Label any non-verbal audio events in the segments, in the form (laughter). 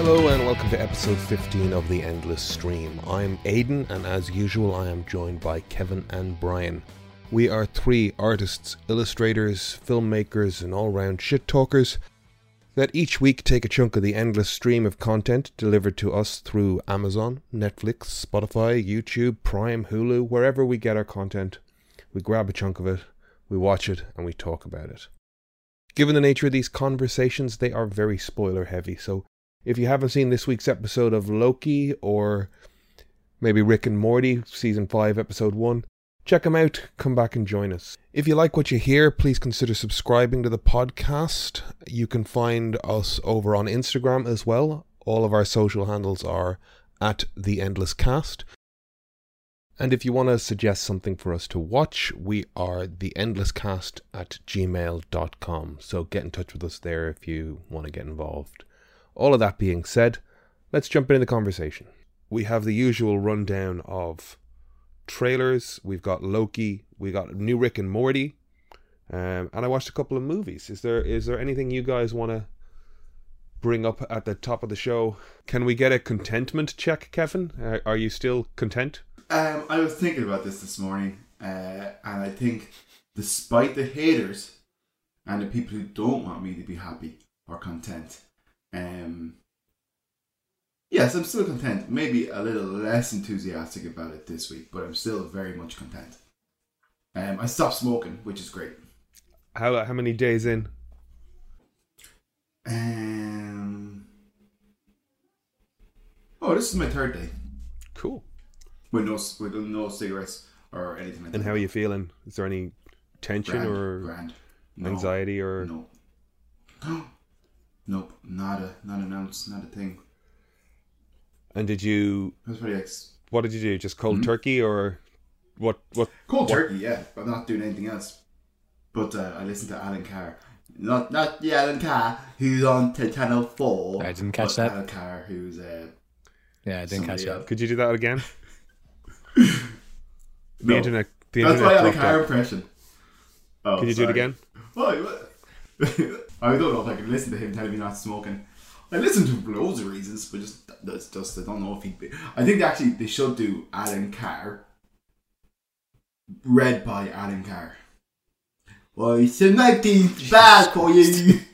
Hello and welcome to episode 15 of The Endless Stream. I'm Aidan and as usual I am joined by Kevin and Brian. We are three artists, illustrators, filmmakers, and all round shit talkers that each week take a chunk of the endless stream of content delivered to us through Amazon, Netflix, Spotify, YouTube, Prime, Hulu, wherever we get our content. We grab a chunk of it, we watch it, and we talk about it. Given the nature of these conversations, they are very spoiler heavy, so if you haven't seen this week's episode of Loki or maybe Rick and Morty, season 5, episode 1, check them out. Come back and join us. If you like what you hear, please consider subscribing to the podcast. You can find us over on Instagram as well. All of our social handles are at The Endless Cast. And if you want to suggest something for us to watch, we are the endlesscast at gmail.com. So get in touch with us there if you want to get involved. All of that being said, let's jump into the conversation. We have the usual rundown of trailers. We've got Loki. We got new Rick and Morty, um, and I watched a couple of movies. Is there is there anything you guys want to bring up at the top of the show? Can we get a contentment check, Kevin? Uh, are you still content? Um, I was thinking about this this morning, uh, and I think, despite the haters and the people who don't want me to be happy or content, um, yes, I'm still content. Maybe a little less enthusiastic about it this week, but I'm still very much content. Um, I stopped smoking, which is great. How how many days in? Um, oh, this is my third day Cool. with no with no cigarettes or anything like that. And how are you feeling? Is there any tension Grand, or grand. No, anxiety or No. (gasps) (gasps) nope. Not a not an ounce. Not a thing. and did you I was pretty ex- what did you do? Just cold turkey or what what cold What- turkey. Yeah, but I'm not doing anything else. But uh, I listened to Allen Carr. Not not the Alan Carr who's on t- Channel Four. I didn't catch but that. Alan Carr who's uh, Yeah, I didn't catch that. else. could you do that again? (laughs) The no. internet the That's internet my Alan dropped Carr impression. Oh, Could you do it sorry. again? Why? (laughs) I don't know if I can listen to him telling me not to smoking. I listen to loads of reasons, but just that's just I don't know if he'd be. I think actually they should do Alan Carr, read by Alan Carr. Well, tonight's bad for you. (laughs)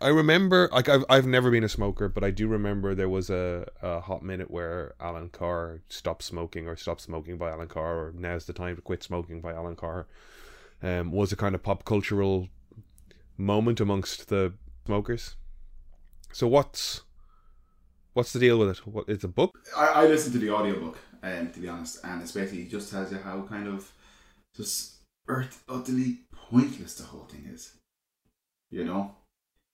I remember, like, I've I've never been a smoker, but I do remember there was a, a hot minute where Allen Carr stopped smoking, or stopped smoking by Allen Carr, or now's the time to quit smoking by Allen Carr. Um, was a kind of pop cultural moment amongst the smokers. So what's what's the deal with it? What it's a book? I, I listened to the audiobook, um, to be honest, and it's basically just tells you how kind of just earth utterly pointless the whole thing is. You know,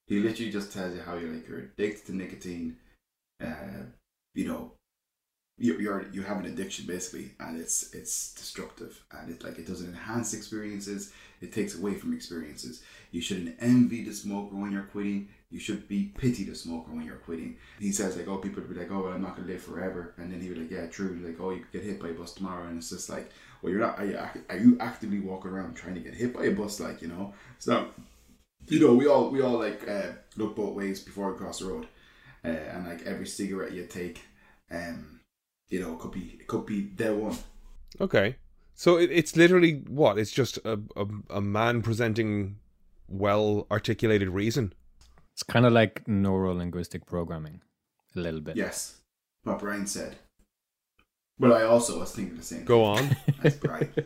he literally just tells you how you're like you're addicted to nicotine. Uh, you know, you you're you have an addiction basically, and it's it's destructive, and it like it doesn't enhance experiences. It takes away from experiences. You shouldn't envy the smoker when you're quitting. You should be pity the smoker when you're quitting. He says like, oh, people would be like, oh, well, I'm not gonna live forever, and then he would like, yeah, true. Like, oh, you could get hit by a bus tomorrow, and it's just like, well, you're not. Are you, are you actively walking around trying to get hit by a bus? Like, you know, so you know, we all we all like uh, look both ways before we cross the road, uh, and like every cigarette you take, um, you know, it could be it could be their one. Okay, so it, it's literally what? It's just a, a a man presenting well articulated reason. It's kind of like neuro linguistic programming, a little bit. Yes, what Brian said. But I also was thinking the same. Go on. (laughs) as Brian. (laughs)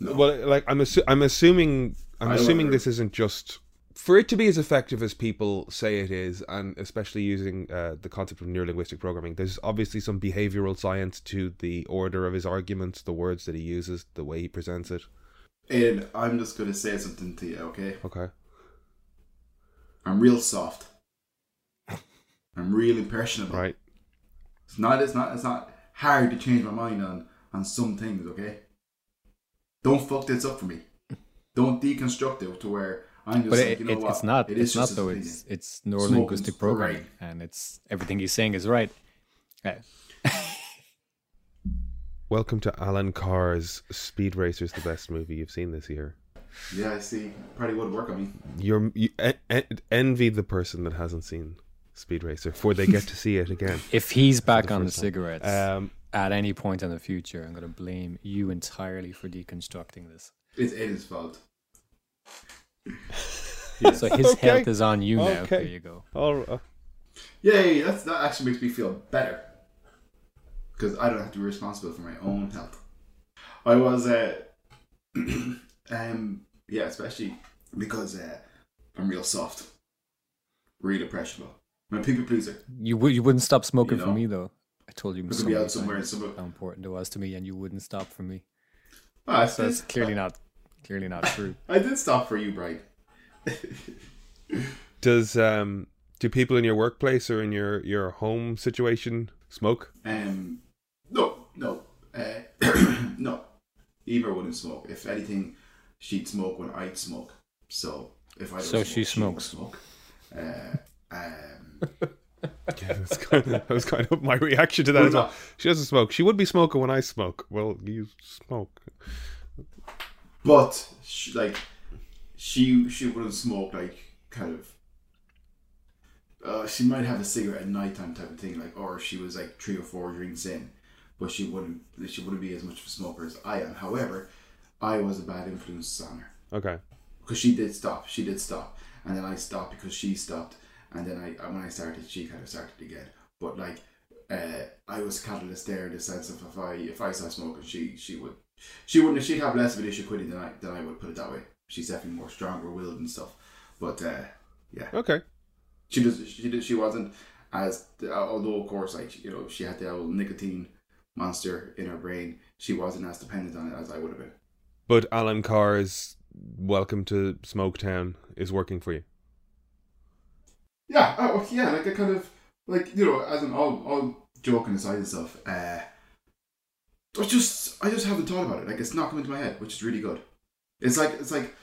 No. Well, like I'm assu- I'm assuming I'm I assuming agree. this isn't just for it to be as effective as people say it is, and especially using uh, the concept of neurolinguistic programming. There's obviously some behavioral science to the order of his arguments, the words that he uses, the way he presents it. And I'm just gonna say something to you, okay? Okay. I'm real soft. I'm real impressionable. Right. It's not. It's not. It's not hard to change my mind on on some things. Okay. Don't fuck this up for me. Don't deconstruct it to where I'm just But like, it, you know it, what? it's not. It it's is not just though. his It's it's neuro linguistic programming, right. and it's everything he's saying is right. Yeah. (laughs) Welcome to Allen Carr's Speed Racer's the best movie you've seen this year. Yeah, I see. Probably would work on me. You're you en- en- envy the person that hasn't seen Speed Racer before they get to see it again. (laughs) If he's back the on the time. cigarettes Um, at any point in the future, I'm going to blame you entirely for deconstructing this. It's Aiden's fault. So his Okay. health is on you now. Okay. There you go. all, uh, Yay! That's, that actually makes me feel better because I don't have to be responsible for my own health. I was, uh, (clears throat) um, yeah, especially because uh, I'm real soft, real impressionable. I'm a people pleaser. You would you wouldn't stop smoking You for me though. I told you I could so be out somewhere in times how important it was to me, and you wouldn't stop for me. Ah, So that's did- clearly not clearly not (laughs) true. I did stop for you, Brian. (laughs) does um do people in your workplace or in your your home situation smoke? Um, no, no, uh, (clears throat) no. Eva wouldn't smoke. If anything, she'd smoke when I'd smoke. So if I So smoke, she won't smokes. smoke. Uh, um, (laughs) Yeah, that's kind of, that was kind of my reaction to that as well. She doesn't smoke. She would be smoking when I smoke. Well, you smoke. But she, like, she she wouldn't smoke like kind of. Uh, she might have a cigarette at night time type of thing, like, or she was like three or four drinks in, but she wouldn't. She wouldn't be as much of a smoker as I am. However, I was a bad influence on her. Okay. because she did stop. She did stop, and then I stopped because she stopped, and then I when I started, she kind of started again. But like, uh, I was a catalyst there in the sense of if I if I started smoking, she she would she wouldn't she'd have less of an issue quitting than I than I would put it that way. She's definitely more stronger willed and stuff. But uh, yeah, Okay. she does she did she wasn't as although of course like you know she had the old nicotine monster in her brain. She wasn't as dependent on it as I would have been. But Allen Carr's Welcome to Smoketown is working for you. Yeah, oh, yeah, like a kind of like you know, as an all all joking aside and stuff. Uh, I just I just haven't thought about it. Like it's not coming to my head, which is really good. It's like it's like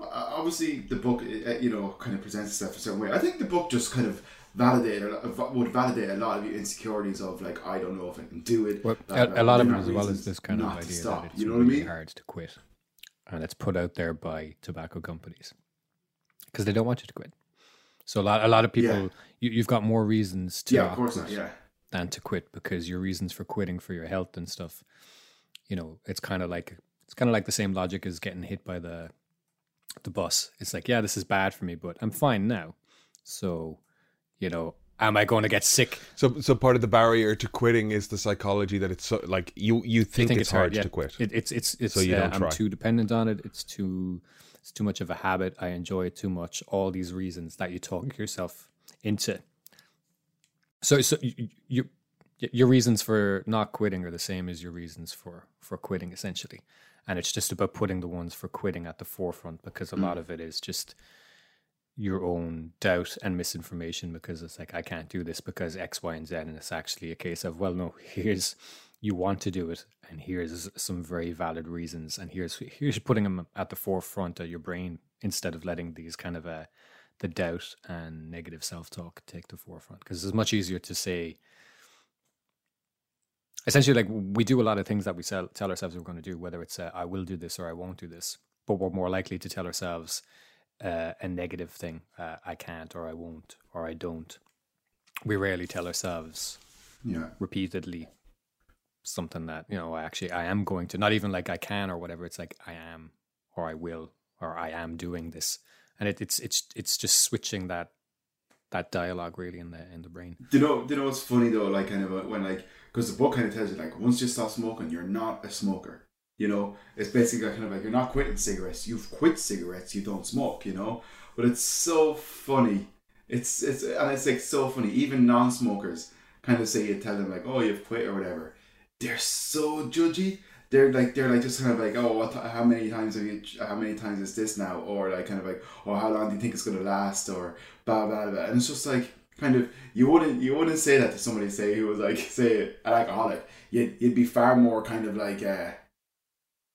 uh, obviously the book uh, you know kind of presents itself a certain way. I think the book just kind of validated a would validate a lot of your insecurities of like I don't know if I can do it. Well, That- a, a lot of it as well is reasons this kind of idea stop, that it's you know what I mean? hard to quit, and it's put out there by tobacco companies because they don't want you to quit. So a lot, a lot of people, Yeah. you, you've got more reasons to Yeah, of course not. Yeah, than to quit because your reasons for quitting for your health and stuff, you know, it's kind of like it's kind of like the same logic as getting hit by the the bus. It's like, yeah, this is bad for me, but I'm fine now. So, you know, am I going to get sick? So, so part of the barrier to quitting is the psychology that it's so, like you you think, think it's, it's hard, hard, yeah. to quit. It, it's it's it's So you uh, don't try. I'm too dependent on it. It's too it's too much of a habit. I enjoy it too much. All these reasons that you talk yourself into. So so you, you your reasons for not quitting are the same as your reasons for for quitting essentially. And it's just about putting the ones for quitting at the forefront because a Mm. lot of it is just your own doubt and misinformation because it's like I can't do this because X, Y, and Z, and it's actually a case of well, no, here's you want to do it, and here's some very valid reasons, and here's here's putting them at the forefront of your brain instead of letting these kind of uh, the doubt and negative self talk take the forefront because it's much easier to say. Essentially, like we do a lot of things that we sell, tell ourselves we're going to do, whether it's uh, I will do this or I won't do this, but we're more likely to tell ourselves uh, a negative thing uh, I can't or I won't or I don't. We rarely tell ourselves yeah. repeatedly something that you know actually I am going to not even like I can or whatever it's like I am or I will or I am doing this and it, it's it's it's just switching that that dialogue really in the in the brain Do you know? Do you know what's funny though? Like kind of uh, when like because the book kind of tells you like once you stop smoking, you're not a smoker. You know, it's basically kind of like you're not quitting cigarettes. You've quit cigarettes. You don't smoke. You know, but it's so funny. It's it's and it's like so funny. Even non-smokers kind of say you tell them like, oh, you've quit or whatever. They're so judgy. They're like they're like just kind of like oh what how many times have you how many times is this now? Or like kind of like oh how long do you think it's gonna last? Or blah blah blah and it's just like kind of you wouldn't you wouldn't say that to somebody say who was like say an alcoholic. You'd, you'd be far more kind of like uh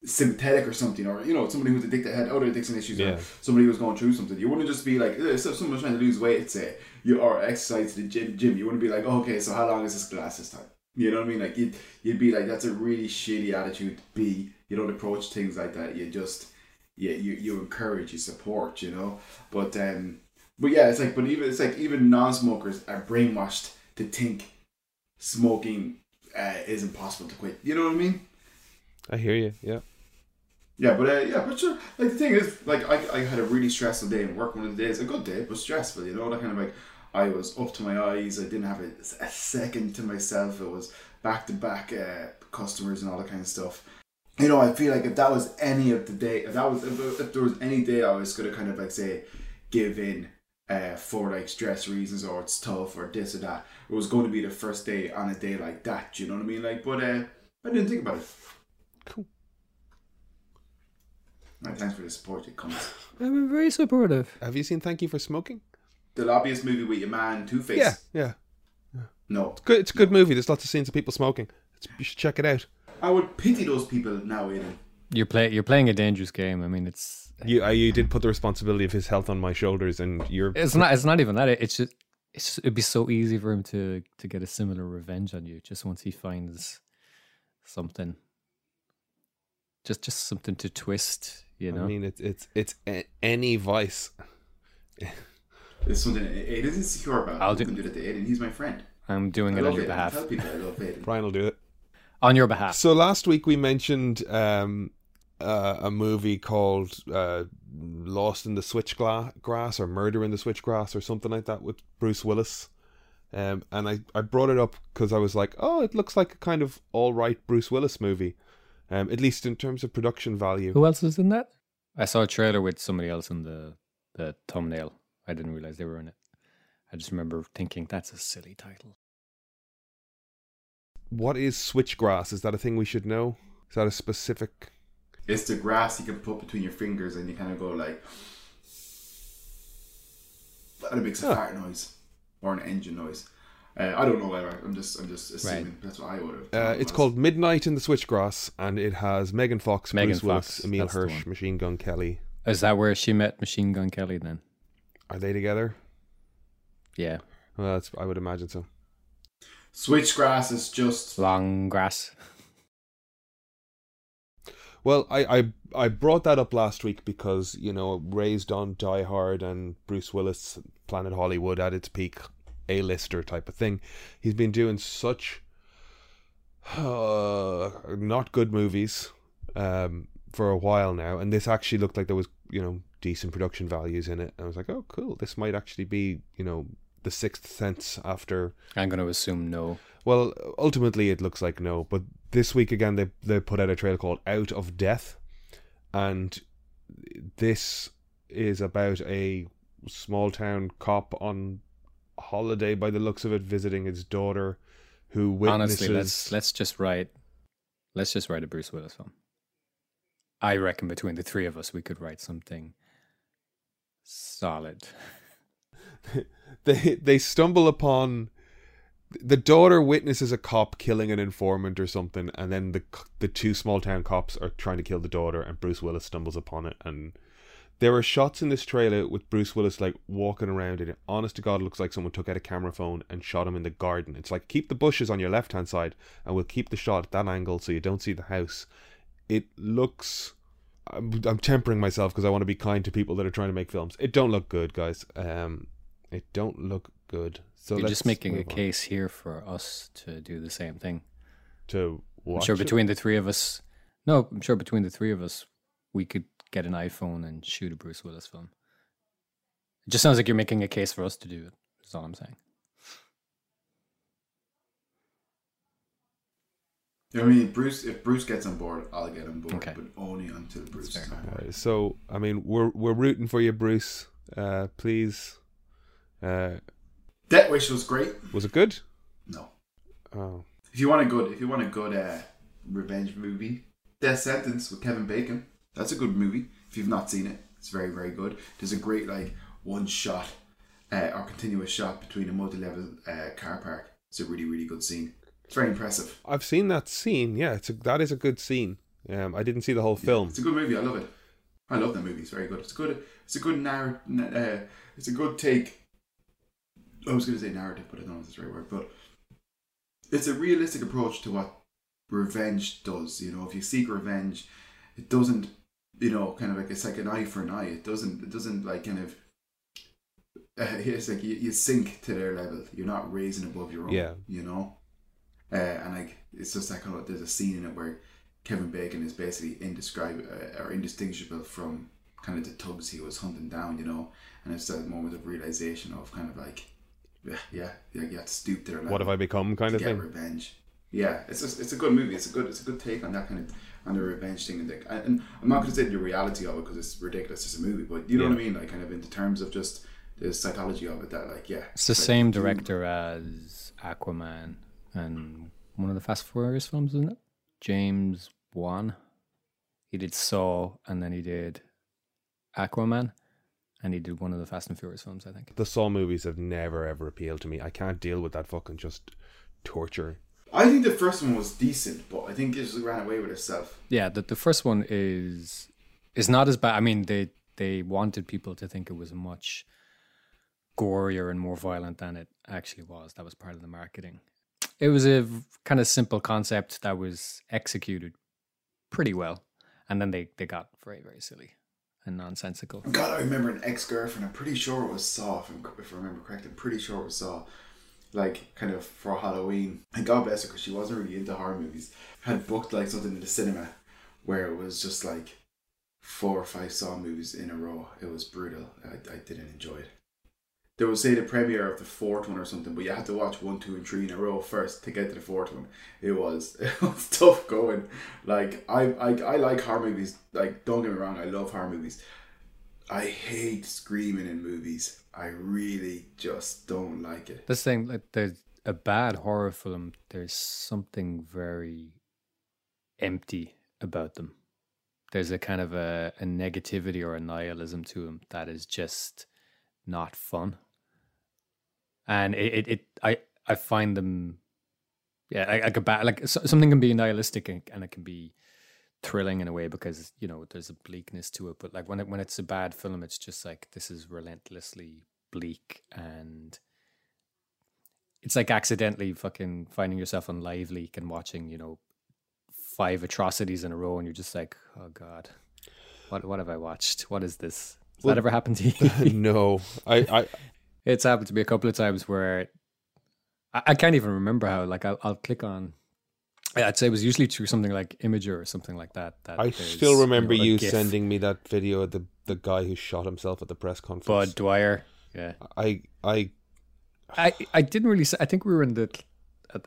sympathetic or something or you know somebody who's addicted had other addiction issues Yeah. or somebody who was going through something. You wouldn't just be like eh, so if someone's trying to lose weight say you or exercise to the gym, gym. You wouldn't be like oh, okay so how long is this gonna last this time you know what I mean like you'd, you'd be like that's a really shitty attitude to be you don't approach things like that you just you, you you encourage, you support, you know. But um, but yeah, it's like, but even it's like even non-smokers are brainwashed to think smoking uh, is impossible to quit. You know what I mean? I hear you. Yeah. Yeah, but uh, yeah, but sure. Like the thing is, like I, I had a really stressful day in work. One of the days, a good day, but stressful. You know, that kind of like I was up to my eyes. I didn't have a, a second to myself. It was back to back customers and all that kind of stuff. You know, I feel like if that was any of the day, if that was if, if there was any day I was gonna kind of like say give in uh, for like stress reasons or it's tough or this or that, it was going to be the first day on a day like that. Do you know what I mean? Like, but uh, I didn't think about it. Cool. Right, thanks for the support. It comes. (laughs) I'm very supportive. Have you seen Thank You for Smoking? The lobbyist movie with your man Two Face. Yeah, yeah. No, it's Good. It's a good movie. There's lots of scenes of people smoking. It's, you should check it out. I would pity those people now, Aiden. You're play you're playing a dangerous game. I mean, it's You, uh, you did put the responsibility of his health on my shoulders, and you're. it's not it's not even that. It's just it's it'd be so easy for him to to get a similar revenge on you just once he finds something. Just just something to twist, you know. I mean, it's it's it's a, any vice. (laughs) It's something Aiden's insecure about. I'll I'll do- do that to Aiden. He's my friend. I'm doing I it on your Aiden. behalf. Tell people I love Aiden. (laughs) Brian will do it. On your behalf. So last week we mentioned um, uh, a movie called uh, Lost in the Switchgrass or Murder in the Switchgrass or something like that with Bruce Willis. Um, and I, I brought it up because I was like, oh, it looks like a kind of all right Bruce Willis movie, um, at least in terms of production value. Who else was in that? I saw a trailer with somebody else in the the thumbnail. I didn't realize they were in it. I just remember thinking that's a silly title. What is switchgrass? Is that a thing we should know? Is that a specific? It's the grass you can put between your fingers and you kind of go like. And it makes a Huh. fart noise or an engine noise. Uh, I don't know whether I'm just I'm just assuming Right. that's what I would have. Uh, it's was. called Midnight in the Switchgrass, and it has Megan Fox, Megan Bruce Willis, Fox, Emile Hirsch. Machine Gun Kelly. Is that where she met Machine Gun Kelly then? Are they together? Yeah. Well, that's, I would imagine so. Switchgrass is just Long grass. Well, I, I I brought that up last week because you know raised on Die Hard and Bruce Willis, Planet Hollywood at its peak, a lister type of thing. He's been doing such uh, not good movies um, for a while now, and this actually looked like there was you know decent production values in it. I was like, oh, cool, this might actually be you know the Sixth Sense after I'm going to assume no. well, ultimately it looks like no, but this week again they they put out a trailer called Out of Death, and this is about a small town cop on holiday by the looks of it, visiting his daughter, who witnesses. Honestly, let's let's just write let's just write a Bruce Willis film. I reckon between the three of us we could write something solid. (laughs) they they stumble upon the daughter witnesses a cop killing an informant or something, and then the the two small town cops are trying to kill the daughter, and Bruce Willis stumbles upon it. And there are shots in this trailer with Bruce Willis like walking around, and it honest to God looks like someone took out a camera phone and shot him in the garden. It's like keep the bushes on your left hand side, and we'll keep the shot at that angle so you don't see the house. It looks. I'm, I'm tempering myself because I want to be kind to people that are trying to make films. It don't look good, guys. Um, it don't look good. So You're just making a on case here for us to do the same thing. to I'm watch. sure it. between the three of us No, I'm sure between the three of us we could get an iPhone and shoot a Bruce Willis film. It just sounds like you're making a case for us to do it. That's all I'm saying. You know I mean? Bruce, if Bruce gets on board, I'll get on board, Okay. but only until Bruce is fair. on board. So I mean, we're we're rooting for you, Bruce. Uh, please. Uh, Death Wish was great. was it good? No, Oh, if you want a good, if you want a good uh, revenge movie, Death Sentence with Kevin Bacon. That's a good movie. If you've not seen it, it's very very good. There's a great like one shot uh, or continuous shot between a multi-level uh, car park. It's a really really good scene. It's very impressive. I've seen that scene. Yeah, it's a, that is a good scene. Um, I didn't see the whole film. It's a good movie. I love it. I love that movie. It's very good. It's a good. It's a good narr. Uh, it's a good take. I was going to say narrative, but I don't know if that's the right word. But it's a realistic approach to what revenge does. You know, if you seek revenge, it doesn't you know, kind of like it's like an eye for an eye. It doesn't, it doesn't like kind of. Uh, (laughs) it's like you, you sink to their level. You're not raising above your own. Yeah. You know, uh, and like it's just like oh, there's a scene in it where Kevin Bacon is basically indescribable uh, or indistinguishable from kind of the tugs he was hunting down. You know, and it's that moment of realization of kind of like, yeah, yeah, yeah you have to stoop to their What have I become? Kind to of get thing. revenge. Yeah, it's just, it's a good movie. It's a good it's a good take on that kind of on the revenge thing. And, the, and I'm not going to say the reality of it because it's ridiculous. It's a movie, but you know what I mean. Like kind of in the terms of just the psychology of it. That like yeah, It's the like, same director as Aquaman and one of the Fast and Furious films, isn't it? James Wan. He did Saw, and then he did Aquaman, and he did one of the Fast and Furious films, I think. The Saw movies have never ever appealed to me. I can't deal with that fucking just torture. I think the first one was decent, but I think it just ran away with itself. Yeah, the the first one is is not as bad. I mean, they they wanted people to think it was much gorier and more violent than it actually was. That was part of the marketing. It was a kind of simple concept that was executed pretty well, and then they they got very very silly and nonsensical. God, I remember an ex girlfriend. I'm pretty sure it was Saw. If, if I remember correct, I'm pretty sure it was Saw. Like kind of for Halloween, and God bless her because she wasn't really into horror movies. Had booked like something in the cinema where it was just like four or five Saw movies in a row. It was brutal. I, I didn't enjoy it. There was say the premiere of the fourth one or something, but you had to watch one, two, and three in a row first to get to the fourth one. It was (laughs) it was tough going. Like I I, I like horror movies. Like don't get me wrong, I love horror movies. I hate screaming in movies. I really just don't like it. This thing, like there's a bad horror film. There's something very empty about them. There's a kind of a, a negativity or a nihilism to them that is just not fun. And it, it, it I, I find them, yeah, like, a bad, like so, something can be nihilistic and, and it can be thrilling in a way because you know there's a bleakness to it. But like when it, when it's a bad film, it's just like this is relentlessly bleak and it's like accidentally fucking finding yourself on live leak and watching you know five atrocities in a row and you're just like oh god what what have i watched what is this has Well- that ever happened to (laughs) you (laughs) no, I, I (laughs) it's happened to me a couple of times where i, I can't even remember how like I'll, I'll click on i'd say it was usually through something like Imgur or something like that, that I still remember know, you sending me that video of the the guy who shot himself at the press conference. Budd Dwyer yeah I I I I didn't really. Say, I think we were in the.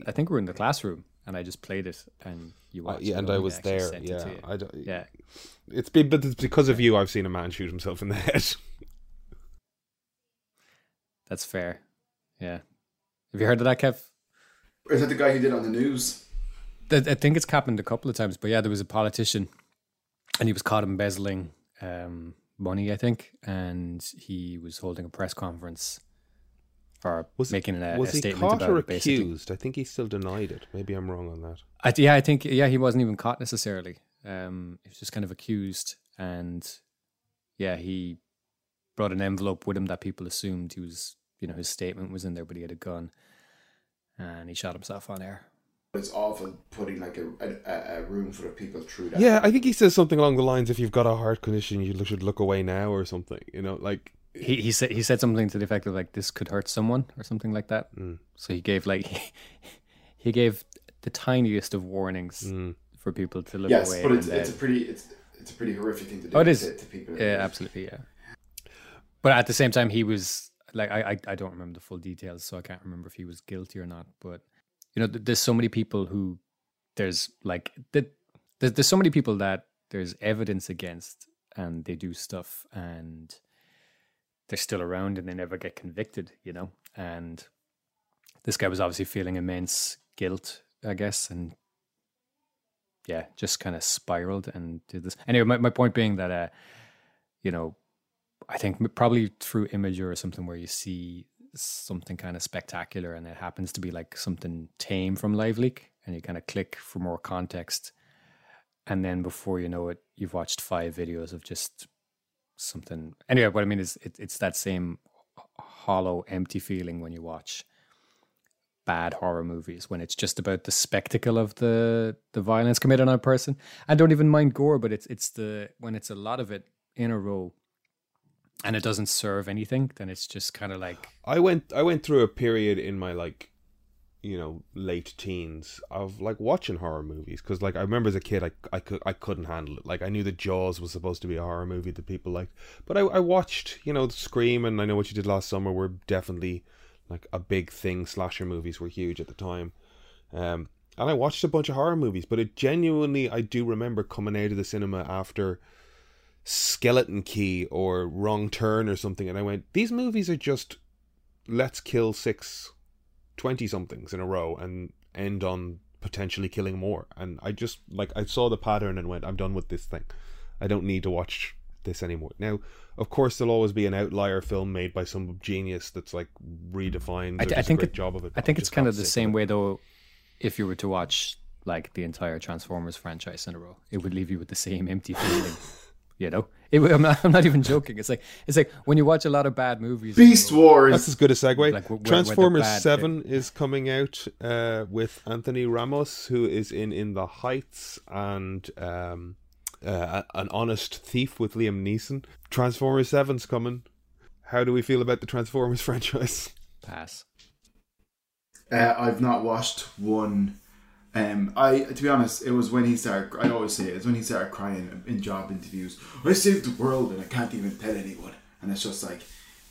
I think we were in the classroom, and I just played it, and you I- watched. yeah, it. and I was there. Yeah. I don't, yeah. It's been, but it's because of you. I've seen a man shoot himself in the (laughs) head. That's fair. Yeah. Have you heard of that, Kev? Is that the guy who did on the news? I I think it's happened a couple of times, but yeah, there was a politician, and he was caught embezzling um, money, I think, and he was holding a press conference or Was- making a, was a he statement caught about or it. Basically, accused? I think he still denied it. Maybe I'm wrong on that. I, yeah, I think yeah, he wasn't even caught necessarily. Um, he was just kind of accused, and yeah, he brought an envelope with him that people assumed he was, you know, his statement was in there, but he had a gun, and he shot himself on air. It's awful putting like a, a, a room full of people through that. Yeah, I think he says something along the lines: "If you've got a heart condition, you should look away now," or something. You know, like He he said he said something to the effect of like this could hurt someone or something like that. Mm. So he gave like (laughs) he gave the tiniest of warnings mm, for people to look yes, away. but it's, it's a pretty it's it's a pretty horrific thing to do. Oh, it is. to, to people. Yeah, absolutely, yeah. But at the same time, he was like, I, I, I don't remember the full details, so I can't remember if he was guilty or not. But you know, there's so many people who there's like that. There's, there's so many people that there's evidence against, and they do stuff, and they're still around, and they never get convicted. You know, and this guy was obviously feeling immense guilt, I guess, and yeah, just kind of spiraled and did this. Anyway, my, my point being that, uh, you know, I think probably through Imgur or something where you see something kind of spectacular and it happens to be like something tame from Live Leak and you kind of click for more context. And then before you know it, you've watched five videos of just something. Anyway, what I mean is it, it's that same hollow, empty feeling when you watch bad horror movies when it's just about the spectacle of the the violence committed on a person. I don't even mind gore, but it's it's the when it's a lot of it in a row and it doesn't serve anything, then it's just kind of like I went I went through a period in my like you know late teens of like watching horror movies because like I remember as a kid I, I could I couldn't handle it like I knew that Jaws was supposed to be a horror movie that people liked but I, I watched you know Scream and I know what you did last summer were definitely like a big thing slasher movies were huge at the time um and I watched a bunch of horror movies but it genuinely I do remember coming out of the cinema after Skeleton Key or Wrong Turn or something and I went these movies are just let's kill six 20 somethings in a row and end on potentially killing more. And I just, like, I saw the pattern and went, I'm done with this thing. I don't need to watch this anymore. Now, of course, there'll always be an outlier film made by some genius that's like redefined. I, I does a think great it, job of it. I think I'm it's kind of the same way though. If you were to watch like the entire Transformers franchise in a row, it would leave you with the same empty feeling. (laughs) you know, it, I'm not. I'm not even joking. It's like it's like when you watch a lot of bad movies. in a Beast row- Wars. That's as good a segue. Like, where- where Transformers bad, Seven is coming out uh, with Anthony Ramos, who is in In the Heights, and um, uh, an honest thief with Liam Neeson. Transformers Seven's coming. How do we feel about the Transformers (laughs) franchise? Pass. Uh, I've not watched one. Um, I to be honest, it was when he started. I always say it, it's when he started crying in job interviews. I saved the world and I can't even tell anyone. And it's just like,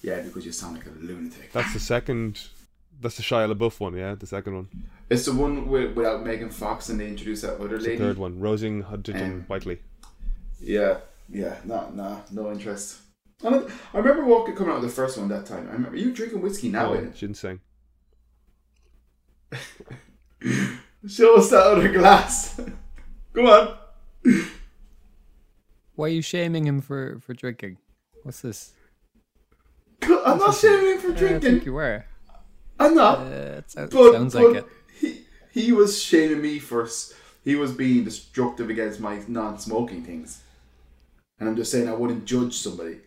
yeah, because you sound like a lunatic. That's the second. That's the Shia LaBeouf one, yeah. The second one, It's the one with, without Megan Fox and they introduce that other the lady. third one, Rosie Huntington Um, Whiteley. Yeah, yeah, nah, nah, no interest. I, I remember walking coming out with the first one that time. I remember you drinking whiskey now. Oh, in it. ginseng. Show us that other glass. (laughs) Go on. Why are you shaming him for for drinking? What's this? I'm not shaming him for Uh, I drinking. think you were. I'm not. Uh, it sounds, but, sounds but like it. He, he was shaming me for. He was being destructive against my non-smoking things, and I'm just saying I wouldn't judge somebody.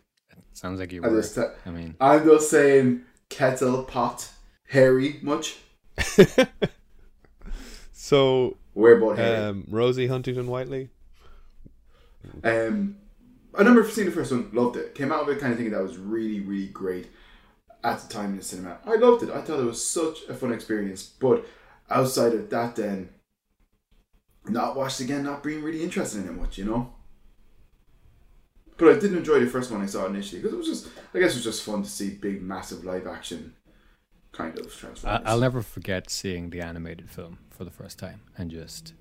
Sounds like you I were. just, I mean, I'm just saying kettle pot hairy much. (laughs) So, We're both hairy. um, Rosie Huntington Whiteley. Um, I remember seeing the first one, loved it. Came out of it kind of thinking that was really, really great at the time in the cinema. I loved it. I thought it was such a fun experience. But outside of that, then not watched again, not being really interested in it much, you know. But I didn't enjoy the first one I saw initially because it was just, I guess, it was just fun to see big, massive live action kind of transformers. I'll never forget seeing the animated film for the first time and just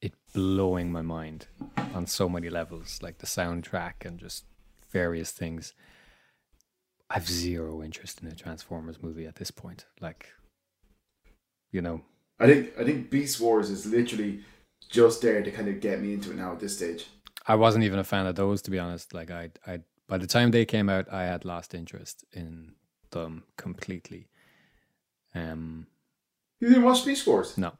it blowing my mind on so many levels, like the soundtrack and just various things. I've zero interest in a Transformers movie at this point. Like, you know, I think I think Beast Wars is literally just there to kind of get me into it now at this stage. I wasn't even a fan of those to be honest. Like, I, I, by the time they came out, I had lost interest in them completely. Um, You didn't watch Beast Wars? no,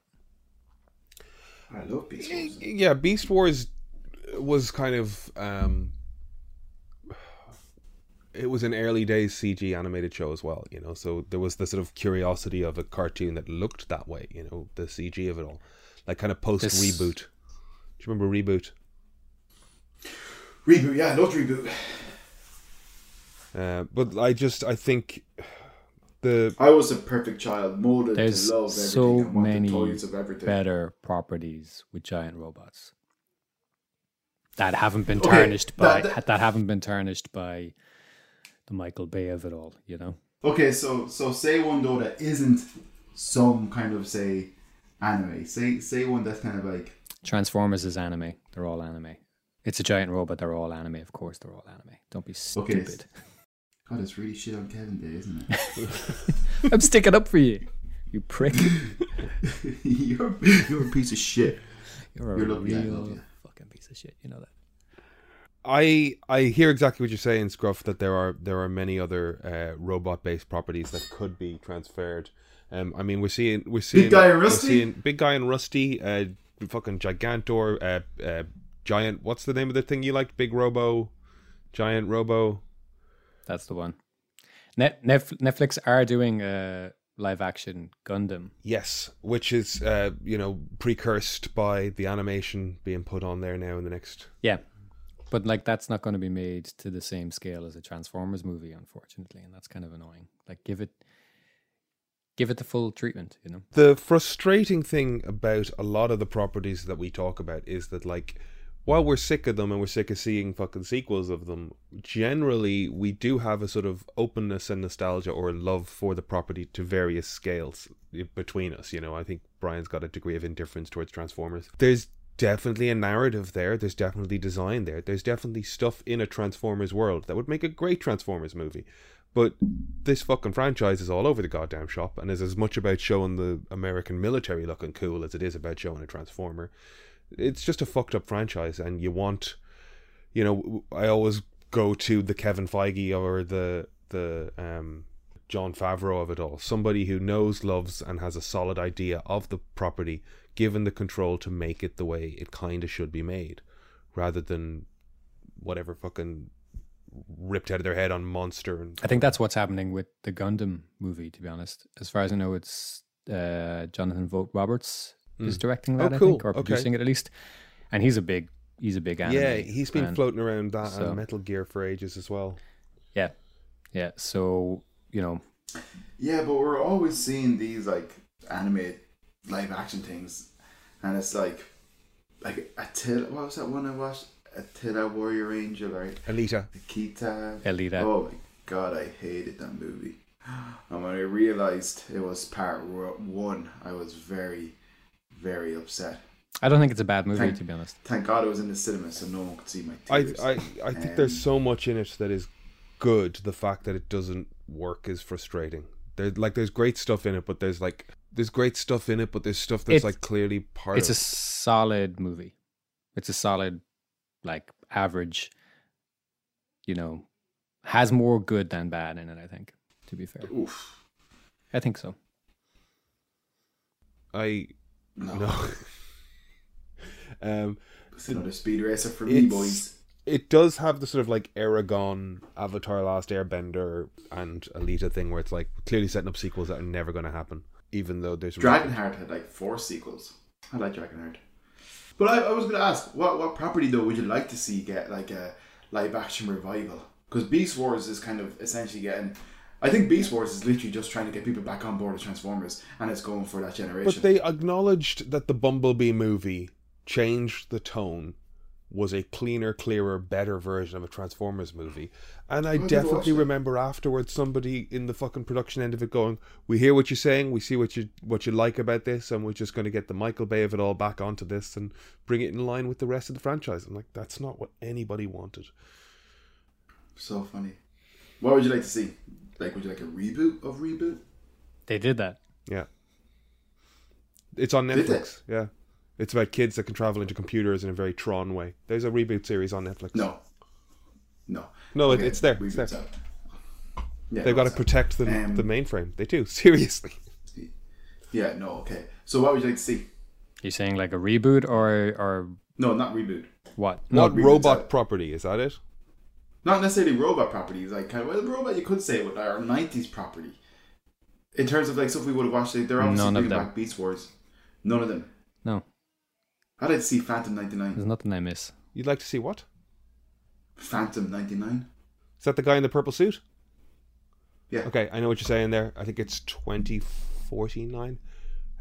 I love Beast Wars. Yeah, Beast Wars was kind of um it was an early days CG animated show as well, you know. So there was the sort of curiosity of a cartoon that looked that way, you know, the CG of it all, like kind of post This- reboot. Do you remember reboot? Reboot, yeah, not love reboot. Uh, but I just I think the I was a perfect child, molded There's to love everything so many toys of everything. better properties with giant robots that haven't been Okay, tarnished by that- that, that- haven't been tarnished by the Michael Bay of it all. You know, Okay, so so say one though that isn't some kind of say anime. Say say one that's kind of like Transformers is anime. They're all anime. It's a giant robot. They're all anime. Of course, they're all anime. Don't be stupid. Okay. (laughs) stupid. God, it's really shit on Kevin Day, isn't it? (laughs) I'm sticking up for you, you prick. (laughs) you're you're a piece of shit. You're a You're lucky I love real fucking piece of shit. You know that. I I hear exactly what you're saying, Scruff. That there are there are many other uh, robot based properties that could be transferred. Um, I mean, we're seeing we're seeing big Guy and Rusty? Big Guy and Rusty, uh, fucking Gigantor, uh, uh, Giant. What's the name of the thing you liked? Big Robo, Giant Robo. That's the one. Net, Netf- Netflix are doing uh live action Gundam. Yes, which is uh, you know precursed by the animation being put on there now in the next. Yeah, but like that's not going to be made to the same scale as a Transformers movie, unfortunately, and that's kind of annoying. Like give it give it the full treatment, you know. The frustrating thing about a lot of the properties that we talk about is that like while we're sick of them and we're sick of seeing fucking sequels of them, generally we do have a sort of openness and nostalgia or love for the property to various scales eh, between us. You know, I think Brian's got a degree of indifference towards Transformers. There's definitely a narrative there. There's definitely design there. There's definitely stuff in a Transformers world that would make a great Transformers movie. But this fucking franchise is all over the goddamn shop and is as much about showing the American military looking cool as it is about showing a Transformer it's just a fucked up franchise, and you want, you know, I always go to the Kevin Feige or the the um, Jon Favreau of it all, somebody who knows, loves, and has a solid idea of the property, given the control to make it the way it kind of should be made, rather than whatever fucking ripped out of their head on Monster. And I think that's what's happening with the Gundam movie. To be honest, as far as I know, it's uh, Jonathan Vogt Roberts. Is mm. directing oh, that, oh, cool. I think, or okay. producing it at least. And he's a big, he's a big anime. Yeah, he's been fan. floating around that so, and Metal Gear for ages as well. Yeah, yeah. So you know. Yeah, but we're always seeing these like anime live action things, and it's like, like Attila. What was that one I watched? Attila Warrior Angel right? Alita. Akita. Alita. Oh my god, I hated that movie. (gasps) And when I realized it was part one, I was very, very upset. I don't think it's a bad movie, thank, to be honest. Thank God it was in the cinema, so no one could see my tears. I, I, I think um, there's so much in it that is good. The fact that it doesn't work is frustrating. There's like there's great stuff in it, but there's like there's great stuff in it, but there's stuff that's like clearly part. It's of a solid movie. It's a solid, like average. You know, has more good than bad in it. I think. To be fair, Oof. I think so. I no. no. (laughs) um, it's another speed racer for me, boys. It does have the sort of like Eragon, Avatar: Last Airbender, and Alita thing where it's like clearly setting up sequels that are never going to happen, even though there's Dragonheart had like four sequels. I like Dragonheart, but I, I was going to ask, what what property though would you like to see get like a live action revival? Because Beast Wars is kind of essentially getting I think Beast Wars is literally just trying to get people back on board with Transformers, and it's going for that generation. But they acknowledged that the Bumblebee movie changed the tone, was a cleaner, clearer, better version of a Transformers movie. And I, oh, I definitely remember afterwards somebody in the fucking production end of it going, "We hear what you're saying, we see what you what you like about this, and we're just going to get the Michael Bay of it all back onto this and bring it in line with the rest of the franchise." I'm like, that's not what anybody wanted. So funny. What would you like to see? Like, would you like a reboot of reboot? They did that. Yeah. It's on Netflix. Yeah. It's about kids that can travel into computers in a very Tron way. There's a reboot series on Netflix. No. No. No, okay. it's there. It's there. Yeah, They've got to protect the, um, the mainframe. They do. (laughs) Seriously. Yeah, no, okay. So what would you like to see? You're saying like a reboot or or No, not reboot. What? Not robot property, is that it? Not necessarily robot properties. Like kind of well, robot you could say with our nineties property. In terms of like stuff we would have watched, they're obviously None bringing back Beast Wars. None of them. No. I'd like see Phantom ninety nine. There's nothing I miss. You'd like to see what? Phantom ninety nine. Is that the guy in the purple suit? Yeah. Okay, I know what you're saying there. I think it's twenty forty nine.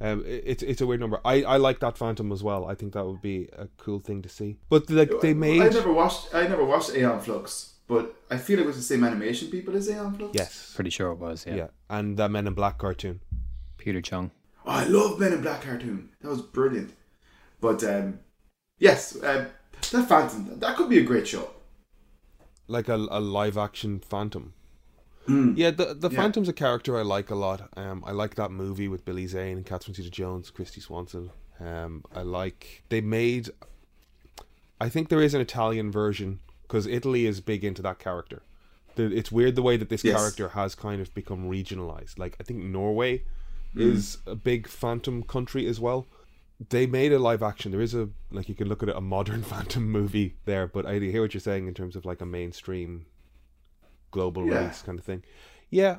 Um, it's it's a weird number. I, I like that Phantom as well. I think that would be a cool thing to see. But like they made. I never watched. I never watched Aeon Flux, but I feel it was the same animation people as Aeon Flux. Yes, pretty sure it was. Yeah. Yeah, and that Men in Black cartoon. Peter Chung. Oh, I love Men in Black cartoon. That was brilliant. But um, yes, uh, that Phantom that could be a great show. Like a, a live action Phantom. Mm. Yeah, the the yeah. Phantom's a character I like a lot. Um, I like that movie with Billy Zane and Catherine Zeta-Jones, Kristy Swanson. Um, I like they made. I think there is an Italian version because Italy is big into that character. The, it's weird the way that this yes. character has kind of become regionalized. Like I think Norway mm. is a big Phantom country as well. They made a live action. There is a like you can look at it, a modern (laughs) Phantom movie there, but I hear what you're saying in terms of like a mainstream global yeah. race kind of thing. Yeah,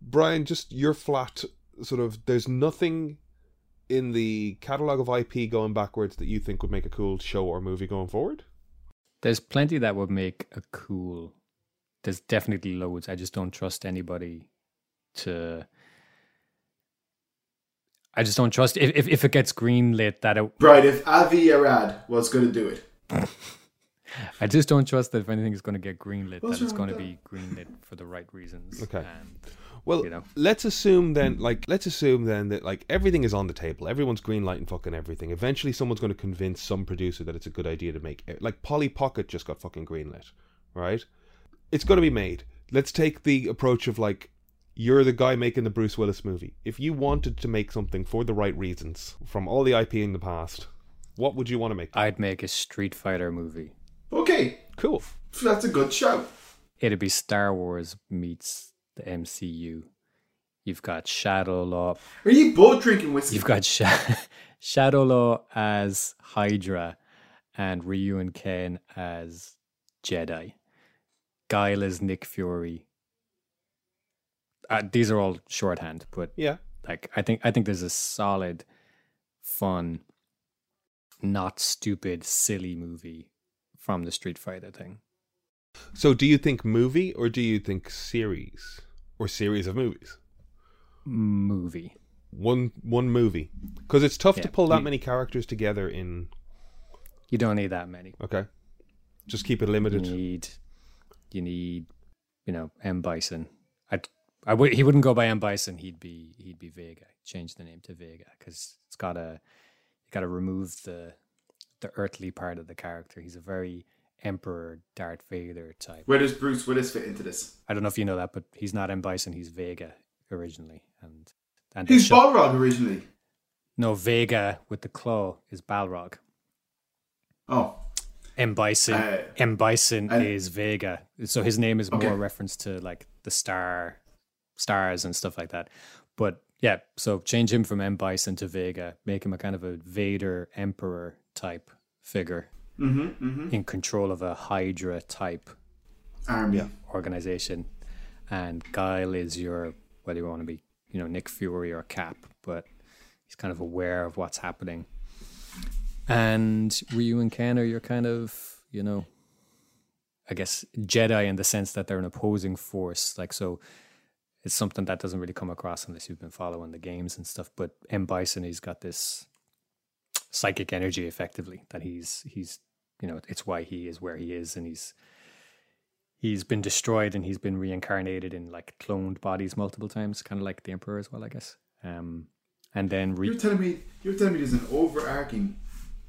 Brian, just your flat sort of. There's nothing in the catalog of IP going backwards that you think would make a cool show or movie going forward. There's plenty that would make a cool. There's definitely loads. I just don't trust anybody to. I just don't trust if if, if it gets greenlit that it. Right, if Avi Arad was going to do it, (laughs) (laughs) I just don't trust that if anything is going to get greenlit, What's that it's going to be greenlit for the right reasons. Okay. And Well, You know. let's assume then, like, let's assume then that like everything is on the table. Everyone's greenlighting fucking everything. Eventually, someone's going to convince some producer that it's a good idea to make. it. Like Polly Pocket just got fucking greenlit, right? It's going to be made. Let's take the approach of like, you're the guy making the Bruce Willis movie. If you wanted to make something for the right reasons from all the IP in the past, what would you want to make? I'd make a Street Fighter movie. Okay, Cool. that's a good shout. It'd be Star Wars meets the MCU. You've got Shadow Law. Are you both drinking whiskey? You've got Sha- (laughs) Shadow Law as Hydra, and Ryu and Ken as Jedi. Guile as Nick Fury. Uh, these are all shorthand, but Yeah. like I think I think there's a solid, fun, not stupid, silly movie from the Street Fighter thing. So, do you think movie or do you think series or series of movies? Movie. one one movie because it's tough to pull that you- many characters together in You don't need that many. okay just keep it limited. You need, you need, you know, M Bison. I, I would. He wouldn't go by M Bison. He'd be, he'd be Vega. Change the name to Vega because it's got to, you got to remove the, the earthly part of the character. He's a very Emperor Darth Vader type. Where does Bruce Willis fit into this? I don't know if you know that, but he's not M Bison. He's Vega originally, and and He's Balrog originally. no Vega with the claw is Balrog. Oh, M Bison. Uh, M Bison is Vega, so his name is Okay. more reference to like the star, stars and stuff like that. But yeah, so change him from M Bison to Vega, make him a kind of a Vader Emperor type figure mm-hmm, mm-hmm. in control of a Hydra type Army. organization, and Guile is your whether you want to be you know Nick Fury or Cap, but he's kind of aware of what's happening. And Ryu and Ken are your kind of you know, I guess Jedi in the sense that they're an opposing force. Like so, it's something that doesn't really come across unless you've been following the games and stuff. But M Bison, he's got this psychic energy effectively that he's he's you know it's why he is where he is and he's he's been destroyed and he's been reincarnated in like cloned bodies multiple times, kind of like the Emperor as well, I guess. Um, and then You're telling me you're telling me there's an overarching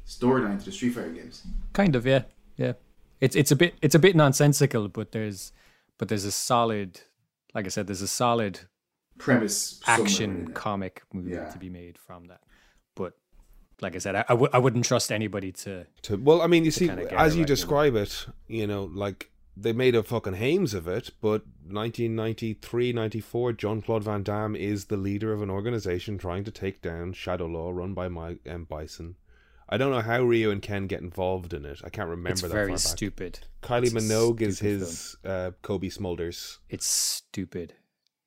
storyline to the Street Fighter games. kind of yeah, yeah. It's it's a bit it's a bit nonsensical, but there's but there's a solid, like I said, there's a solid Premise action comic movie Yeah. to be made from that. Like I said, I I w- I wouldn't trust anybody to. to well i mean you see get it as you right, describe it you know like they made a fucking hames of it but 1993 94 john-claude van damme is the leader of an organization trying to take down shadow law run by mike m bison i don't know how Ryu and ken get involved in it i can't remember It's that very stupid. kylie It's minogue is his uh, Cobie Smulders It's stupid.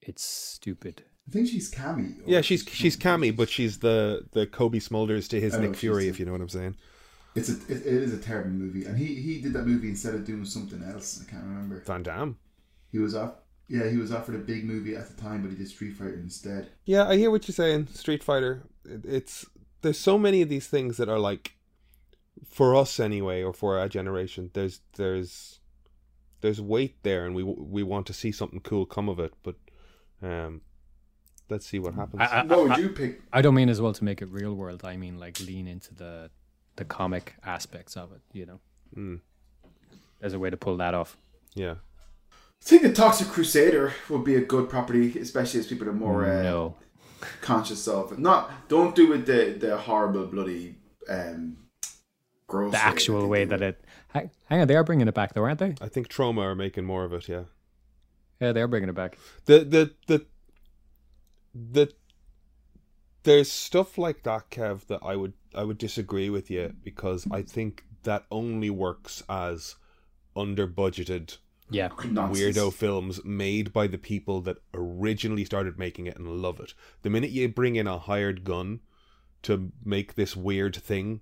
It's stupid. I think she's Cammy. yeah she's she's Cammy, but she's the the Cobie Smulders to his Oh, Nick Fury, if you know what I'm saying. It's a it, it is a terrible movie, and he he did that movie instead of doing something else. I can't remember. Van Damme. He was off. Yeah, he was offered a big movie at the time, but he did Street Fighter instead. Yeah, I hear what you're saying. Street Fighter. It, it's there's so many of these things that are like, for us anyway, or for our generation. There's there's there's weight there, and we we want to see something cool come of it. But um, let's see what happens. I, I, what would I- you pick? I don't mean as well to make it real world. I mean like lean into the the comic aspects of it. You know, Mm, as a way to pull that off. yeah. I think the Toxic Crusader would be a good property, especially as people are more uh, no, conscious of. Not don't do it the the horrible bloody um, gross. the way actual they way that it. it. Hang hang on, they are bringing it back though, aren't they? I think Troma are making more of it. Yeah. Yeah, they are bringing it back. the the the the there's stuff like that kev that i would i would disagree with you because i think that only works as under budgeted Yeah. nonsense. weirdo films made by the people that originally started making it and love it. The minute you bring in a hired gun to make this weird thing,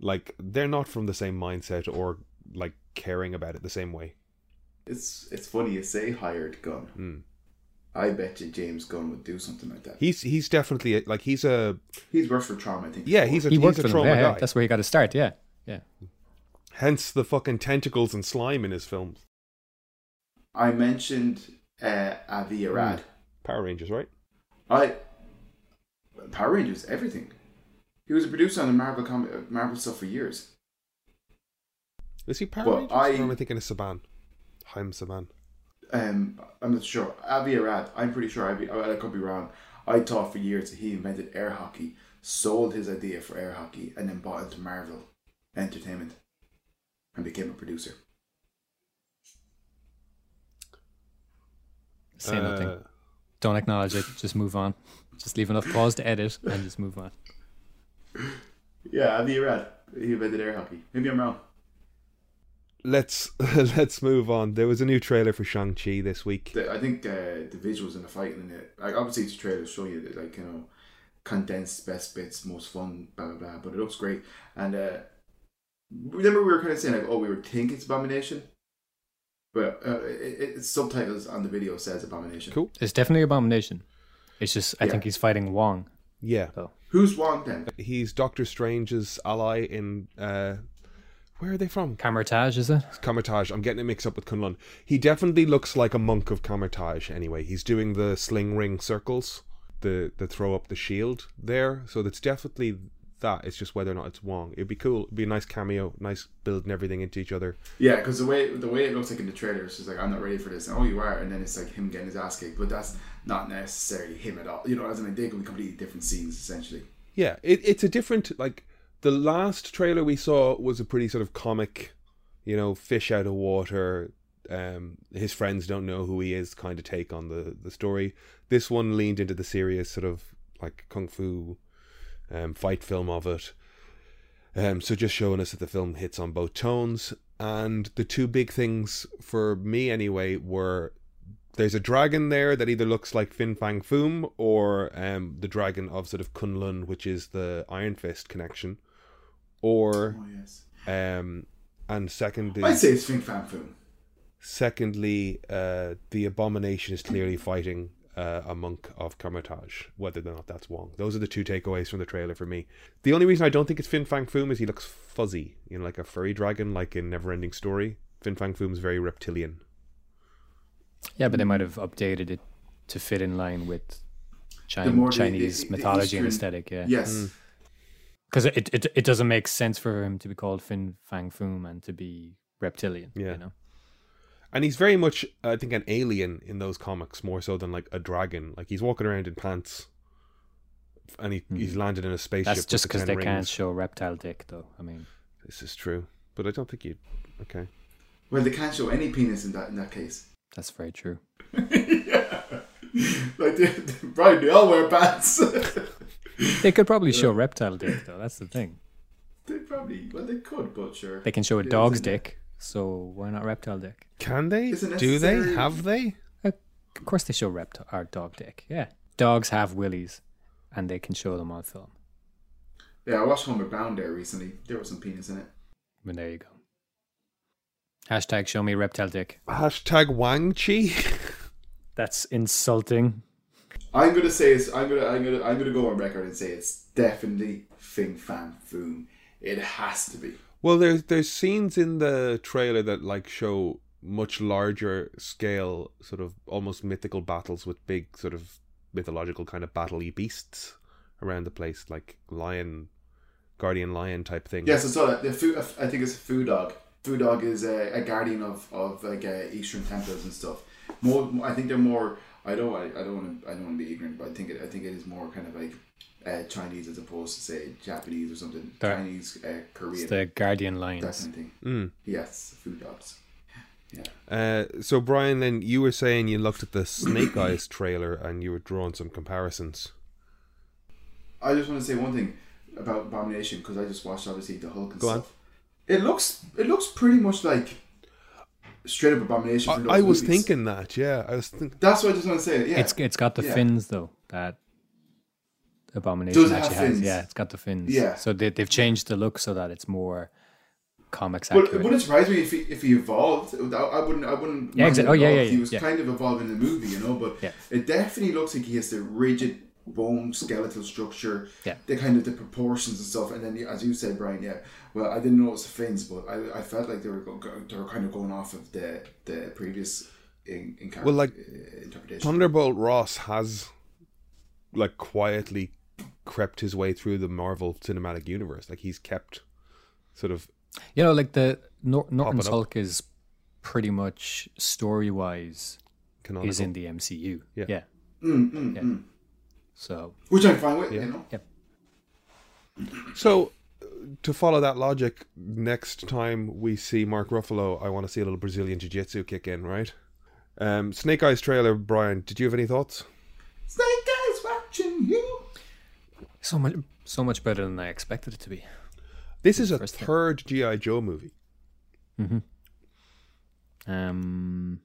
like they're not from the same mindset or like caring about it the same way. It's it's funny you say hired gun. Mm. I bet you James Gunn would do something like that. He's he's definitely a, like he's a He's worked for Troma, I think. yeah he's a He he's worked for Troma Yeah, yeah. guy. That's where he got to start. Yeah. Yeah. Hence the fucking tentacles and slime in his films. I mentioned uh, Avi Arad. Power Rangers, right? I Power Rangers, everything. He was a producer on the Marvel com- uh, Marvel stuff for years. Is he Power Well, Rangers? I- Or am I thinking of Saban? Haim Saban. Um, I'm not sure. Avi Arad, I'm pretty sure. Avi, I I could be wrong. I thought for years that he invented air hockey, sold his idea for air hockey, and then bought into Marvel Entertainment and became a producer. Say nothing. Uh, Don't acknowledge it. Just move on. Just leave enough pause to edit and just move on. (laughs) Yeah, Avi Arad. He invented air hockey. Maybe I'm wrong. Let's (laughs) let's move on. There was a new trailer for Shang Chi this week. The, I think uh, the visuals and the fighting in it, like obviously it's trailers show you that, like you know, condensed best bits, most fun, blah blah blah. But it looks great. And uh, remember we were kind of saying like, oh, we were thinking it's Abomination, but uh, it, it, it's subtitles on the video says Abomination. Cool. It's definitely Abomination. It's just, I Yeah. think he's fighting Wong. Yeah, Who's Wong then? he's Doctor Strange's ally in. uh Where are they from? Kamar-Taj, is it? Kamar-Taj. I'm getting it mixed up with Kunlun. He definitely looks like a monk of Kamar-Taj. Anyway, he's doing the sling ring circles, the the throw up the shield there. So that's definitely that. It's just whether or not it's Wong. It'd be cool. It'd be a nice cameo, nice building everything into each other. Yeah, because the way the way it looks like in the trailer, it's just like I'm not ready for this. And, oh, you are, and then it's like him getting his ass kicked. But that's not necessarily him at all. You know, as in like, they could be completely different scenes essentially. Yeah, it, it's a different like the last trailer we saw was a pretty sort of comic, you know, fish out of water. Um, his friends don't know who he is, kind of take on the the story. This one leaned into the serious sort of like kung fu, um, fight film of it. Um, so just showing us that the film hits on both tones. And the two big things for me anyway were there's a dragon there that either looks like Fin Fang Foom or um, the dragon of sort of Kunlun, which is the Iron Fist connection. Or Oh yes, um, and secondly, I'd say it's Fing Fan Foom. secondly, uh, the abomination is clearly fighting uh, a monk of Kamar-Taj, whether or not that's Wong. Those are the two takeaways from the trailer for me. The only reason I don't think it's Fin Fang Foom is he looks fuzzy, you know, like a furry dragon, like in Neverending Story. Fin Fang Foom is very reptilian. Yeah, but they might have updated it to fit in line with The Chin- more Chinese the- the mythology and Eastern- aesthetic. Yeah. Yes, Because it, it, it doesn't make sense for him to be called Fin Fang Foom and to be reptilian. Yeah. You know? And he's very much, I think, an alien in those comics more so than like a dragon. Like he's walking around in pants, and he, he's mm-hmm. landed in a spaceship. That's just because 10 they rings. can't show reptile dick, though. I mean, This is true, but I don't think you. Okay. well they can't show any penis in that in that case. that's very true. (laughs) yeah, like (laughs) they, they, right, they all wear pants. (laughs) They could probably show reptile dick, though. That's the thing. they probably well they could, but sure. They can show a Yeah, dog's isn't it? dick, so why not reptile dick? Can they? Is it Do they? necessary? Have they? Of course, they show reptile or dog dick. Yeah, dogs have willies, and they can show them on film. Yeah, I watched Homer Bound there recently. There was some penis in it. But there you go. Hashtag show me reptile dick. Hashtag Wang Chi. (laughs) That's insulting. I'm gonna say it's. I'm gonna. I'm gonna. I'm gonna go on record and say it's definitely Fing Fan Foom. It has to be. well, there's there's scenes in the trailer that like show much larger scale, sort of almost mythical battles with big sort of mythological kind of battle-y beasts around the place, like lion, guardian lion type thing. Yes, I saw that. The food. I think it's a food dog. Food dog is a, a guardian of of like uh, Eastern temples and stuff. More. I think they're more. I don't. I, I don't want to. I don't want to be ignorant, but I think it. I think it is more kind of like uh, Chinese as opposed to say Japanese or something. There- Chinese, uh, It's Korean, the guardian that lions. kind of thing. Mm. Yes, food dogs. Yeah. Uh, so Brian, then you were saying you looked at the Snake (coughs) Eyes trailer and you were drawing some comparisons. I just want to say one thing about Abomination because I just watched obviously the Hulk and Go on. It looks it looks pretty much like straight up abomination. From those I, I was movies. thinking that. Yeah, I was thinking. That's what I just want to say. Yeah, It's it's got the Yeah. fins though that abomination Does actually has. fins? Yeah, it's got the fins. Yeah. So they they've changed the look so that it's more comics Well, it wouldn't surprise me if he, if he evolved. I, I wouldn't. I wouldn't. Yeah, mind exa- oh, at yeah, yeah, He was yeah. kind of evolving in the movie, you know. But Yeah. it definitely looks like he has the rigid bone skeletal structure. Yeah. The kind of the proportions and stuff, and then as you said, Brian. Yeah. Well, I didn't notice the fins, but I, I felt like they were go, go- they were kind of going off of the the previous in, in Well, like, interpretation. Thunderbolt Ross has like quietly crept his way through the Marvel Cinematic Universe. Like he's kept sort of You know, like the Nor- Norton's. Hulk is pretty much story wise canonical. is in the MCU. Yeah. Yeah. Mm, mm, Yeah. mm. So Which I'm fine with, you know. yeah. So, uh, to follow that logic, next time we see Mark Ruffalo, I want to see a little Brazilian Jiu Jitsu kick in, right? Um, Snake Eyes trailer, Brian, did you have any thoughts? Snake eyes watching you. So much so much better than I expected it to be. This is a third G.I. Joe movie. Um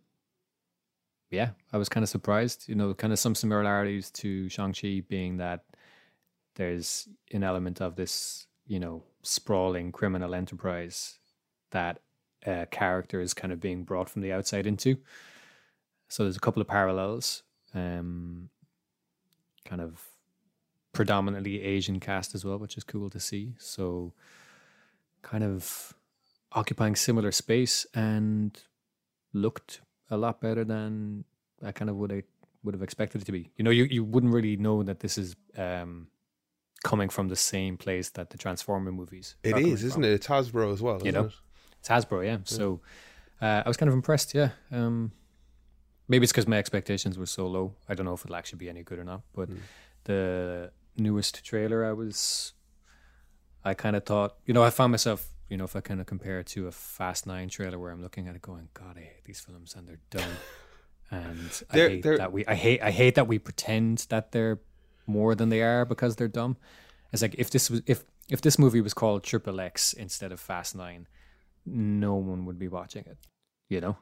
yeah, I was kind of surprised, you know, kind of some similarities to Shang-Chi being that there's an element of this, you know, sprawling criminal enterprise that a character is kind of being brought from the outside into. So there's a couple of parallels. Um kind of predominantly Asian cast as well, which is cool to see. So kind of occupying similar space and looked a lot better than I kind of would have would have expected it to be. You know, you, you wouldn't really know that this is um, coming from the same place that the Transformer movies. It is, is, isn't it? It's Hasbro as well. You know. it? It's Hasbro, yeah. So uh, I was kind of impressed. Yeah. Um, maybe it's because my expectations were so low. I don't know if it'll actually be any good or not. But the newest trailer, I was, I kind of thought, you know, I found myself, you know, if I kind of compare it to a Fast Nine trailer where I'm looking at it going, God, I hate these films and they're dumb. (laughs) and I They're- hate they're- that we, I hate, I hate that we pretend that they're more than they are because they're dumb. It's like if this was if if this movie was called Triple X instead of Fast Nine, no one would be watching it. You know,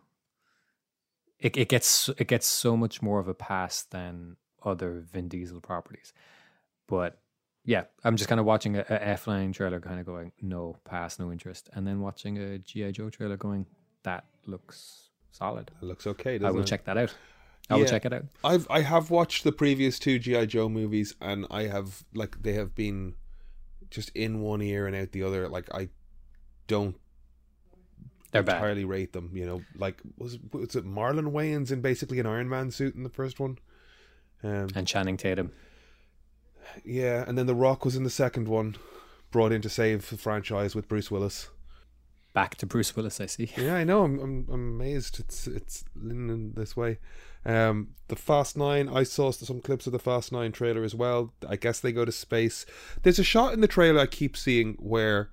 it it gets it gets so much more of a pass than other Vin Diesel properties. But yeah, I'm just kind of watching a, a F9 trailer, kind of going no pass, no interest, and then watching a GI Joe trailer, going that looks solid. It looks okay. I will it? check that out. I will check it out. I've I have watched the previous two GI Joe movies, and I have like they have been just in one ear and out the other. Like I don't They're bad. entirely rate them. You know, like was was it Marlon Wayans in basically an Iron Man suit in the first one? Um, And Channing Tatum. Yeah, and then The Rock was in the second one, brought in to save the franchise with Bruce Willis. Back to Bruce Willis, I see. Yeah, I know. I'm I'm, I'm amazed. It's it's in this way. Um, the Fast Nine. I saw some clips of the Fast Nine trailer as well. I guess they go to space. There's a shot in the trailer I keep seeing where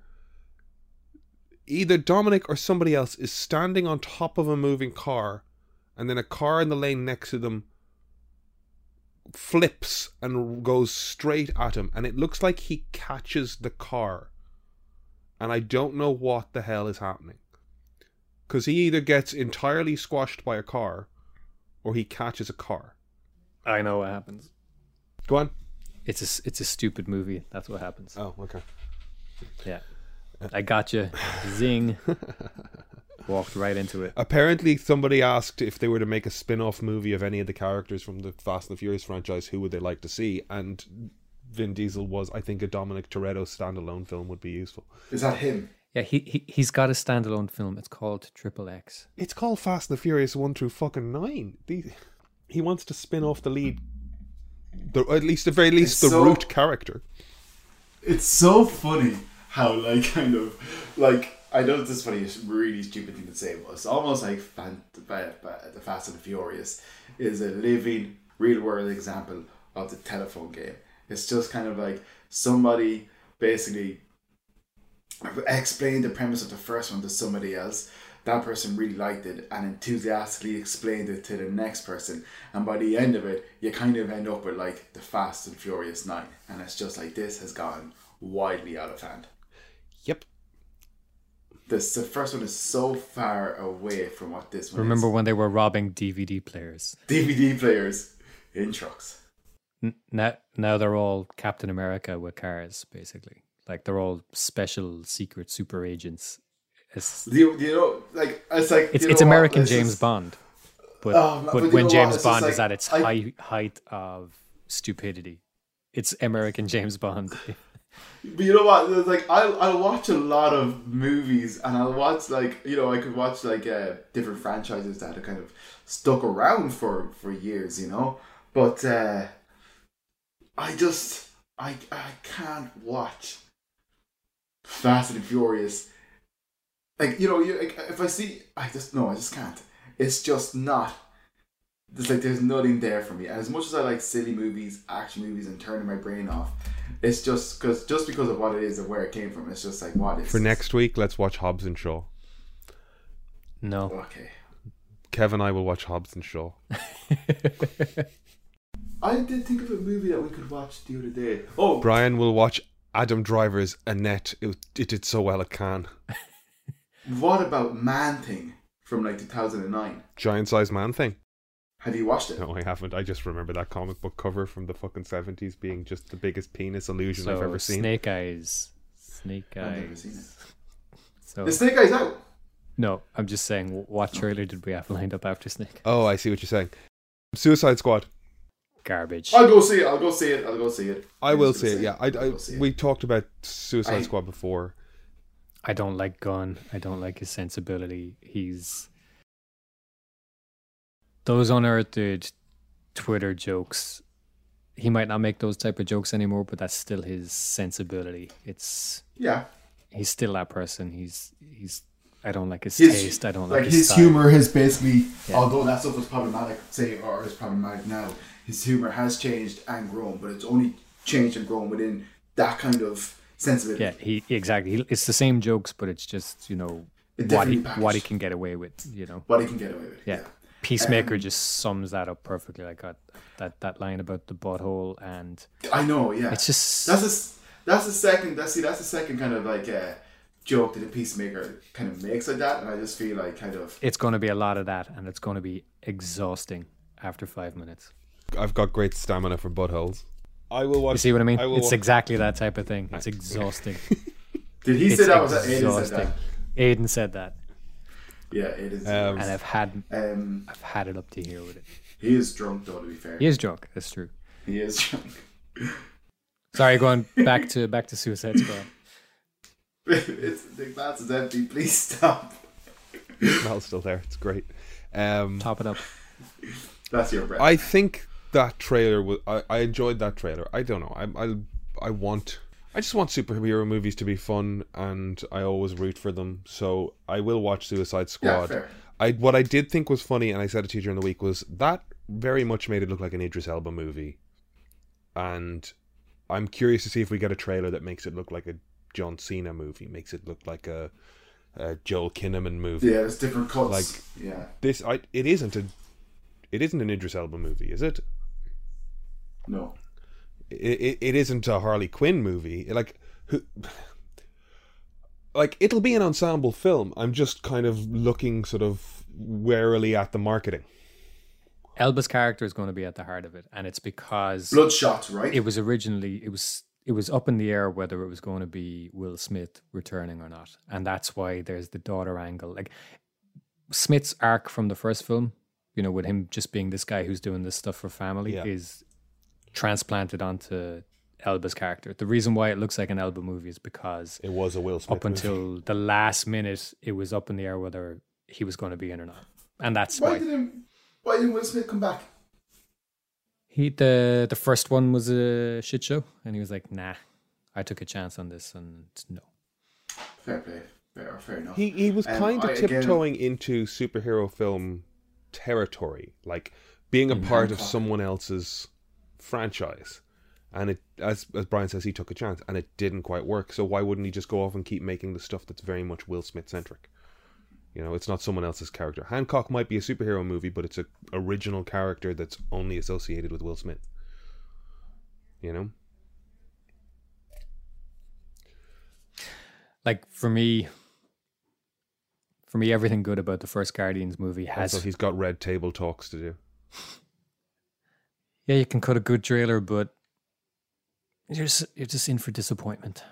either Dominic or somebody else is standing on top of a moving car, and then a car in the lane next to them flips and goes straight at him, and it looks like he catches the car and I don't know what the hell is happening. Because he either gets entirely squashed by a car or he catches a car. I know what happens. Go on. It's a s- it's a stupid movie. That's what happens. Oh, okay. Yeah, I got you. Zing. (laughs) Walked right into it. Apparently, somebody asked if they were to make a spin off movie of any of the characters from the Fast and the Furious franchise, who would they like to see? And Vin Diesel was, I think, a Dominic Toretto standalone film would be useful. Is that him? Yeah, he, he he's got a standalone film. It's called Triple X. It's called Fast and the Furious 1 through fucking 9. The, he wants to spin off the lead, the, at least, the very least, It's the so- root character. It's so funny how, like, kind of, like, I know this is funny, it's really stupid thing to say, but it's almost like fan, the Fast and the Furious is a living, real world example of the telephone game. It's just kind of like somebody basically explained the premise of the first one to somebody else. That person really liked it and enthusiastically explained it to the next person. And by the end of it, you kind of end up with like the Fast and Furious 9. And it's just like this has gone widely out of hand. This the first one is so far away from what this one Remember is. when they were robbing DVD players? DVD players in trucks. N- Now, now they're all Captain America with cars, basically. Like they're all special secret super agents. It's you, you know, like it's like it's, it's? American It's James just- Bond, but Oh, but, but when know? James Bond is at its I- high height of stupidity, it's American James Bond. (laughs) But you know what? Like I'll I'll watch a lot of movies and I'll watch like you know I could watch like uh, different franchises that have kind of stuck around for for years, you know. But uh, I just I I can't watch Fast and Furious. Like you know, you like, if I see, I just no, I just can't. It's just not. It's like there's nothing there for me. And as much as I like silly movies, action movies, and turning my brain off, it's just because just because of what it is and where it came from. It's just like what is For this? next week, let's watch Hobbs and Shaw. no, Okay, Kevin and I will watch Hobbs and Shaw. (laughs) I did think of a movie that we could watch the other day. Oh, Brian will watch Adam Driver's Annette. It, it did so well at Cannes. what about Man Thing from like 2009? Giant sized man thing. Have you watched it? No, I haven't. I just remember that comic book cover from the fucking 70s being just the biggest penis illusion I've ever seen. Snake Eyes, Snake Eyes. So The Snake Eyes out. no, I'm just saying, what trailer did we have lined up after Snake? Oh, I see what you're saying. Suicide Squad. Garbage. I'll go see it. I'll go see it. I'll go see it. I I'm will see it. Yeah, I, I'll I, go see it. we talked about Suicide I- Squad before. I don't like Gunn. I don't like his sensibility. He's those unearthed Twitter jokes. He might not make those type of jokes anymore, but that's still his sensibility. It's yeah. he's still that person. He's he's. I don't like his, His- taste. I don't like, Like his, his humor has basically, Yeah. although that stuff was problematic, say, or is problematic now, his humor has changed and grown, but it's only changed and grown within that kind of sensibility. Yeah, he exactly. He, it's the same jokes, but it's just you know what he what he can get away with. You know. What he can get away with. Yeah. Yeah. Peacemaker Um, just sums that up perfectly. Like that, that that line about the butthole, and I know. Yeah. it's just That's a that's the second. That's see. That's the second kind of like uh, joke that the peacemaker kind of makes like that, and I just feel like kind of it's going to be a lot of that, and it's going to be exhausting after five minutes. I've got great stamina for buttholes. I will watch. You see what I mean? I it's wa- exactly that type of thing. It's exhausting. (laughs) did he it's say that was that Aiden said that? Aiden said that, Yeah, it is. Um, and I've had um, I've had it up to here with it. he is drunk though. To be fair, He is drunk. That's true. he is drunk. Sorry, going (laughs) back to back to Suicide Squad. (laughs) it's the glass is empty. Please stop. (laughs) smell's still there. It's great. Um, Top it up. That's your breath. I think that trailer was. I, I enjoyed that trailer. I don't know. I, I I want. I just want superhero movies to be fun, and I always root for them. So I will watch Suicide yeah, Squad. fair. I what I did think was funny, and I said it to you during the week, was that very much made it look like an Idris Elba movie, and I'm curious to see if we get a trailer that makes it look like a John Cena movie, makes it look like a, a Joel Kinnaman movie. Yeah, there's different cuts. Like- yeah, This I it isn't a it isn't an Idris Elba movie, is it? no. It, it, it isn't a Harley Quinn movie. Like who like it'll be an ensemble film. I'm just kind of looking sort of warily at the marketing. Elba's character is going to be at the heart of it, and it's because Bloodshot, right? it was originally it was it was up in the air whether it was going to be Will Smith returning or not, and that's why there's the daughter angle. Like Smith's arc from the first film, you know, with him just being this guy who's doing this stuff for family, Yeah. is transplanted onto Elba's character. The reason why it looks like an Elba movie is because It was a Will Smith up movie. until the last minute, it was up in the air whether he was going to be in or not, and that's why why didn't Why didn't Will Smith come back? He the the first one was a shit show, and he was like, "Nah, I took a chance on this, and no." Fair play. Fair, fair enough. He he was Um, kind of I- again- tiptoeing into superhero film territory, like being a Mm-hmm. part of someone else's franchise. And it, as as Brian says, he took a chance, and it didn't quite work. So why wouldn't he just go off and keep making the stuff that's very much Will Smith centric? You know, it's not someone else's character. Hancock might be a superhero movie, but it's a original character that's only associated with Will Smith. You know, Like for me, For me, everything good about the first Guardians movie has. Also, he's got red table talks to do. Yeah, you can cut a good trailer, but you're just, you're just in for disappointment.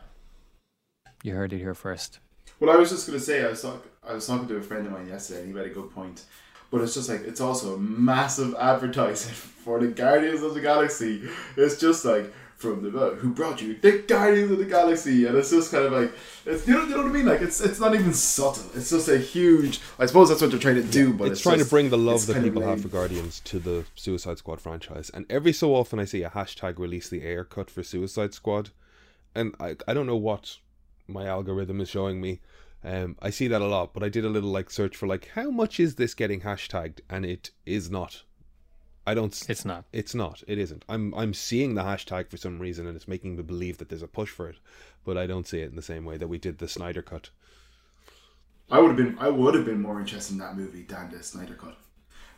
You heard it here first. Well, I was just gonna say I was talking I was talking to a friend of mine yesterday, and he made a good point. But it's just like it's also a massive advertising (laughs) for the Guardians of the Galaxy. It's just like from the who brought you the Guardians of the Galaxy, and it's just kind of like it's you know, you know what I mean. Like it's it's not even subtle. It's just a huge. I suppose that's what they're trying to do, but it's, it's, trying just- to bring the love that people have for Guardians to the Suicide Squad franchise. And every so often I see a hashtag release the Ayer cut for Suicide Squad. And I, I don't know what my algorithm is showing me. Um, I see that a lot, but I did a little like search for like how much is this getting hashtagged, and it is not. I don't. s- It's not. It's not. It isn't. I'm I'm seeing the hashtag for some reason, and it's making me believe that there's a push for it, but I don't see it in the same way that we did the Snyder cut. I would have been I would have been more interested in that movie than the Snyder cut,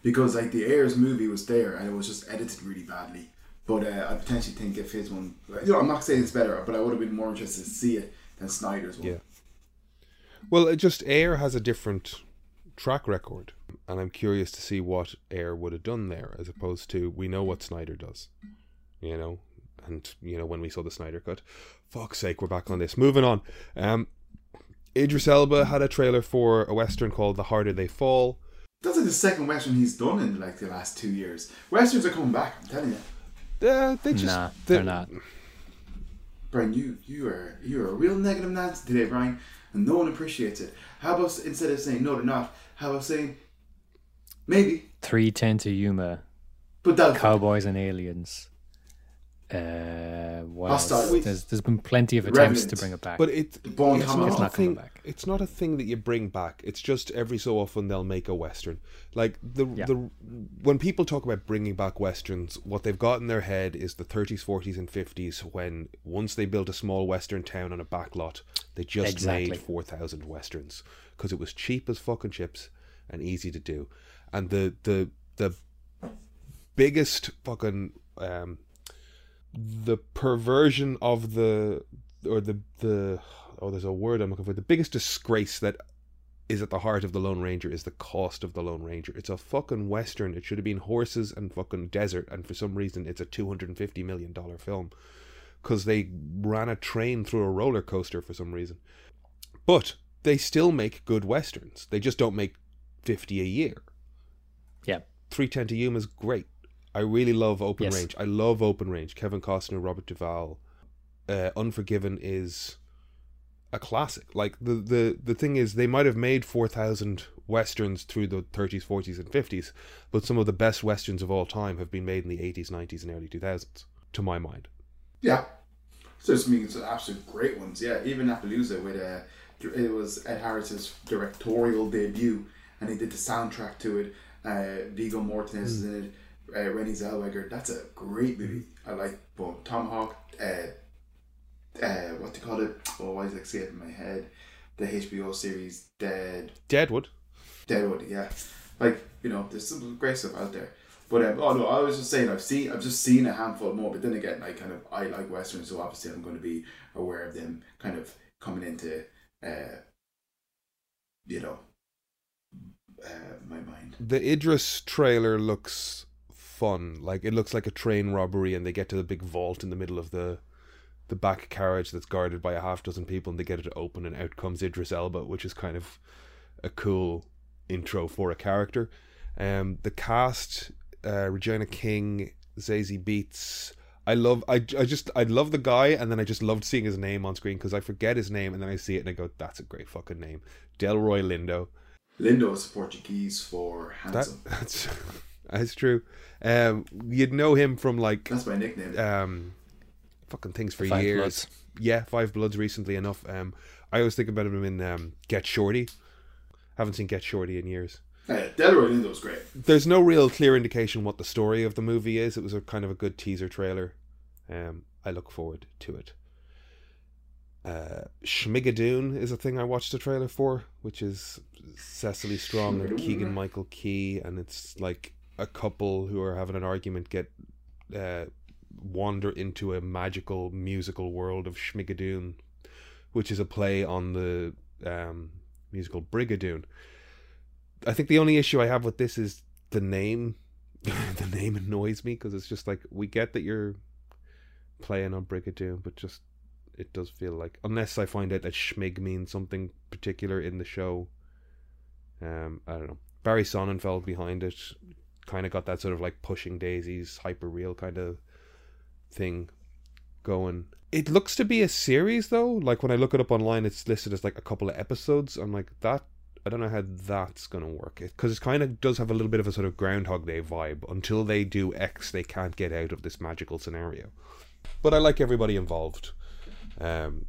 because like the Ayer's movie was there and it was just edited really badly. But uh, I potentially think if his one, you know, I'm not saying it's better, but I would have been more interested to see it than Snyder's one. Yeah. Well, it just Ayer has a different track record, and I'm curious to see what Ayer would have done there, as opposed to we know what Snyder does, you know, and you know when we saw the Snyder cut. Fuck's sake, we're back on this. Moving on. Um, Idris Elba had a trailer for a western called The Harder They Fall. That's like the second western he's done in like the last two years. Westerns are coming back. I'm telling you, Uh, they just nah, they- they're not. Brian. You you are you are a real negative Nancy today, Brian, and no one appreciates it. How about instead of saying no, they're not? How about saying maybe? 310 to Yuma, But that Cowboys and Aliens. Uh, what else? There's, there's been plenty of attempts Revenant. to bring it back. But it, Bone it's not, It's a not coming thing. back. It's not a thing that you bring back. It's just every so often they'll make a western. Like the Yeah. the when people talk about bringing back westerns, what they've got in their head is the 30s, 40s, and 50s. When once they built a small western town on a back lot, they just Exactly. made 4,000 westerns because it was cheap as fucking chips and easy to do. And the the the biggest fucking um the perversion of the or the the oh there's a word I'm looking for the biggest disgrace that is at the heart of the Lone Ranger is the cost of the Lone Ranger. It's a fucking western. It should have been horses and fucking desert, and for some reason it's a two hundred and fifty million dollar film because they ran a train through a roller coaster for some reason. But they still make good westerns. They just don't make fifty a year. yeah, 310 to Yuma is great. I really love Open Yes. Range. I love Open Range. Kevin Costner, Robert Duvall. Uh, Unforgiven is a classic. Like the the the thing is, they might have made 4,000 westerns through the 30s, 40s, and 50s, but some of the best westerns of all time have been made in the 80s, 90s, and early 2000s. To my mind, Yeah. So it's mean some absolute great ones. Yeah, even Appaloosa with uh, it was Ed Harris's directorial debut, and he did the soundtrack to it. Uh, Viggo Mortensen is in it. Uh, Renée Zellweger. That's a great movie. I like Bone Tomahawk. Uh, uh, what do you call it? Oh, why is it escaping my head? The HBO series Dead Deadwood. Deadwood, yeah. Like, you know, there's some great stuff out there. But um, oh no, I was just saying I've seen I've just seen a handful more, but then again, I kind of I like westerns, so obviously I'm going to be aware of them kind of coming into, uh, you know, uh, my mind. The Idris trailer looks fun. Like it looks like a train robbery, and they get to the big vault in the middle of the the back carriage that's guarded by a half dozen people, and they get it open, and out comes Idris Elba, which is kind of a cool intro for a character. Um, the cast: uh, Regina King, Zazie Beetz. I love. I, I just I love the guy, and then I just loved seeing his name on screen because I forget his name, and then I see it and I go, "That's a great fucking name." Delroy Lindo. Lindo is Portuguese for That handsome. that's (laughs) that's true. Um, you'd know him from like That's my nickname. um, fucking things for Five years. Bloods. Yeah, Five Bloods. Recently enough, um, I always think about him in um, Get Shorty. Haven't seen Get Shorty in years. Uh, Delroy Lindo's great. There's no real clear indication what the story of the movie is. It was a kind of a good teaser trailer. Um, I look forward to it. Uh, Schmigadoon is a thing I watched the trailer for, which is Cecily Strong and Keegan. Michael Key, and it's like a couple who are having an argument get uh, wander into a magical musical world of Schmigadoon, which is a play on the um, musical Brigadoon. I think the only issue I have with this is the name. (laughs) the name annoys me because it's just like we get that you're playing on Brigadoon, but just it does feel like unless I find out that Schmig means something particular in the show. Um, I don't know. Barry Sonnenfeld behind it kind of got that sort of like pushing daisies, hyper real kind of thing going. It looks to be a series though. Like when I look it up online, it's listed as like a couple of episodes. I'm like that. I don't know how that's gonna work. Because it, it kind of does have a little bit of a sort of Groundhog Day vibe. Until they do X, they can't get out of this magical scenario. But I like everybody involved. Um,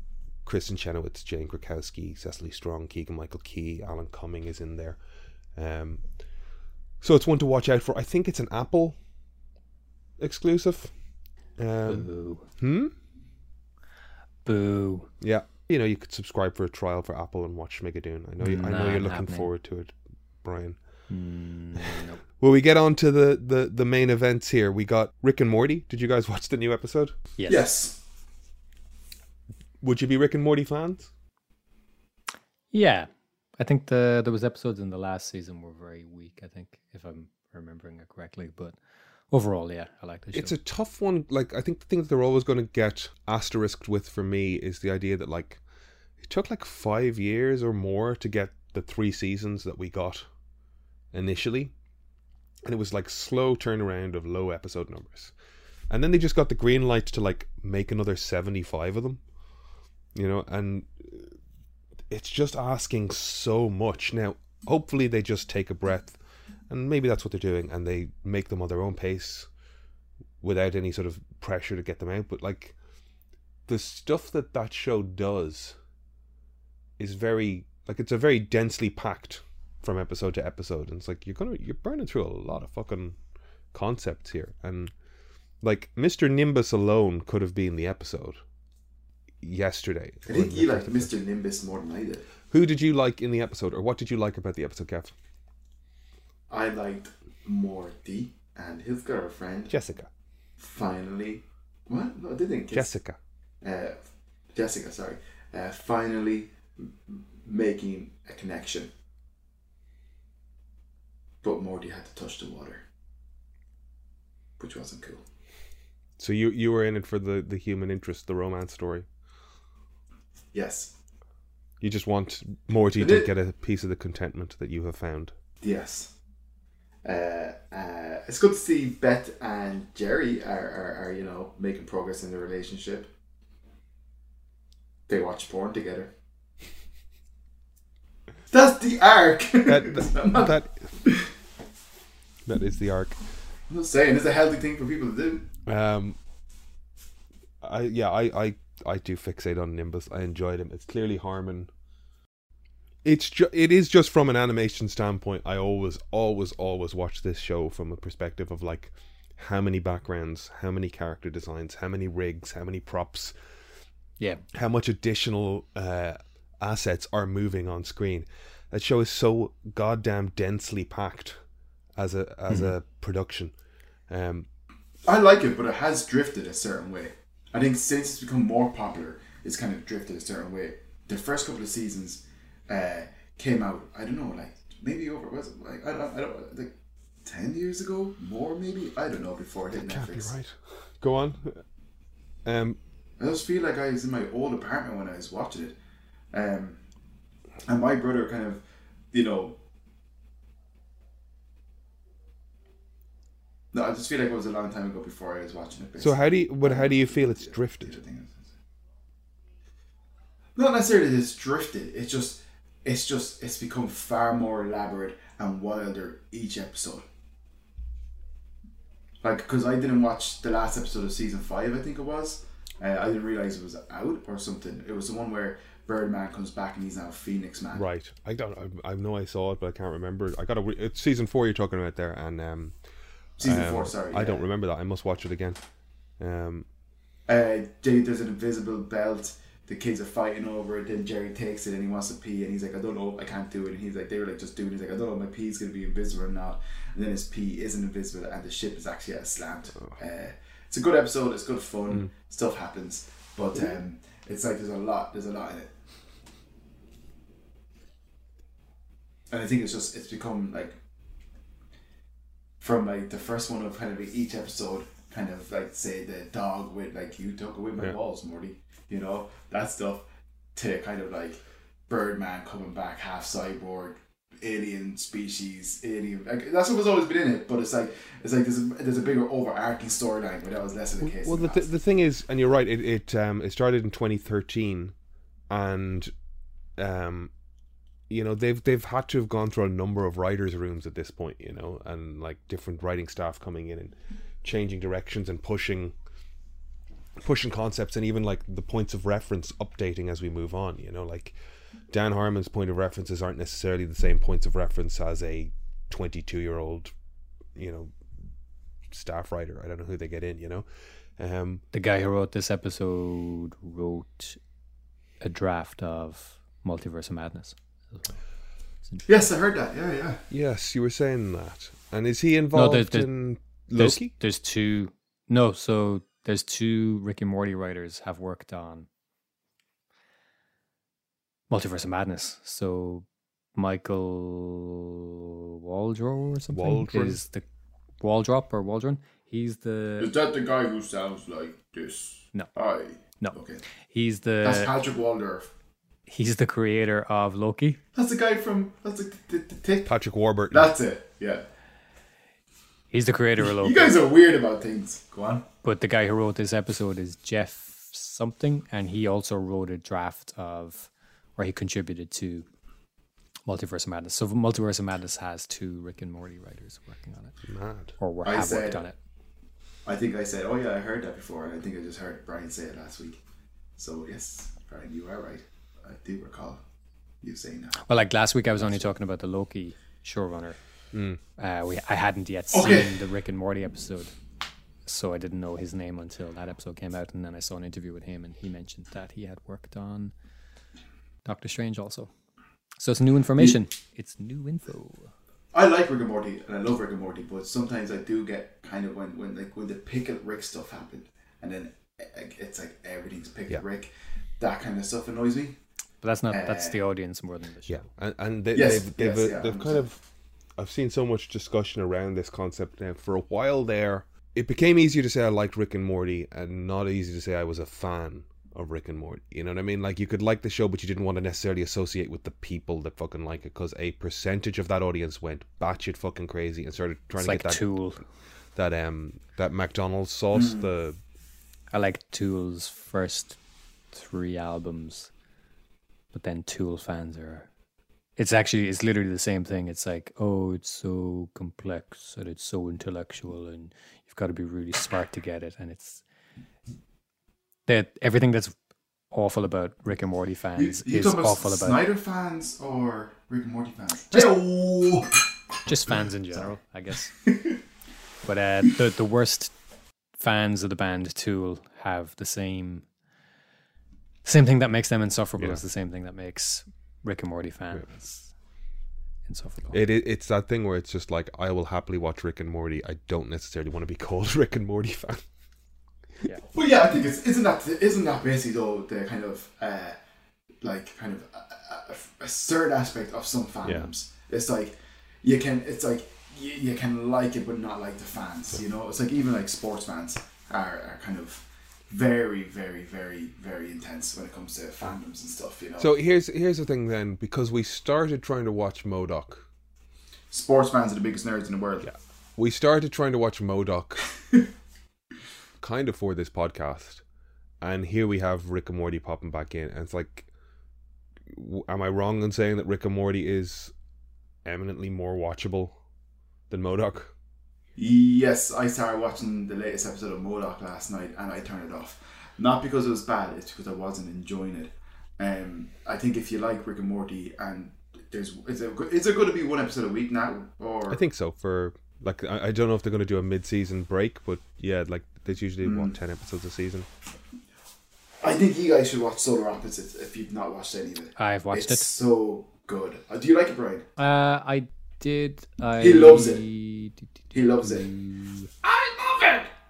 Kristin Chenoweth, Jane Krakowski, Cecily Strong, Keegan Michael Key, Alan Cumming is in there. Um, so it's one to watch out for. I think it's an Apple exclusive. Um, Boo. hmm. Boo. Yeah. You know, you could subscribe for a trial for Apple and watch Schmigadoon. I know. you, I know, you're looking happening. forward to it, Brian. Mm, nope. (laughs) Well, we get on to the, the the main events here. We got Rick and Morty. Did you guys watch the new episode? Yes. Yes. Would you be Rick and Morty fans? Yeah. I think the there was episodes in the last season were very weak. I think if I'm remembering it correctly, but overall, yeah, I like the show. It's a tough one. Like I think the thing that they're always going to get asterisked with for me is the idea that like it took like five years or more to get the three seasons that we got initially, and it was like slow turnaround of low episode numbers, and then they just got the green light to like make another seventy five of them, you know, and it's just asking so much now. Hopefully, they just take a breath, and maybe that's what they're doing, and they make them on their own pace without any sort of pressure to get them out. But like the stuff that that show does is very like it's a very densely packed from episode to episode, and it's like you're gonna you're burning through a lot of fucking concepts here, and like Mr. Nimbus alone could have been the episode yesterday. I think you the like first episode. Mr. Nimbus more than I did. Who did you like in the episode, or what did you like about the episode, Kev? I liked Morty and his girlfriend Jessica. finally. What? No, I didn't kiss. Jessica. Uh, Jessica, sorry. Uh, finally making a connection. But Morty had to touch the water, which wasn't cool. So you you were in it for the the human interest, the romance story. Yes, You just want Morty to get a piece of the contentment that you have found. yes. Uh, uh, it's good to see Beth and Jerry are, are, are, you know, making progress in their relationship. They watch porn together. (laughs) That's the arc. That (laughs) not, that, that is the arc. I'm not saying it's a healthy thing for people to do. Um, I yeah, I I I do fixate on Nimbus. I enjoyed him. It's clearly Harmon. It's ju- it is just from an animation standpoint. I always always always watch this show from a perspective of like how many backgrounds, how many character designs, how many rigs, how many props, yeah. how much additional uh, assets are moving on screen. That show is so goddamn densely packed as a as a production. Um, I like it, but it has drifted a certain way. I think since it's become more popular, it's kind of drifted a certain way. The first couple of seasons uh, came out, I don't know, like maybe over was it like I don't, I don't like ten years ago, more maybe I don't know before it hit can't be Netflix. right. Go on. Um, I just feel like I was in my old apartment when I was watching it, um, and my brother kind of, you know. No, I just feel like it was a long time ago before I was watching it. so how do you? But how do you feel it's drifted? Not necessarily that it's drifted. It's just, it's just, it's become far more elaborate and wilder each episode. Like, because I didn't watch the last episode of season five, I think it was. Uh, I didn't realize it was out or something. It was the one where Birdman comes back and he's now Phoenix Man. Right. I don't. I, I know I saw it, but I can't remember. I got. Re- it's season four you're talking about there, and um, Season um, four, sorry. I don't remember that. I must watch it again. Um, Uh, there's an invisible belt. The kids are fighting over it. Then Jerry takes it and he wants to pee, and he's like, "I don't know, I can't do it." And he's like, "They were like, just do it." He's like, "I don't know, my pee is gonna be invisible or not." And then his pee isn't invisible, and the ship is actually at a slant. Uh, it's a good episode. It's good fun. Stuff happens, but um, it's like there's a lot. There's a lot in it. and I think it's just it's become like from like the first one of kind of like each episode, kind of like say the dog with like you took away my Yeah. balls, Morty, you know that stuff, to kind of like Birdman coming back half cyborg, alien species, alien like that's what was always been in it. But it's like it's like there's a, there's a bigger overarching storyline, but that was less of the case. Well, the, the th- the thing is, and you're right. It it um it started in 2013, and um, you know they've they've had to have gone through a number of writers' rooms at this point. You know, and like different writing staff coming in and changing directions and pushing pushing concepts and even like the points of reference updating as we move on. You know, like Dan Harmon's point of references aren't necessarily the same points of reference as a 22 year old, you know, staff writer. I don't know who they get in. You know. Um, The guy who wrote this episode wrote a draft of Multiverse of Madness. Yes, I heard that. Yeah, yeah. Yes, you were saying that. And is he involved there's- there's- in Loki? there's two. No, so there's two Rick and Morty writers have worked on Multiverse of Madness. So Michael Waldron or something Waldron? is the Waldrop or Waldron. He's the Is that the guy who sounds like this? No. I. no. Okay. He's the. That's the Patrick Waldorf. He's the creator of Loki. That's the guy from. That's the, the, the tick. Patrick Warburton. That's it. Yeah. He's the creator of Loki. You guys are weird about things. Go on. But the guy who wrote this episode is Jeff something, and he also wrote a draft of, or he contributed to Multiverse of Madness. So Multiverse of Madness has two Rick and Morty writers working on it, Mad. or were, have said- worked on it. I think I said, oh yeah, I heard that before, and I think I just heard Brian say it last week. So yes, Brian, you are right. I do recall you saying that. Well, like last week, I was only talking about the Loki showrunner. Uh, we I hadn't yet Okay. seen the Rick and Morty episode, so I didn't know his name until that episode came out, and then I saw an interview with him, and he mentioned that he had worked on Doctor Strange also. So it's new information. It's new info. I like Rick and Morty, and I love Rick and Morty, but sometimes I do get kind of when when like when the Pickle Rick stuff happened, and then it's like everything's Pickle Yeah. Rick. That kind of stuff annoys me. But that's not that's Uh, the audience more than the show. Yeah, and, and they, Yes, they've they've, yes, uh, yeah, they've kind of. I've seen so much discussion around this concept now. For a while there, it became easier to say I liked Rick and Morty, and not easy to say I was a fan of Rick and Morty. You know what I mean? Like you could like the show, but you didn't want to necessarily associate with the people that fucking like it, because a percentage of that audience went batshit fucking crazy and started trying It's to like get that Tool. that um that McDonald's sauce. Mm. The I like Tool's first three albums, but then Tool fans are. It's actually it's literally the same thing. It's like oh, it's so complex and it's so intellectual, and you've got to be really smart to get it. And it's that everything that's awful about Rick and Morty fans you is talking about awful about Snyder fans or Rick and Morty fans? Hey-oh! (laughs) just fans in general, I guess. (laughs) but uh, the the worst fans of the band Tool have the same same thing that makes them insufferable Yeah. is the same thing that makes Rick and Morty fans insufferable. it, it it's that thing where it's just like I will happily watch Rick and Morty. I don't necessarily want to be called (laughs) Rick and Morty fan. Yeah. (laughs) Well, yeah, I think it's isn't that isn't that basically though the kind of uh, like kind of a, a, a third aspect of some fandoms. It's like you can it's like you, you can like it but not like the fans. You know, it's like even like sports fans are, are kind of very very very very intense when it comes to fandoms and stuff. You know, So here's here's the thing then, because we started trying to watch MODOK. sports fans are the biggest nerds in the world. Yeah. We started trying to watch MODOK (laughs) kind of for this podcast. And here we have Rick and Morty popping back in. And it's like am I wrong in saying that Rick and Morty is eminently more watchable than MODOK? Yes, I started watching the latest episode of MODOK last night and I turned it off. Not because it was bad, it's because I wasn't enjoying it. Um, I think if you like Rick and Morty and there's is it is there going to be one episode a week now or I think so for like I, I don't know if they're going to do a mid-season break, but yeah, like there's usually what 10 episodes a season. I think you guys should watch Solar Opposites if you've not watched any of it. I've watched it. it's so good. Uh, do you like it, Brian? Uh, I did. I, He loves it. He loves it. I love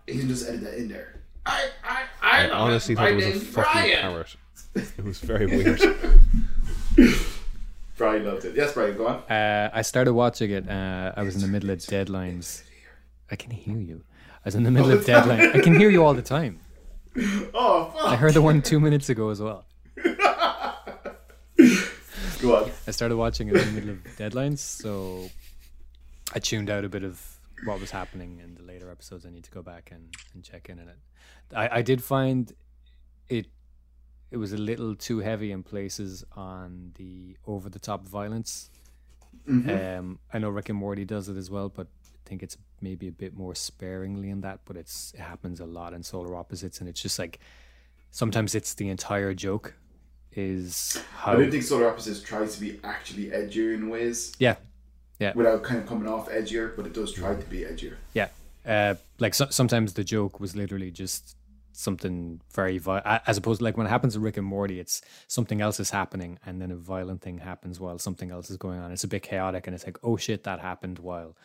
it. He can just edit that in there. I I I, I love honestly it. thought My it was a name's fucking Brian. parrot. It was very (laughs) weird. Brian, I loved it. Yes, Brian, go on. Uh, I started watching it. Uh, I was in the middle of deadlines. I can hear you. I was in the middle of (laughs) deadline. I can hear you all the time. (laughs) Oh, fuck. I heard the one two minutes ago as well. Go on. I started watching it in the middle of deadlines, so I tuned out a bit of what was happening in the later episodes. I need to go back and, and check in on it. I, I did find it it was a little too heavy in places on the over the top violence. Um, I know Rick and Morty does it as well, but I think it's maybe a bit more sparingly in that. But it's it happens a lot in Solar Opposites, and it's just like sometimes it's the entire joke is how I don't think Solar Opposites tries to be actually edgier in ways yeah yeah without kind of coming off edgier, but it does try to be edgier. Yeah, uh, like so, sometimes the joke was literally just something very vi- as opposed to like when it happens to Rick and Morty, it's something else is happening and then a violent thing happens while something else is going on. It's a bit chaotic and it's like oh shit that happened while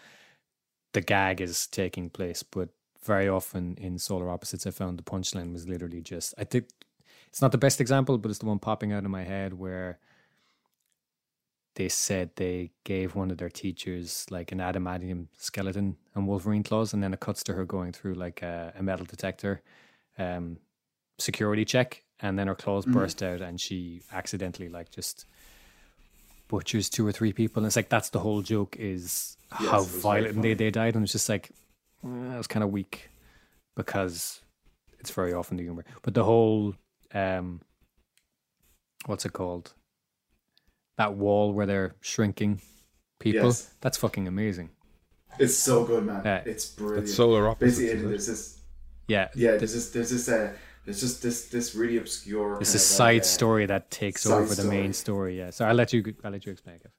the gag is taking place. But very often in Solar Opposites, I found the punchline was literally just I think it's not the best example, but it's the one popping out of my head where they said they gave one of their teachers like an adamantium skeleton and Wolverine claws, and then it cuts to her going through like a, a metal detector um, security check, and then her claws burst out, and she accidentally like just butchers two or three people. And it's like that's the whole joke is Yes, how violent they, they died, and it's just like eh, that was kind of weak because it's very often the humor, but the whole um, what's it called? That wall where they're shrinking people. Yes. That's fucking amazing. It's so good, man. Yeah. It's brilliant. It's solar opposites. Basically, isn't it? there's this. Yeah. Yeah, there's this. There's this. Uh, there's just this. This really obscure. It's a of side like, uh, story that takes side over the main story. Yeah. So I'll let you. I'll let you explain. Kev.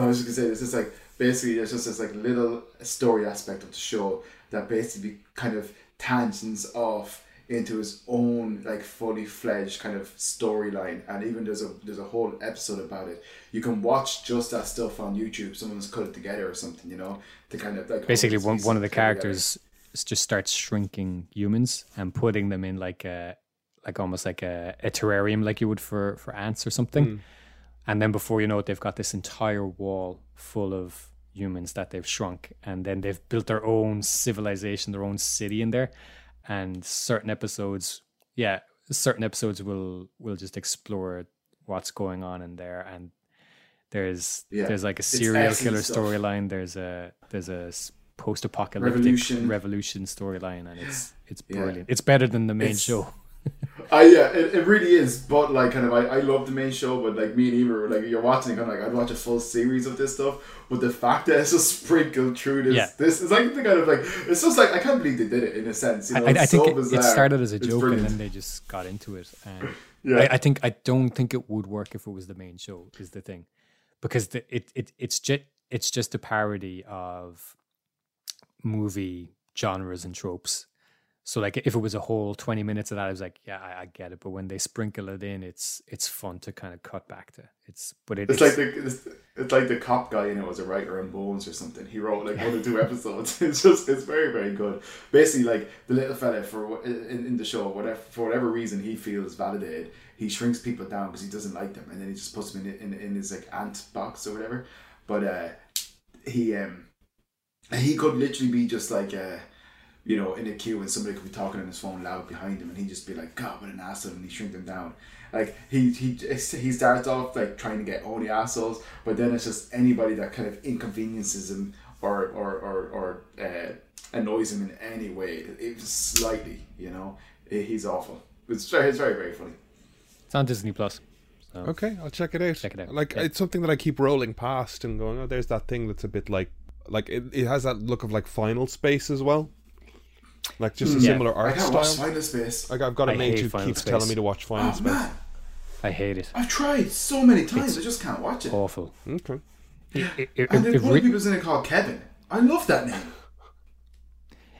I was just gonna say, it's just like basically there's just this like little story aspect of the show that basically kind of tangents off into his own like fully fledged kind of storyline, and even there's a there's a whole episode about it. You can watch just that stuff on YouTube. Someone's cut it together or something, you know, to kind of like Basically, one it's one of the put together. characters just starts shrinking humans and putting them in like a like almost like a, a terrarium, like you would for for ants or something. Hmm. And then before you know it, they've got this entire wall full of humans that they've shrunk, and then they've built their own civilization, their own city in there. And certain episodes, yeah, certain episodes will will just explore what's going on in there, and there's Yeah. there's like a serial killer storyline. There's a there's a post-apocalyptic Revolution. revolution, storyline, and it's it's Yeah. brilliant. It's better than the main It's- show. Uh, yeah, it, it really is. But like, kind of, I, I love the main show. But like, me and Eva were like, you're watching, kind of like, I'd watch a full series of this stuff. But the fact that it's just sprinkled through this, Yeah. this is like the kind of like, it's just like I can't believe they did it in a sense. You know, I, I think so it, it started as a It's joke, brilliant. and then they just got into it. And Yeah. I, I think I don't think it would work if it was the main show. Is the thing, because the, it it it's just it's just a parody of movie genres and tropes. So like if it was a whole twenty minutes of that, I was like, yeah, I, I get it. But when they sprinkle it in, it's it's fun to kind of cut back to. It's but it, It's like the it's, it's like the cop guy, you know, was a writer on Bones or something. He wrote like one or two (laughs) episodes. (laughs) It's just it's very very good. Basically, like the little fella for in, in the show, whatever for whatever reason he feels validated, he shrinks people down because he doesn't like them, and then he just puts them in in, in his like ant box or whatever. But uh, he um he could literally be just like uh you know, in a queue and somebody could be talking on his phone loud behind him and he'd just be like, God, what an asshole, and he shrink them down. Like, he, he, he starts off like trying to get only assholes, but then it's just anybody that kind of inconveniences him or, or, or, or uh, annoys him in any way, even slightly, you know, he's awful. It's very, it's very, very funny. it's on Disney Plus. So Okay, I'll check it out. Check it out, Like yeah. it's something that I keep rolling past and going, oh, there's that thing that's a bit like, like it, it has that look of like Final Space as well, like just a mm. Yeah. similar I art can't watch style. Final Space. Like I've got a I mate hate who Final keeps Space. telling me to watch oh, Final Oh, Space. man. I hate it. I've tried so many times, I just can't watch it. Awful. Okay. It, it, it, And there's one re- of the people's in it called Kevin. I love that name.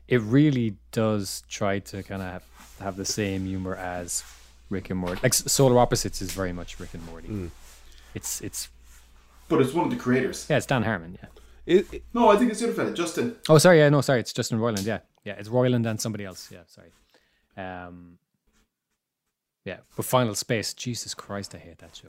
it really does try to kind of have, have the same humor as Rick and Morty. Like Solar Opposites is very much Rick and Morty. Mm. It's it's But it's one of the creators. yeah, it's Dan Harmon. Yeah. It, it- No, I think it's the other fella, Justin. Oh, sorry. Yeah, no, sorry. It's Justin Roiland. Yeah, yeah. It's Roiland and somebody else. Yeah, sorry. Um. Yeah, but Final Space. Jesus Christ, I hate that show.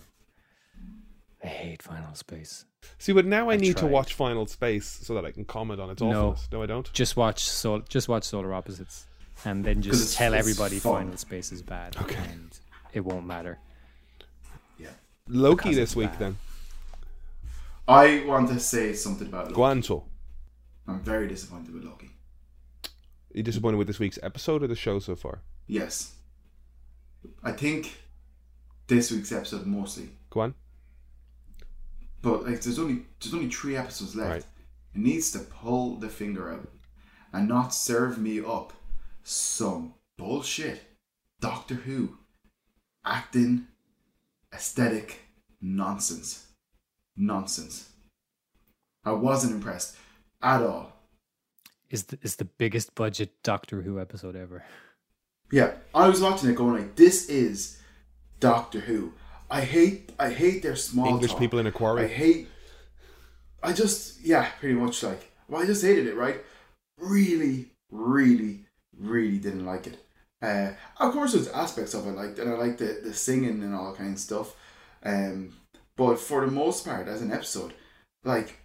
I hate Final Space. See, but now I, I need to watch Final Space so that I can comment on its No. awfulness. No, I don't. Just watch Sol- just watch Solar Opposites, and then just it's- tell it's everybody fun. Final Space is bad, Okay. and it won't matter. Yeah. Loki because this week bad. then. I want to say something about Loki. Guanto. I'm very disappointed with Loki. You disappointed with this week's episode or the show so far? Yes. I think this week's episode mostly. Go on. But like there's only there's only three episodes left. Right. It needs to pull the finger out and not serve me up some bullshit. Doctor Who. Acting aesthetic nonsense. Nonsense. I wasn't impressed at all. Is the, is the biggest budget Doctor Who episode ever? Yeah, I was watching it going like, this is Doctor Who. I hate I hate their small English talk. people in a I quarry. I hate. I just yeah, pretty much like. Well, I just hated it. Right, really, really, really didn't like it. Uh, of course, there's aspects of it like, and I like the the singing and all kind of stuff. Um, but for the most part, as an episode, like,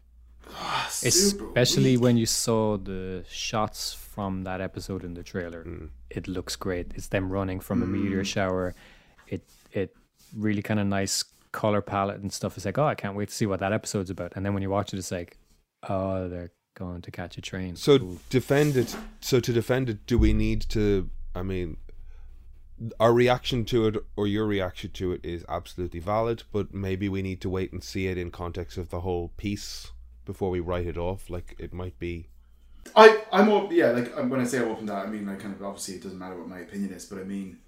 ah, Especially weak. when you saw the shots from that episode in the trailer, Mm. it looks great. It's them running from a meteor Mm. shower. It it really kind of nice color palette and stuff. It's like, oh, I can't wait to see what that episode's about. And then when you watch it, it's like, oh, they're going to catch a train. So Cool. defend it. So to defend it, do we need to? I mean, our reaction to it or your reaction to it is absolutely valid, but maybe we need to wait and see it in context of the whole piece before we write it off. Like it might be. I I'm op- yeah like um, when I say I'm open to that I mean like kind of obviously it doesn't matter what my opinion is but I mean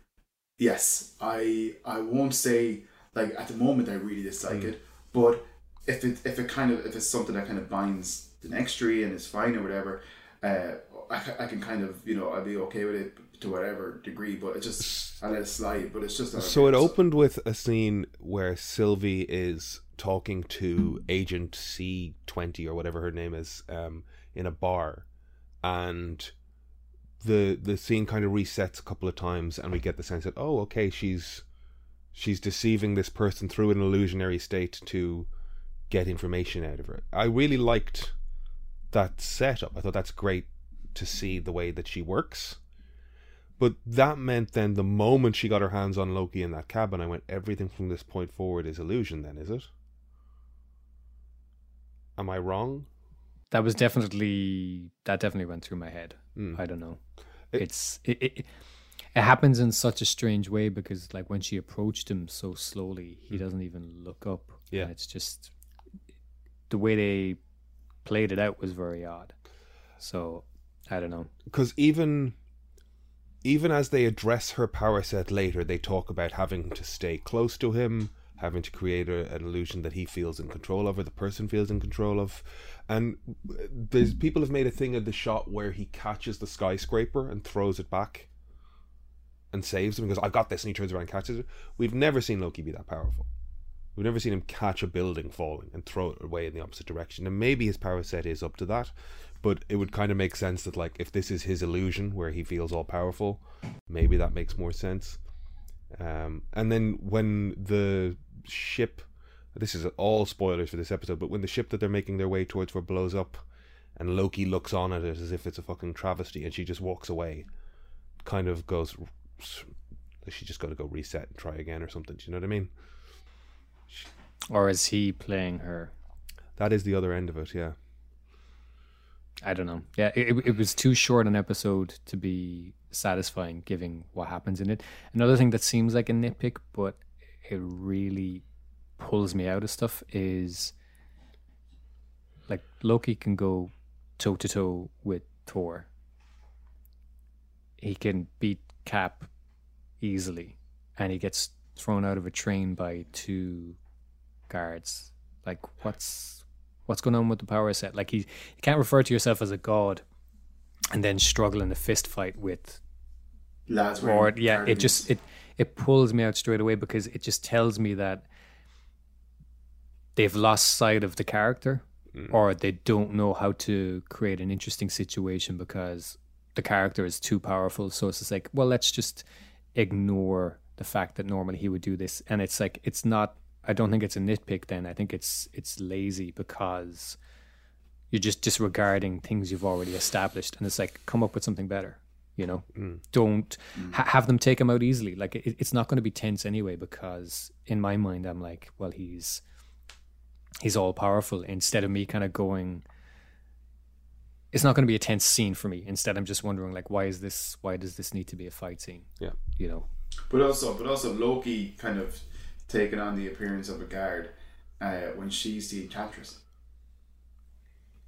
yes I I won't say like at the moment I really dislike Mm. it but if it if it kind of if it's something that kind of binds the next tree and is fine or whatever uh I, I can kind of you know I'll be okay with it to whatever degree but it just I let it slide but it's just So it opened with a scene where Sylvie is talking to Agent C twenty or whatever her name is um, in a bar, and the the scene kind of resets a couple of times, and we get the sense that oh, okay, she's she's deceiving this person through an illusionary state to get information out of her. I really liked that setup. I thought that's great to see the way that she works. But that meant then the moment she got her hands on Loki in that cabin, I went, everything from this point forward is illusion, then, is it? Am I wrong? that was definitely that definitely went through my head. Mm. I don't know. It- it's it, it it happens in such a strange way because like when she approached him so slowly, he doesn't even look up. Yeah. And it's just the way they played it out was very odd. So I don't know. Because even even as they address her power set later, they talk about having to stay close to him, having to create a, an illusion that he feels in control of, or the person feels in control of. And there's people have made a thing of the shot where he catches the skyscraper and throws it back and saves him because I've got this, and he turns around and catches it. We've never seen Loki be that powerful. We've never seen him catch a building falling and throw it away in the opposite direction. And maybe his power set is up to that, but it would kind of make sense that like if this is his illusion where he feels all powerful, maybe that makes more sense. Um, and then when the ship, this is all spoilers for this episode, but when the ship that they're making their way towards for blows up, and Loki looks on at it as if it's a fucking travesty, and she just walks away, kind of goes, she just got to go reset and try again or something. Do you know what I mean? Or is he playing her? That is the other end of it, yeah. I don't know. Yeah, it, it- it was too short an episode to be satisfying, given what happens in it. Another thing that seems like a nitpick, but it really pulls me out of stuff is like Loki can go toe to toe with Thor. He can beat Cap easily, and he gets thrown out of a train by two guards. Like, what's what's going on with the power set? Like, he you can't refer to yourself as a god and then struggle in a fist fight with lads or wearing yeah it just it it pulls me out straight away because it just tells me that they've lost sight of the character mm. or they don't know how to create an interesting situation because the character is too powerful. So it's just like well let's just ignore the fact that normally he would do this. And it's like it's not I don't think it's a nitpick. Then. I think it's it's lazy because you're just disregarding things you've already established, and it's like come up with something better. You know, Mm. don't ha- have them take him out easily. Like it, it's not going to be tense anyway because in my mind I'm like, well, he's he's all powerful. Instead of me kind of going, it's not going to be a tense scene for me. Instead, I'm just wondering like, why is this? Why does this need to be a fight scene? Yeah. You know, But also, but also Loki kind of taking on the appearance of a guard uh, when she's the enchantress.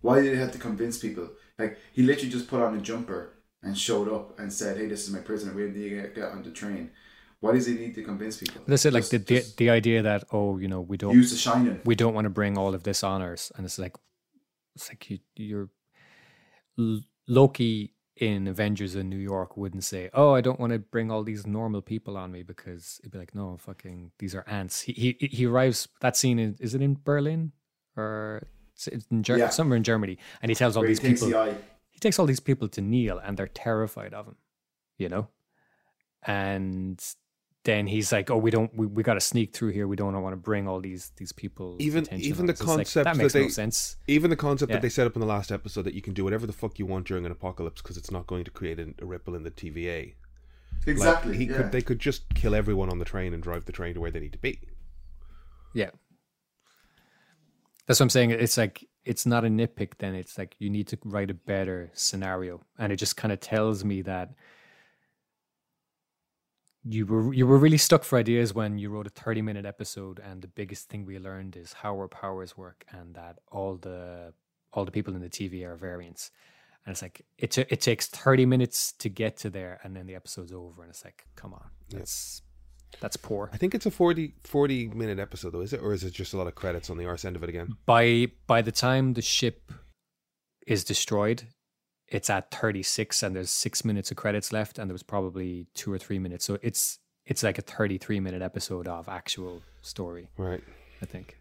Why did he have to convince people? Like he literally just put on a jumper and showed up and said, "Hey, this is my prisoner. We need to get, on the train." Why does he need to convince people? But I said like the, the the idea that oh, you know, we don't use the shining. we don't want to bring all of this on us, and it's like it's like you you're L- Loki in Avengers in New York wouldn't say, "Oh, I don't want to bring all these normal people on me," because it'd be like, "No, fucking, these are ants." He he he arrives. That scene in, is it in Berlin or it's in Ger- Yeah. somewhere in Germany, and he tells all Where these people the. He takes all these people to kneel and they're terrified of him, you know? And then he's like, Oh, we don't we, we gotta sneak through here. We don't want to bring all these these people. Even- even the concept that that makes no they- sense. Even the concept Yeah. that they set up in the last episode that you can do whatever the fuck you want during an apocalypse because it's not going to create a, a ripple in the TVA. Like, Exactly. he yeah. could, they could just kill everyone on the train and drive the train to where they need to be. Yeah. That's what I'm saying. It's like it's not a nitpick then. It's like you need to write a better scenario. And it just kind of tells me that you were you were really stuck for ideas when you wrote a 30 minute episode and the biggest thing we learned is how our powers work and that all the all the people in the TV are variants. And it's like it ta- it takes 30 minutes to get to there and then the episode's over and it's like come on. That's that's poor. I think it's a 40, 40 minute episode though, is it? Or is it just a lot of credits on the arse end of it again? by by the time the ship is destroyed it's at 36 and there's six minutes of credits left and there was probably two or three minutes so it's it's like a 33 minute episode of actual story Right. i think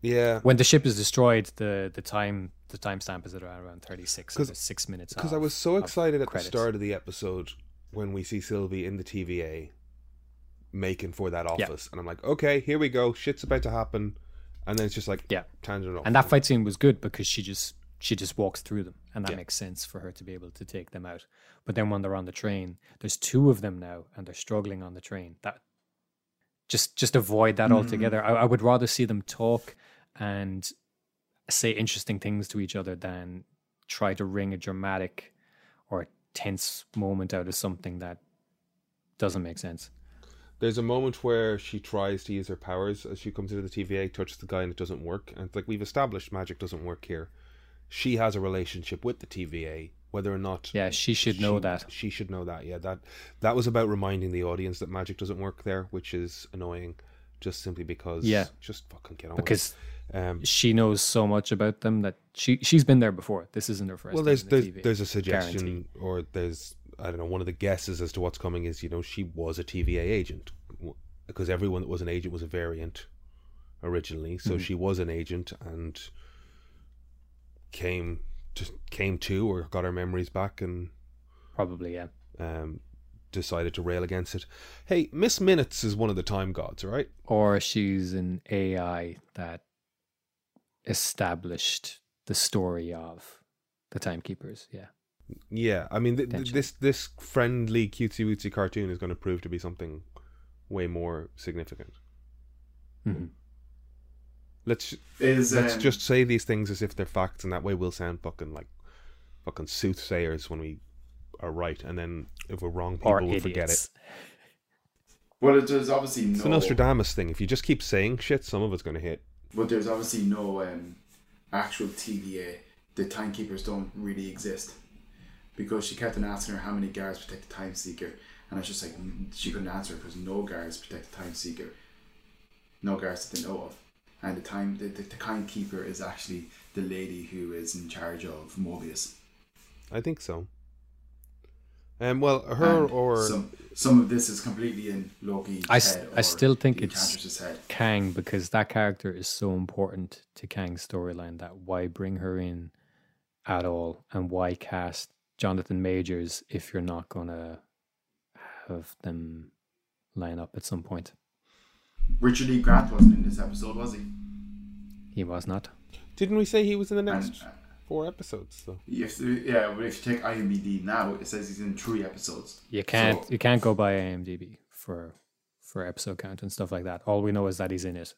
Yeah. when the ship is destroyed the the time the timestamp is at around 36 'Cause- and there's six minutes Because I was so excited at credits. the start of the episode when we see Sylvie in the TVA making for that Yeah. office. And I'm like, okay, here we go. Shit's about to happen. And then it's just like, Yeah. tangent off. and that fight scene was good because she just she just walks through them and that Yeah. makes sense for her to be able to take them out but then when they're on the train there's two of them now and they're struggling on the train that just just avoid that Mhm. altogether I, I would rather see them talk and say interesting things to each other than try to wring a dramatic or a tense moment out of something that doesn't make sense There's a moment where she tries to use her powers as she comes into the TVA, touches the guy, and it doesn't work. And it's like, we've established magic doesn't work here. She has a relationship with the TVA, whether or not. yeah she should know that She should know that. Yeah, that that was about reminding the audience that magic doesn't work there, which is annoying, just simply because. Yeah. Just fucking get on. with because it. um, she knows so much about them that she she's been there before. This isn't her first. well, time there's the there's there's a suggestion, Guarantee. or there's I don't know. One of the guesses as to what's coming is you know she was a TVA agent because everyone that was an agent was a variant originally. So Mhm. she was an agent and came to came to or got her memories back and probably yeah. um, decided to rail against it. Hey, Miss Minutes is one of the time gods, right? Or she's an AI that established the story of the timekeepers. Yeah, Yeah, I mean th- th- this this friendly cutesy wootsy cartoon is going to prove to be something way more significant. Mhm. Let's Is let's um, just say these things as if they're facts, and that way we'll sound fucking like fucking soothsayers when we are right, and then if we're wrong, people or will idiots. forget it. (laughs) Well, it- there's obviously no. It's no. the Nostradamus thing. If you just keep saying shit, some of it's going to hit. But there's obviously no um, actual TVA. The timekeepers don't really exist because she kept on asking her how many guards protect the timekeeper, and I was just like mm, she couldn't answer because no guards protect the timekeeper. No guards that they know of, and the time the, the, the timekeeper is actually the lady who is in charge of Mobius. I think so. Um, well, her And or some some of this is completely in Loki's I s- head. I still think it's- Kang because that character is so important to Kang's storyline that why bring her in at all and why cast Jonathan Majors if you're not gonna have them line up at some point. Richard E. Grant wasn't in this episode, was he? He was not. Didn't we say he was in the next And, uh, four episodes though? If yeah, but if you take IMDb now, it says he's in three episodes. You can't So- you can't go by IMDb for for episode count and stuff like that. All we know is that he's in it.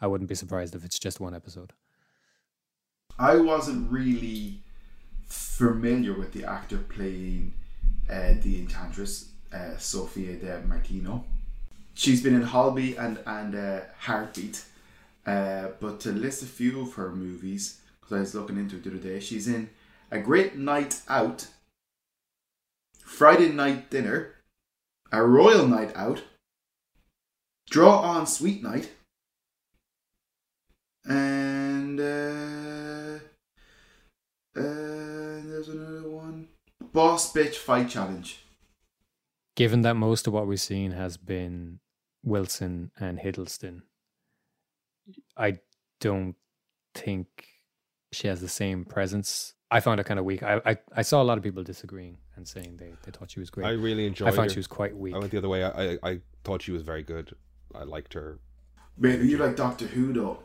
I wouldn't be surprised if it's just one episode. I wasn't really familiar with the actor playing uh, the Enchantress, uh, Sophia Di Martino. She's been in Holby and and uh, Heartbeat, uh, but to list a few of her movies, because I was looking into it the other day, she's in A Great Night Out, Friday Night Dinner, A Royal Night Out, Draw On Sweet Night, and Boss Bitch Fight Challenge. Given that most of what we've seen has been Wilson and Hiddleston, I don't think she has the same presence. I found it kind of weak. I, I, I saw a lot of people disagreeing and saying they, they thought she was great. I I, really enjoyed I found her. she was quite weak. I went the other way. I, I I thought she was very good. I liked her. Wait, you like Doctor Who though?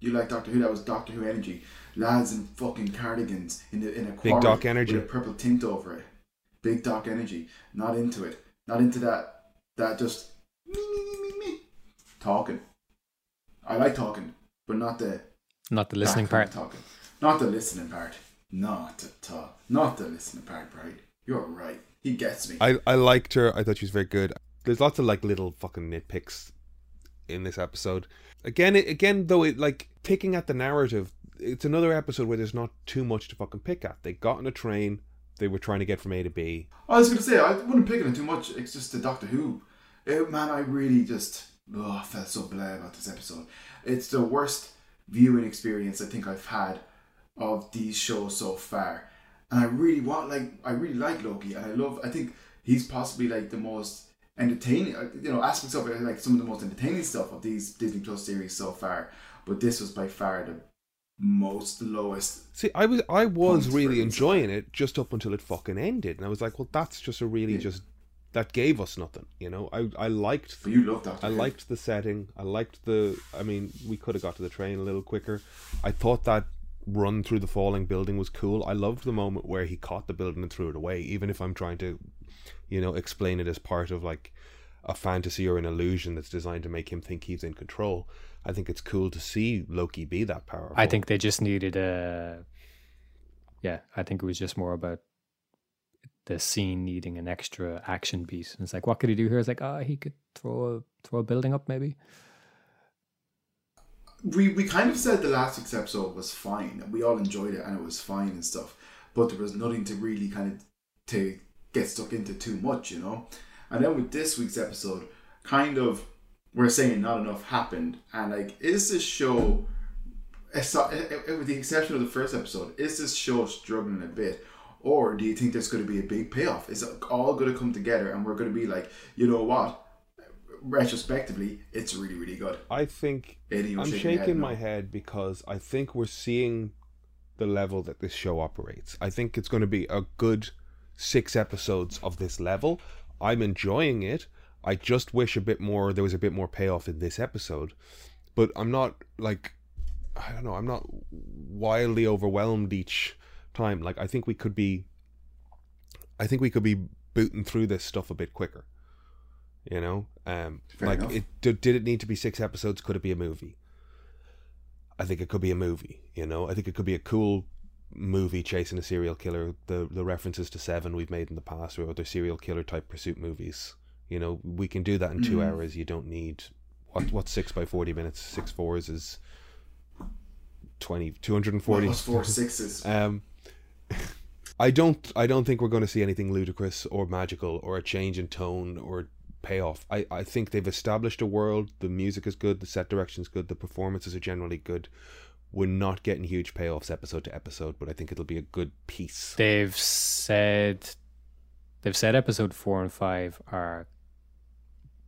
You like Doctor Who? That was Doctor Who energy. Lads in fucking cardigans in the in a Big quarry Doc energy. with a purple tint over it. Big Doc energy. Not into it. Not into that. That just me me me me me talking. I like talking, but not the Not the listening that kind part. of talking. Not the listening part. Not at all. Not the listening part, right? You're right. He gets me. I I liked her. I thought she was very good. There's lots of like little fucking nitpicks in this episode. Again, it, again though, it like picking at the narrative. It's another episode where there's not too much to fucking pick at. They got on a train. They were trying to get from A to B. I was gonna say I wouldn't pick on it too much. It's just the Doctor Who. Eh, man, I really just oh, felt so blah about this episode. It's the worst viewing experience I think I've had of these shows so far. And I really want like I really like Loki, and I love. I think he's possibly like the most entertaining. uh, You know, aspects of it like some of the most entertaining stuff of these Disney Plus series so far. But this was by far the most lowest. See, I was I was really enjoying it just up until it fucking ended, and I was like, well, that's just a really Yeah. just that gave us nothing. You know, I I liked you love Doctor. I liked the setting. I liked the. I mean, we could have got to the train a little quicker. I thought that run through the falling building was cool. I loved the moment where he caught the building and threw it away. Even if I'm trying to, you know, explain it as part of like a fantasy or an illusion that's designed to make him think he's in control. I think it's cool to see Loki be that powerful. I think they just needed a. Yeah, I think it was just more about the scene needing an extra action beat. And it's like, what could he do here? It's like, ah, he could throw a throw a building up, maybe. we we kind of said the last week's episode was fine and we all enjoyed it and it was fine and stuff but there was nothing to really kind of to get stuck into too much you know and then with this week's episode kind of we're saying not enough happened and like is this show aside- eh, eh, with the exception of the first episode is this show struggling a bit or do you think there's going to be a big payoff is it all going to come together and we're going to be like you know what retrospectively it's really really good I think I'm shaking shaking my head because I think we're seeing the level that this show operates. I think it's going to be a good six episodes of this level. I'm enjoying it. I just wish a bit more. There was a bit more payoff in this episode, but I'm not like I don't know. I'm not wildly overwhelmed each time. Like I think we could be. I think we could be booting through this stuff a bit quicker. You know, um, Fair like enough. it did, did it need to be six episodes? Could it be a movie? I think it could be a movie. You know, I think it could be a cool movie chasing a serial killer. The the references to Seven we've made in the past, or other serial killer type pursuit movies. You know, we can do that in two Mhm. hours. You don't need what what's six by forty minutes. Six fours is 20, 240. Plus four sixes. (laughs) Um, (laughs) I don't. I don't think we're going to see anything ludicrous or magical or a change in tone or payoff. I, I think they've established a world. The music is good. The set direction is good. The performances are generally good. We're not getting huge payoffs episode to episode, but I think it'll be a good piece. They've said they've said episode four and five are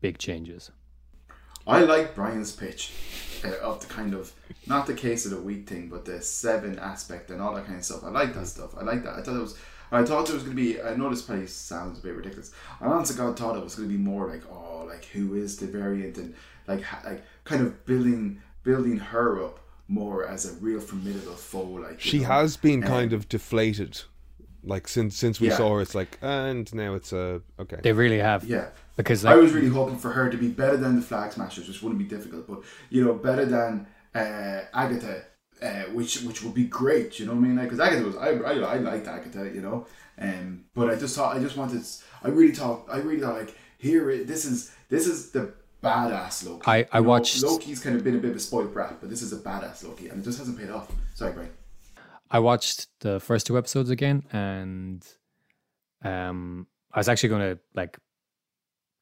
big changes. I like Brian's pitch uh, of the kind of not the case of the week thing, but the seven aspect and all that kind of stuff. I like that stuff. I like that. I thought it was. I thought there was going to be. I know this probably sounds a bit ridiculous. I honestly God thought it was going to be more like, oh, like who is the variant and like like kind of building building her up more as a real formidable foe. Like She know. has been Um, kind of deflated, like since since we Yeah. saw her. It's like, and now it's a okay. They really have. Yeah. Because I was really hoping for her to be better than the Flag Smashers, which wouldn't be difficult, but you know, better than uh, Agatha, uh, which which would be great. You know what I mean? Like, because Agatha was, I, I I liked Agatha, you know, um, but I just thought I just wanted, I really thought, I really thought like here it- this is this is the badass Loki. I- I You know, watched- Loki's kind of been a bit of a spoiled brat, but this is a badass Loki, and it just hasn't paid off. Sorry, Brian. I watched the first two episodes again, and um, I was actually going to like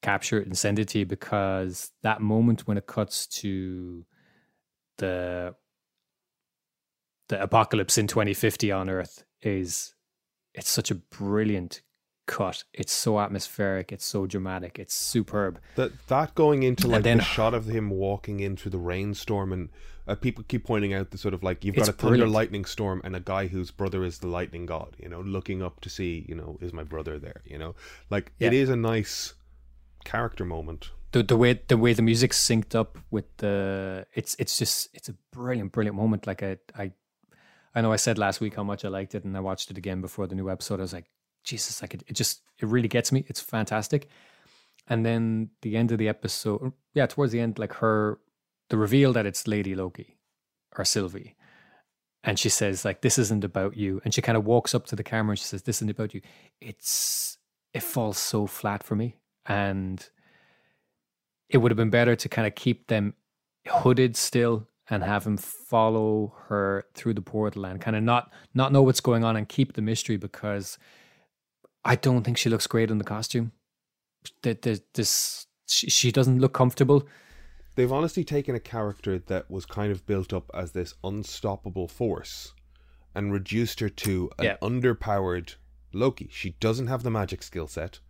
capture it and send it to you because that moment when it cuts to the the apocalypse in 2050 on Earth is it's such a brilliant cut. It's so atmospheric. It's so dramatic. It's superb. That that going into like then- the shot of him walking into the rainstorm, and uh, people keep pointing out the sort of like you've got a thunder brilliant. lightning storm and a guy whose brother is the lightning god. You know, looking up to see, you know, is my brother there? You know, like it Yeah. is a nice character moment. the the way the way the music's synced up with the it's it's just it's a brilliant brilliant moment. Like I I I know I said last week how much I liked it and I watched it again before the new episode. I was like Jesus like it, it just it really gets me. It's fantastic. And then the end of the episode yeah towards the end like her the reveal that it's Lady Loki or Sylvie. And she says like this isn't about you. And she kind of walks up to the camera and she says this isn't about you. It's it falls so flat for me and it would have been better to kind of keep them hooded still and have him follow her through the portal and kind of not not know what's going on and keep the mystery because I don't think she looks great in the costume. That this she, she doesn't look comfortable. They've honestly taken a character that was kind of built up as this unstoppable force and reduced her to an Yeah. underpowered Loki. She doesn't have the magic skill set.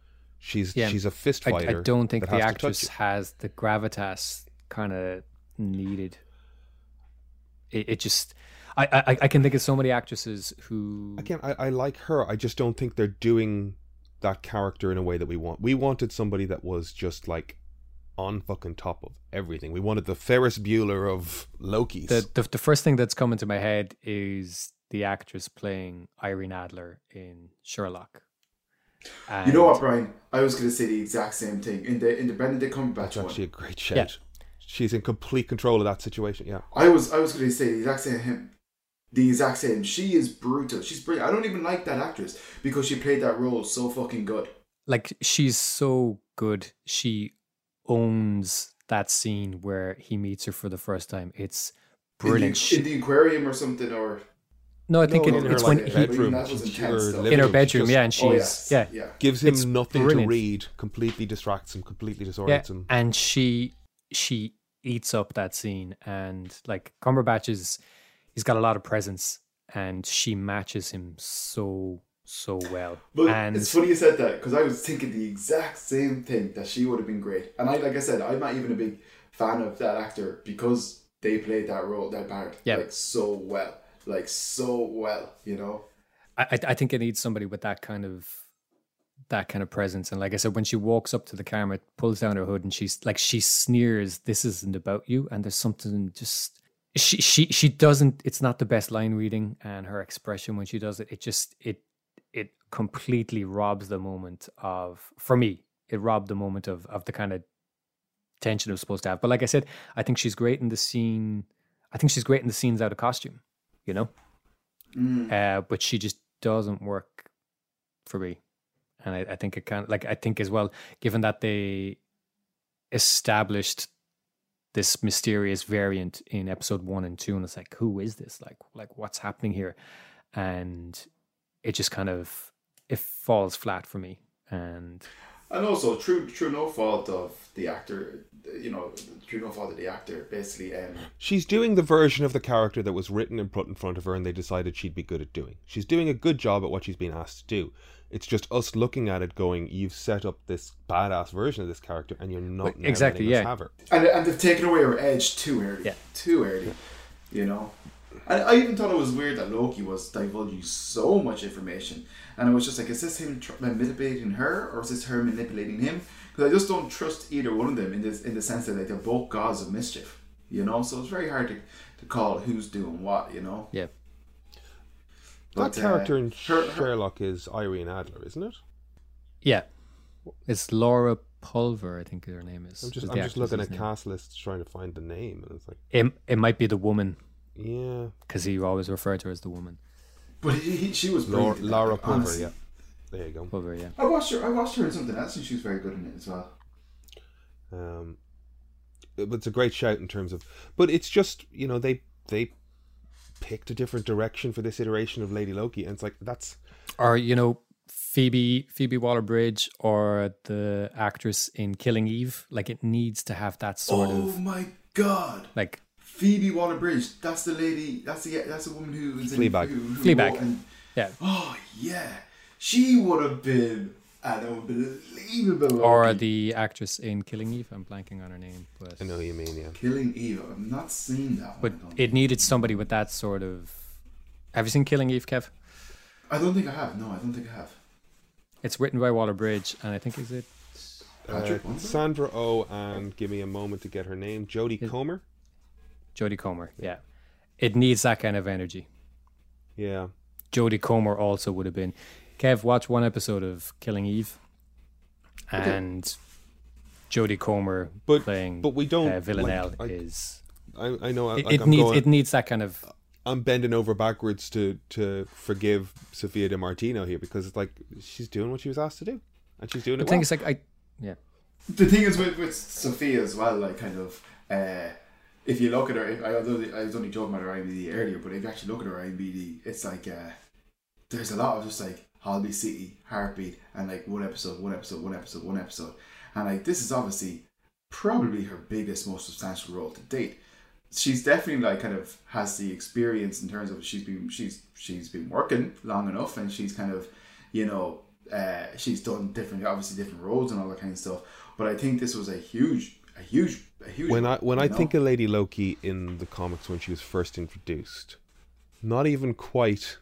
She's Yeah. she's a fist I, fighter. I don't think the actress has the gravitas kind of needed. It, it just I, I I can think of so many actresses who Again, I, I like her. I just don't think they're doing that character in a way that we want. We wanted somebody that was just like on fucking top of everything. We wanted the Ferris Bueller of Loki's. the, the the first thing that's come into my head is the actress playing Irene Adler in Sherlock. You know what, Brian? I was going to say the exact same thing in the in the Benedict Cumberbatch That's one. actually a great shout. Yeah. She's in complete control of that situation. Yeah. I was I was going to say the exact same him, the exact same. She is brutal. She's brilliant. I don't even like that actress because she played that role so fucking good. like she's so good. She owns that scene where he meets her for the first time. It's brilliant. In the, in the aquarium or something, or no, I think No, it, in her it's like when he, bedroom, That was she- intense or stuff. living in her bedroom, just yeah, and she's oh yes, yeah, yeah. Gives him It's nothing brilliant. to read, completely distracts him, completely yeah, disorients him. and she she eats up that scene, and like Cumberbatch is he's got a lot of presence, and she matches him so so well. But and it's funny you said that because I was thinking the exact same thing that she would have been great. And I, like I said, I'm not even a big fan of that actor because they played that role, that part, Yeah. like so well, like so well. You know, I, I- think it needs somebody with that kind of that kind of presence. And like I said, when she walks up to the camera, pulls down her hood, and she's like she sneers, "This isn't about you." And there's something just she she she doesn't. It's not the best line reading, and her expression when she does it, it just it it completely robs the moment of for me. It robbed the moment of of the kind of tension it was supposed to have. But like I said, I think she's great in the scene. I think she's great in the scenes out of costume. You know Mm. uh, but she just doesn't work for me. And I, I think it kind of like I think as well, given that they established this mysterious variant in episode one and two, and it's like, who is this? Like, like what's happening here? And it just kind of it falls flat for me. And and also true, true, no fault of the actor. You know, true, no fault of the actor. Basically, um, She's doing the version of the character that was written and put in front of her, and they decided she'd be good at doing. She's doing a good job at what she's been asked to do. It's just us looking at it, going, "You've set up this badass version of this character, and you're not Well, exactly, letting us yeah. have her." and and they've taken away her edge too early. Yeah. too early. You know, I, I even thought it was weird that Loki was divulging so much information, and I was just like, is this him tr- manipulating her, or is this her manipulating him? Because I just don't trust either one of them in this in the sense that like they're both gods of mischief, you know. So it's very hard to, to call who's doing what, you know. Yeah. But, that uh, character in her- her- Sherlock is Irene Adler, isn't it? Yeah. It's Lara Pulver, I think her name is. I'm just is I'm just looking at name. cast lists trying to find the name, and it's like, It, it might be the woman, yeah, because he always referred to her as the woman. But he, he, she was Laura, brilliant Laura like, Pulver. Yeah, there you go. Pulver, yeah. I watched her. I watched her in something else, and she was very good in it as well. Um, it- it's a great shout in terms of, but it's just you know they they picked a different direction for this iteration of Lady Loki, and it's like that's Or, you know, Phoebe Phoebe Waller Bridge or the actress in Killing Eve. Like, it needs to have that sort oh of, Oh my god! like, Phoebe Waller Bridge. That's the lady. That's the that's the woman who was in Fleabag. Who, who Fleabag. wrote and- yeah. oh yeah, she would have been an unbelievable. Or Loki. the actress in Killing Eve. I'm blanking on her name. But, I know what you mean, yeah. Killing Eve. I've not seen that. but one, I it needed somebody with that sort of. Have you seen Killing Eve, Kev? I don't think I have. No, I don't think I have. It's written by Waller Bridge, and I think is it Uh, Sandra O and give me a moment to get her name. Jodie Comer. Jodie Comer. Yeah, it needs that kind of energy. Yeah, Jodie Comer also would have been. Kev, watch one episode of Killing Eve, and Jodie Comer But- playing but we don't, uh, Villanelle like, I- is. I, I know. It, like, it I'm needs going, it needs that kind of. I'm bending over backwards to to forgive Sophia Di Martino here because it's like she's doing what she was asked to do, and she's doing The it thing well. is, like, I yeah, The thing is with, with Sophia as well, like kind of, uh, if you look at her, I, although I was only joking about her IMDb earlier, but if you actually look at her IMDb, it's like uh, there's a lot of just like Holby City, Heartbeat, and like one episode, one episode, one episode, one episode, and like this is obviously probably her biggest, most substantial role to date. She's definitely like kind of has the experience in terms of she's been she's she's been working long enough, and she's kind of you know uh, she's done different obviously different roles and all that kind of stuff. But I think this was a huge a huge a huge when I when I know? think of Lady Loki in the comics when she was first introduced, not even quite.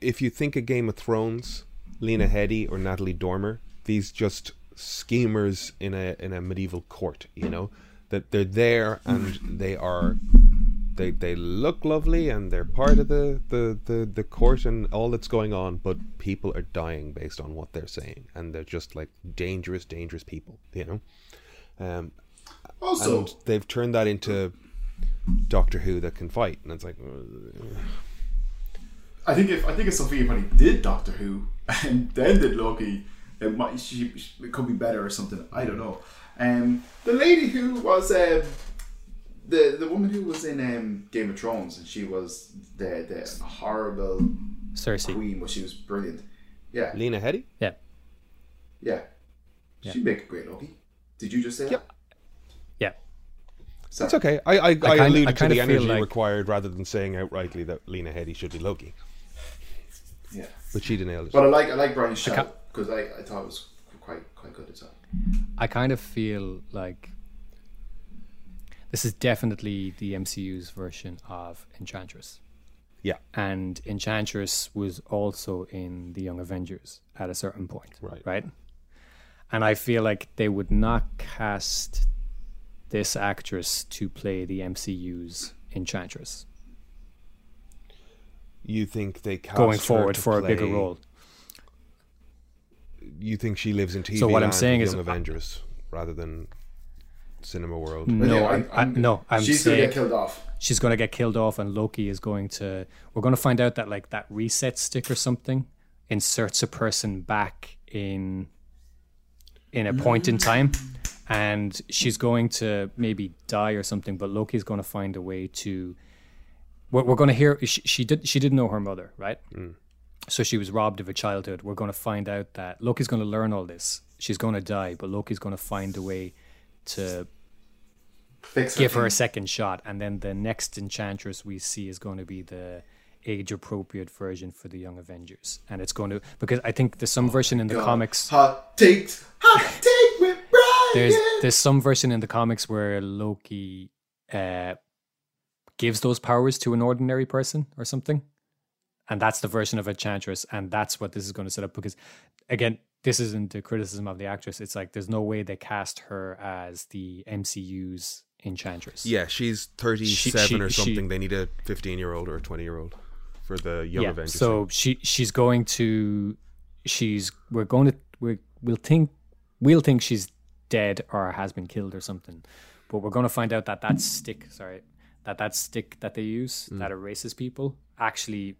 If you think of Game of Thrones, Lena Headey or Natalie Dormer, these just schemers in a in a medieval court, you know, that they're there and they are they they look lovely and they're part of the, the, the, the court and all that's going on, but people are dying based on what they're saying, and they're just like dangerous, dangerous people, you know. Um, also and they've turned that into Doctor Who that can fight, and it's like, uh, I think if I think if Sophia probably did Doctor Who (laughs) and then did Loki, it might she, it could be better or something. I don't know. Um, the lady who was um, the the woman who was in um, Game of Thrones and she was the the horrible Cersei. queen, but she was brilliant. Yeah, Lena Headey. Yeah, yeah. She'd make a great Loki. Did you just say Yep. that? yeah. So, It's okay. I I, I, kind- I alluded to kinda the feel energy like- required rather than saying outrightly that Lena Headey should be Loki, Yeah, but she nailed it. but I like I like Brian ca- Shaw because I, I thought it was quite quite good as well. I kind of feel like this is definitely the MCU's version of Enchantress. Yeah, And Enchantress was also in the Young Avengers at a certain point. Right. Right. And I feel like they would not cast this actress to play the MCU's Enchantress you think they cast going her forward for a bigger role. You think she lives in TV So what I'm saying is- Young Avengers rather than Cinema World. No, yeah, I'm, I, no, I'm she's saying gonna get killed off. she's going to get killed off and Loki is going to we're going to find out that like that reset stick or something inserts a person back in in a point in time and she's going to maybe die or something but Loki's going to find a way to we're, we're going to hear she, she did she didn't know her mother right? Mm. So she was robbed of a childhood. We're going to find out that Loki's going to learn all this. She's going to die but Loki's going to find a way to Fix give her a second shot, and then the next enchantress we see is going to be the age appropriate version for the Young Avengers, and it's going to because I think there's some version in the God. comics. Hot takes, hot take with Brian. There's there's some version in the comics where Loki uh, gives those powers to an ordinary person or something. And that's the version of Enchantress, and that's what this is going to set up. Because again, this isn't a criticism of the actress. It's like there's no way they cast her as the MCU's Enchantress. Yeah, she's 37 she- or she- something. they need a 15 year old or a 20 year old for the Young yeah. Avengers. So she she's going to she's we're going to we we'll think we'll think she's dead or has been killed or something, but we're going to find out that that stick sorry that that stick that they use Mm. that erases people actually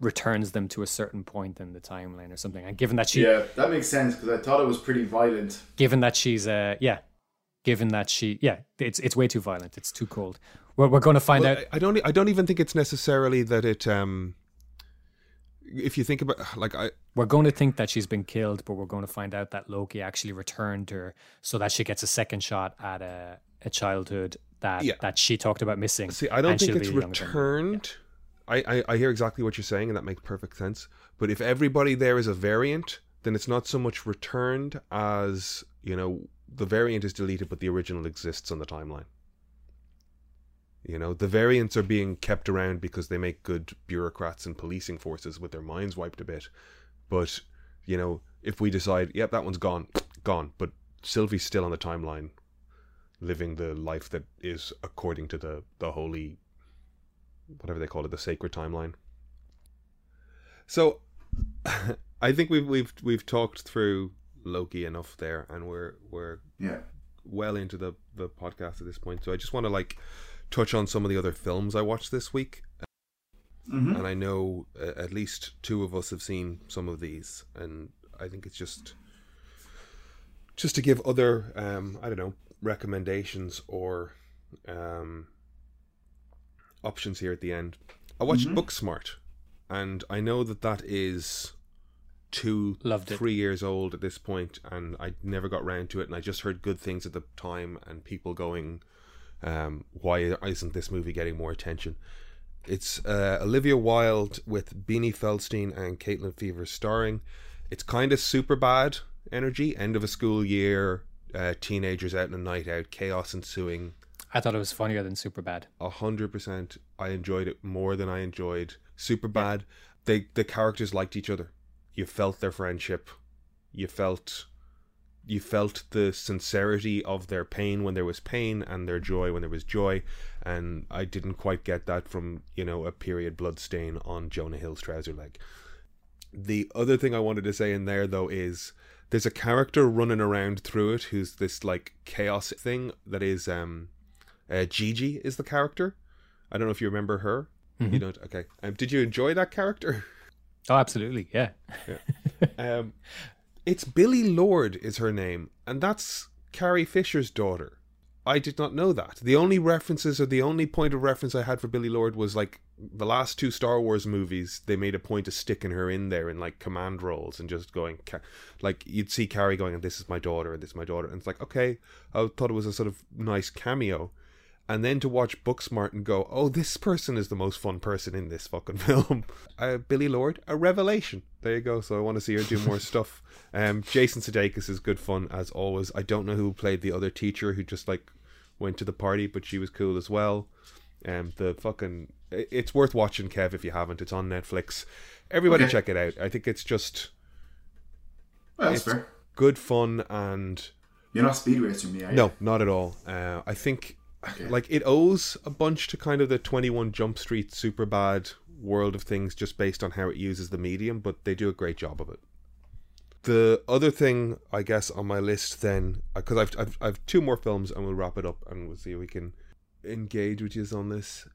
returns them to a certain point in the timeline or something. And given that she Yeah, that makes sense because I thought it was pretty violent. given that she's uh yeah given that she yeah it's it's way too violent it's too cold we're, we're going to find Well, out I I don't. I don't even think it's necessarily that it. Um, if you think about, like, I we're going to think that she's been killed, but we're going to find out that Loki actually returned her so that she gets a second shot at a, a childhood that Yeah. that she talked about missing. see. I don't and think she'll it's be a young returned. I, I I hear exactly what you're saying, and that makes perfect sense. But if everybody there is a variant, then it's not so much returned as you know the variant is deleted, but the original exists on the timeline. You know, the variants are being kept around because they make good bureaucrats and policing forces with their minds wiped a bit. But, you know, if we decide, yep, that one's gone, gone, but Sylvie's still on the timeline, living the life that is according to the, the holy, whatever they call it, the sacred timeline. So, (laughs) I think we've we've we've talked through Loki enough there, and we're we're Yeah. well into the the podcast at this point. So I just want to like touch on some of the other films I watched this week, hmm and I know uh, at least two of us have seen some of these, and I think it's just just to give other um, I don't know recommendations or um, options here at the end. I watched Mhm. Booksmart, and I know that that is two, Loved it. three years old at this point, and I never got round to it, and I just heard good things at the time, and people going, um, "Why isn't this movie getting more attention?" It's uh, Olivia Wilde with Beanie Feldstein and Kaitlyn Dever starring. It's kind of super bad energy, end of a school year, uh, teenagers out on a night out, chaos ensuing. I thought it was funnier than Superbad. A hundred percent. I enjoyed it more than I enjoyed Super Bad. They the characters liked each other. You felt their friendship. You felt you felt the sincerity of their pain when there was pain and their joy when there was joy. And I didn't quite get that from, you know, a period blood stain on Jonah Hill's trouser leg. The other thing I wanted to say in there though is there's a character running around through it who's this like chaos thing that is um uh, Gigi is the character. I don't know if you remember her. You don't. Okay. Um, did you enjoy that character? (laughs) Oh, absolutely, yeah. (laughs) um, it's Billie Lourd is her name, and that's Carrie Fisher's daughter. I did not know that. The only references or the only point of reference I had for Billie Lourd was like the last two Star Wars movies. They made a point of sticking her in there in like command roles and just going, like you'd see Carrie going, and this is my daughter, and this is my daughter, and it's like okay, I thought it was a sort of nice cameo. And then to watch Booksmart and go, oh, this person is the most fun person in this fucking (laughs) film. Uh, Billie Lourd, a revelation. There you go. So I want to see her do more (laughs) stuff. Um, Jason Sudeikis is good fun as always. I don't know who played the other teacher who just like went to the party, but she was cool as well. Um, the fucking, it's worth watching, Kev. If you haven't, it's on Netflix. Everybody Okay. check it out. I think it's just Well, It's- fair. good fun and You're not speed racing me, are you? no, not at all. Uh, I think Okay. like it owes a bunch to kind of the 21 Jump Street super bad world of things just based on how it uses the medium, but they do a great job of it. The other thing, I guess, on my list then, uh, because I've, I've, I've two more films and we'll wrap it up and we'll see if we can engage with you on this.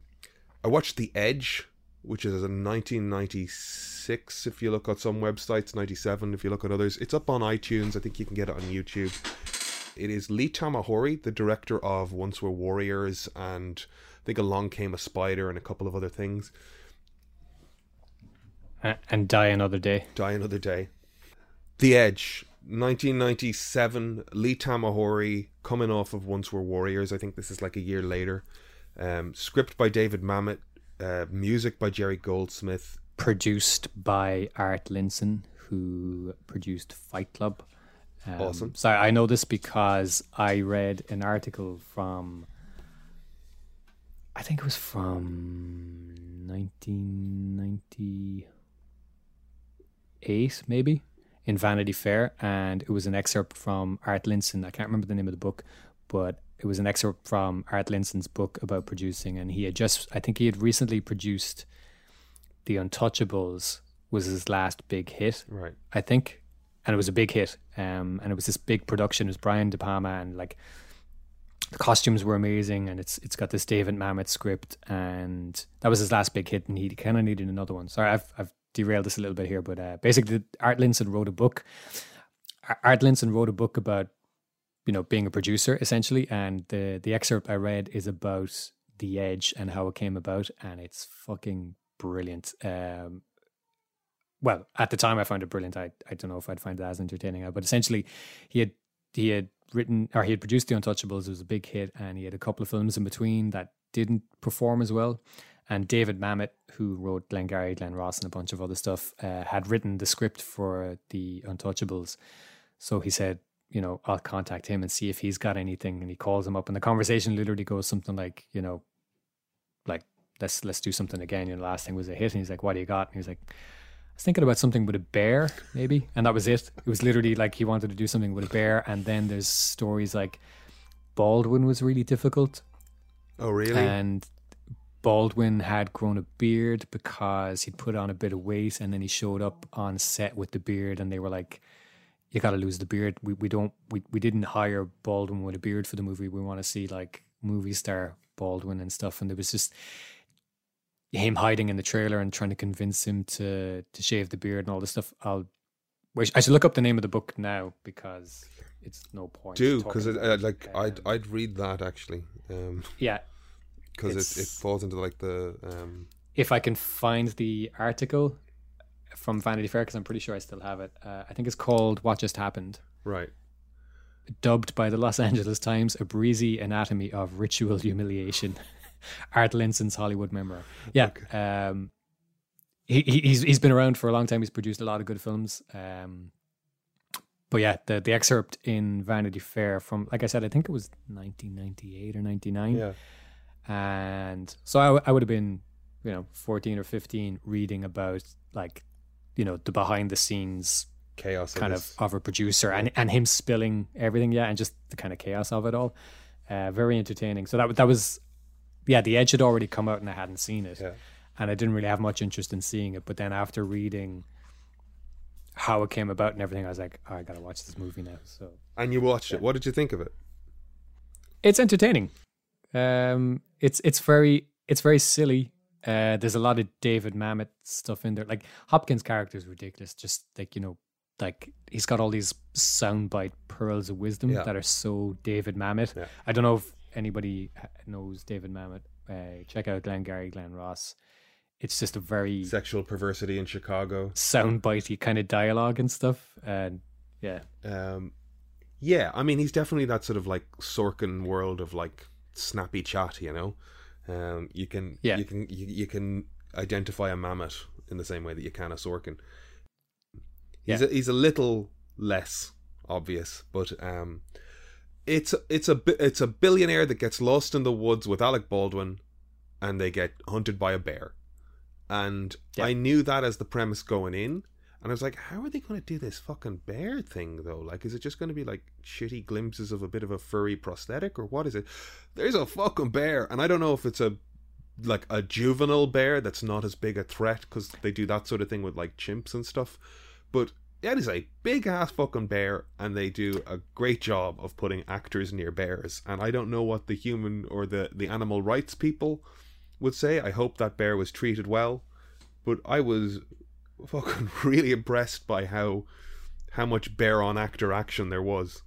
I watched The Edge, which is a 1996 if you look at some websites, 97 if you look at others. It's up on iTunes. I think you can get it on YouTube. It is Lee Tamahori, the director of Once Were Warriors and I think Along Came a Spider and a couple of other things. And Die Another Day. Die Another Day. The Edge, 1997. Lee Tamahori, coming off of Once Were Warriors. I think this is like a year later. Um, script by David Mamet, uh, music by Jerry Goldsmith. Produced by Art Linson, who produced Fight Club. Um, Awesome. So I know this because I read an article from, I think it was from 1998, maybe, in Vanity Fair. And it was an excerpt from Art Linson. I can't remember the name of the book, but it was an excerpt from Art Linson's book about producing. And he had just, I think he had recently produced The Untouchables, was his last big hit, Right. I think. And it was a big hit. Um, and it was this big production. It was Brian De Palma and like the costumes were amazing and it's it's got this David Mamet script and that was his last big hit and he kind of needed another one. Sorry, I've I've derailed this a little bit here, but uh, basically Art Linson wrote a book. Art Linson wrote a book about you know being a producer essentially, and the the excerpt I read is about the Edge and how it came about, and it's fucking brilliant. Um, well, at the time I found it brilliant. I I don't know if I'd find it as entertaining, now, but essentially he had he had written or he had produced The Untouchables. It was a big hit, and he had a couple of films in between that didn't perform as well. And David Mamet, who wrote Glengarry, Glen Ross, and a bunch of other stuff, uh, had written the script for The Untouchables. So he said, you know, I'll contact him and see if he's got anything. And he calls him up, and the conversation literally goes something like, you know, like let's let's do something again. You know, the last thing was a hit, and he's like, "What do you got?" And he's like, "I was thinking about something with a bear, maybe." And that was it. It was literally like he wanted to do something with a bear. And then there's stories like Baldwin was really difficult, Oh, really? and Baldwin had grown a beard because he'd put on a bit of weight, and then he showed up on set with the beard, and they were like. You got to lose the beard. We we don't we, we didn't hire Baldwin with a beard for the movie. We want to see like movie star Baldwin and stuff. And there was just him hiding in the trailer and trying to convince him to to shave the beard and all this stuff. I'll wait, I should look up the name of the book now because it's no point. Do because uh, like it. I'd Um, I'd read that actually, um, yeah. because it, it falls into like the um, If I can find the article from Vanity Fair, because I'm pretty sure I still have it. Uh, I think it's called "What Just Happened." right. dubbed by the Los Angeles Times a breezy anatomy of ritual humiliation. (laughs) (laughs) Art Linson's Hollywood memoir. Yeah. Um, he, he- he's he's been around for a long time. He's produced a lot of good films. Um, but yeah, the the excerpt in Vanity Fair from, like I said, I think it was 1998 or 99. Yeah. And so I, w- I would have been, you know, 14 or 15 reading about like, you know, the behind the scenes Chaos. kind of of a producer and and him spilling everything, yeah, and just the kind of chaos of it all. Uh, very entertaining. So that that was, yeah, the Edge had already come out and I hadn't seen it, Yeah. and I didn't really have much interest in seeing it. But then after reading how it came about and everything, I was like, oh, I gotta watch this movie now. So And you watched it. What did you think of it? it's entertaining. Um, it's it's very it's very silly. Uh, there's a lot of David Mamet stuff in there. Like Hopkins' character is ridiculous. Just like you know, like he's got all these soundbite pearls of wisdom Yeah. that are so David Mamet. Yeah. I don't know if anybody knows David Mamet. Uh, check out Glengarry, Glen Ross. It's just a very Sexual perversity in Chicago. soundbitey kind of dialogue and stuff. And yeah, Um, yeah, I mean, he's definitely that sort of like Sorkin world of like snappy chat. You know, um, you can Yeah. you can you, you can identify a Mamet in the same way that you can a Sorkin. He's Yeah. a, he's a little less obvious, but um, it's it's a it's a billionaire that gets lost in the woods with Alec Baldwin, and they get hunted by a bear. And Yeah. I knew that as the premise going in, and I was like, how are they going to do this fucking bear thing though? Like, is it just going to be like shitty glimpses of a bit of a furry prosthetic, or what is it? There's a fucking bear, and I don't know if it's a like a juvenile bear that's not as big a threat because they do that sort of thing with like chimps and stuff. But it is a big ass fucking bear, and they do a great job of putting actors near bears. And I don't know what the human or the the animal rights people would say. I hope that bear was treated well, but I was fucking (laughs) really impressed by how how much bear on actor action there was.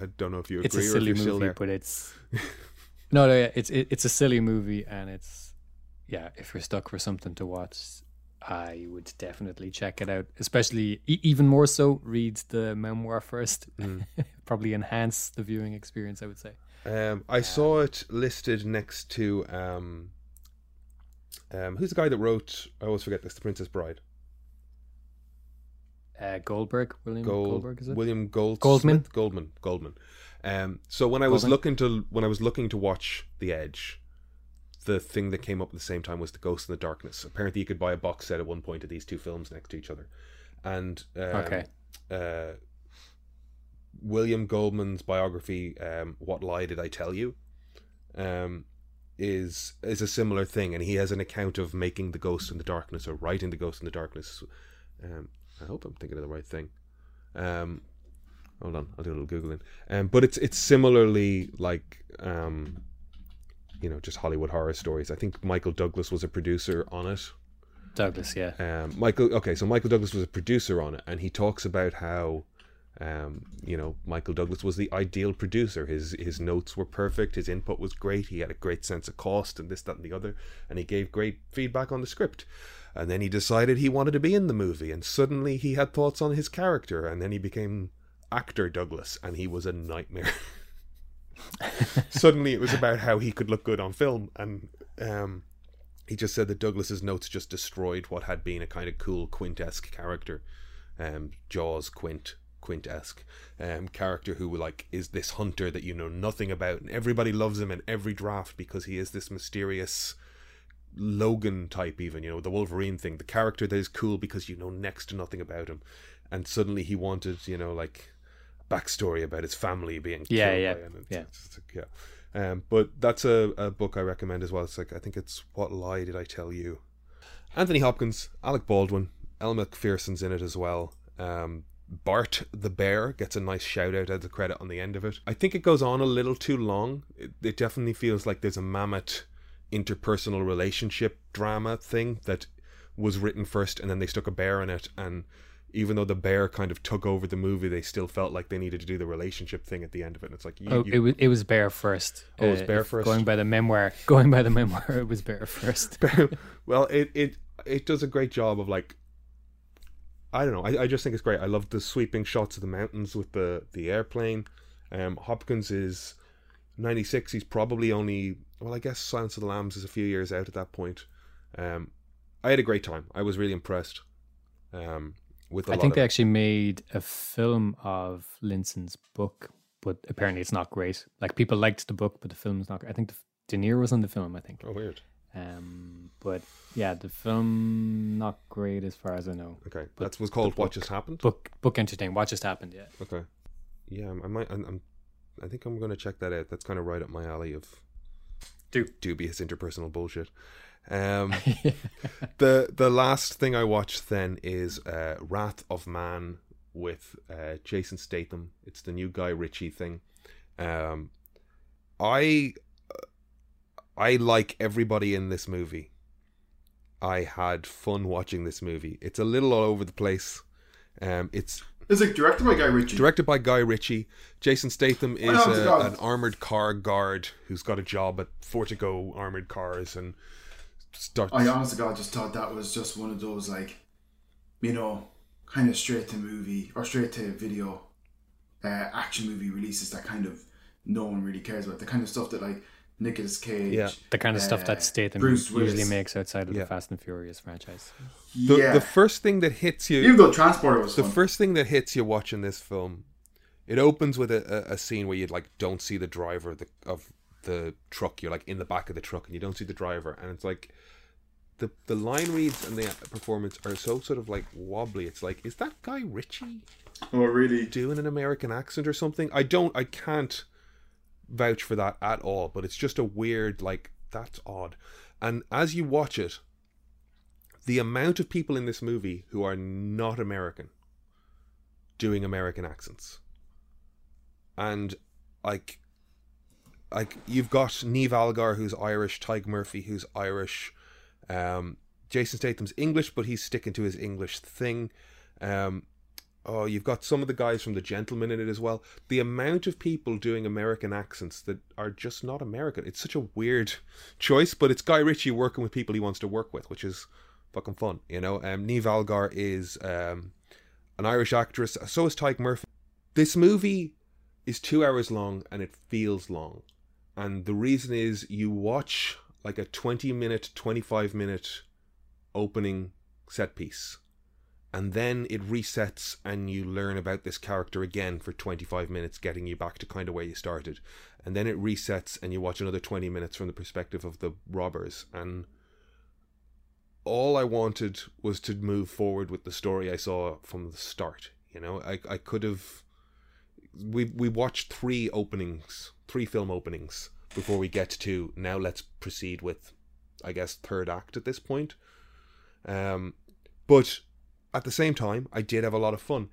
I don't know if you agree it's a silly movie, but it's (laughs) no, no, yeah, it's it, it's a silly movie, and it's yeah. If you're stuck for something to watch, I would definitely check it out. Especially e- even more so, read the memoir first. Mm. (laughs) Probably enhance the viewing experience. I would say. Um, I saw it listed next to um, um, who's the guy that wrote? I always forget this. The Princess Bride. Uh, Goldberg, William Gold, Goldberg, is it? William Gold Goldman? Goldman Goldman. Um, so when I was looking to when I was looking to watch The Edge, the thing that came up at the same time was the Ghost in the Darkness. Apparently, you could buy a box set at one point of these two films next to each other, and um, Okay. uh, William Goldman's biography, um, "What Lie Did I Tell You," um, is is a similar thing, and he has an account of making the Ghost in the Darkness or writing the Ghost in the Darkness. Um, I hope I'm thinking of the right thing. Um, hold on, I'll do a little googling. Um, but it's it's similarly like um, you know, just Hollywood horror stories. I think Michael Douglas was a producer on it. Douglas, yeah. Um, Michael, okay, so Michael Douglas was a producer on it, and he talks about how, um, you know, Michael Douglas was the ideal producer. His his notes were perfect, his input was great, he had a great sense of cost, and this, that, and the other, and he gave great feedback on the script. And then he decided he wanted to be in the movie, and suddenly he had thoughts on his character, and then he became actor Douglas, and he was a nightmare. (laughs) (laughs) suddenly it was about how he could look good on film, and um, he just said that Douglas's notes just destroyed what had been a kind of cool Quint-esque character, um, Jaws Quint Quint-esque. Um, character who like is this hunter that you know nothing about, and everybody loves him in every draft because he is this mysterious Logan type, even you know the Wolverine thing, the character that is cool because you know next to nothing about him, and suddenly he wanted you know like backstory about his family being Yeah, killed yeah, by him. It's- yeah. it's- like, yeah. Um, but that's a, a book I recommend as well. It's like I think it's What Lie Did I Tell You? Anthony Hopkins, Alec Baldwin, Elle Macpherson's in it as well. Um, Bart the Bear gets a nice shout out as a credit on the end of it. I think it goes on a little too long. It, it definitely feels like there's a mammoth interpersonal relationship drama thing that was written first and then they stuck a bear in it and even though the bear kind of took over the movie they still felt like they needed to do the relationship thing at the end of it and it's like you, Oh, you- it was it was Bear first. Oh, it was Bear if first? Going by the memoir, going by the memoir, it was Bear first. (laughs) well, it it it does a great job of like. I don't know. I, I just think it's great. I love the sweeping shots of the mountains with the the airplane. Um, Hopkins is ninety six. He's probably only well, I guess Silence of the Lambs is a few years out at that point. Um, I had a great time. I was really impressed. Um, with I think they actually made a film of Linson's book, but apparently it's not great. Like people liked the book, but the film's not. I think the, De Niro was on the film. I think. oh weird. Um, but yeah, the film not great as far as I know. Okay, But that was called the What Just Happened. Book book entertaining. What just happened? Yeah. Okay. Yeah, I might. I'm, I'm. I think I'm going to check that out. That's kind of right up my alley of Do. dubious interpersonal bullshit. Um, (laughs) the the last thing I watched then is uh, Wrath of Man with uh, Jason Statham. It's the new Guy Ritchie thing. Um, I I like everybody in this movie. I had fun watching this movie. It's a little all over the place. Um, it's It's like directed by Guy Ritchie. directed by Guy Ritchie. Jason Statham is a, an armored car guard who's got a job at Fortico Armored Cars and starts. I honestly, to God just thought that was just one of those like, you know, kind of straight to movie or straight to video, uh, action movie releases that kind of no one really cares about. The kind of stuff that like Nicolas Cage, Yeah. The kind of stuff uh, that Statham Bruce usually Willis. makes outside of Yeah. the Fast and Furious franchise. the, yeah. the first thing that hits you, Even though Transporter was the fun. first thing that hits you watching this film, it opens with a, a, a scene where you like don't see the driver of the, of the truck. You're like in the back of the truck and you don't see the driver, and it's like. The, the line reads and the performance are so sort of like wobbly. It's like, is that Guy Ritchie? oh really? doing an American accent or something. I don't, I can't vouch for that at all, but it's just a weird, like, that's odd. And as you watch it, the amount of people in this movie who are not American doing American accents. And, like, like you've got Niamh Algar who's Irish, Tyg Murphy who's Irish, um, Jason Statham's English, but he's sticking to his English thing. Um, oh, you've got some of the guys from The Gentleman in it as well. The amount of people doing American accents that are just not American. It's such a weird (laughs) choice, but it's Guy Ritchie working with people he wants to work with, which is fucking fun. You know, um, Niamh Algar is um, an Irish actress. So is Tyke Murphy. This movie is two hours long and it feels long. And the reason is you watch like a 20 minute, 25 minute opening set piece. And then it resets and you learn about this character again for 25 minutes getting you back to kind of where you started. And then it resets and you watch another 20 minutes from the perspective of the robbers. And all I wanted was to move forward with the story I saw from the start you know? I I could have we we watched three openings three film openings before we get to now let's proceed with I guess third act at this point um but at the same time, I did have a lot of fun.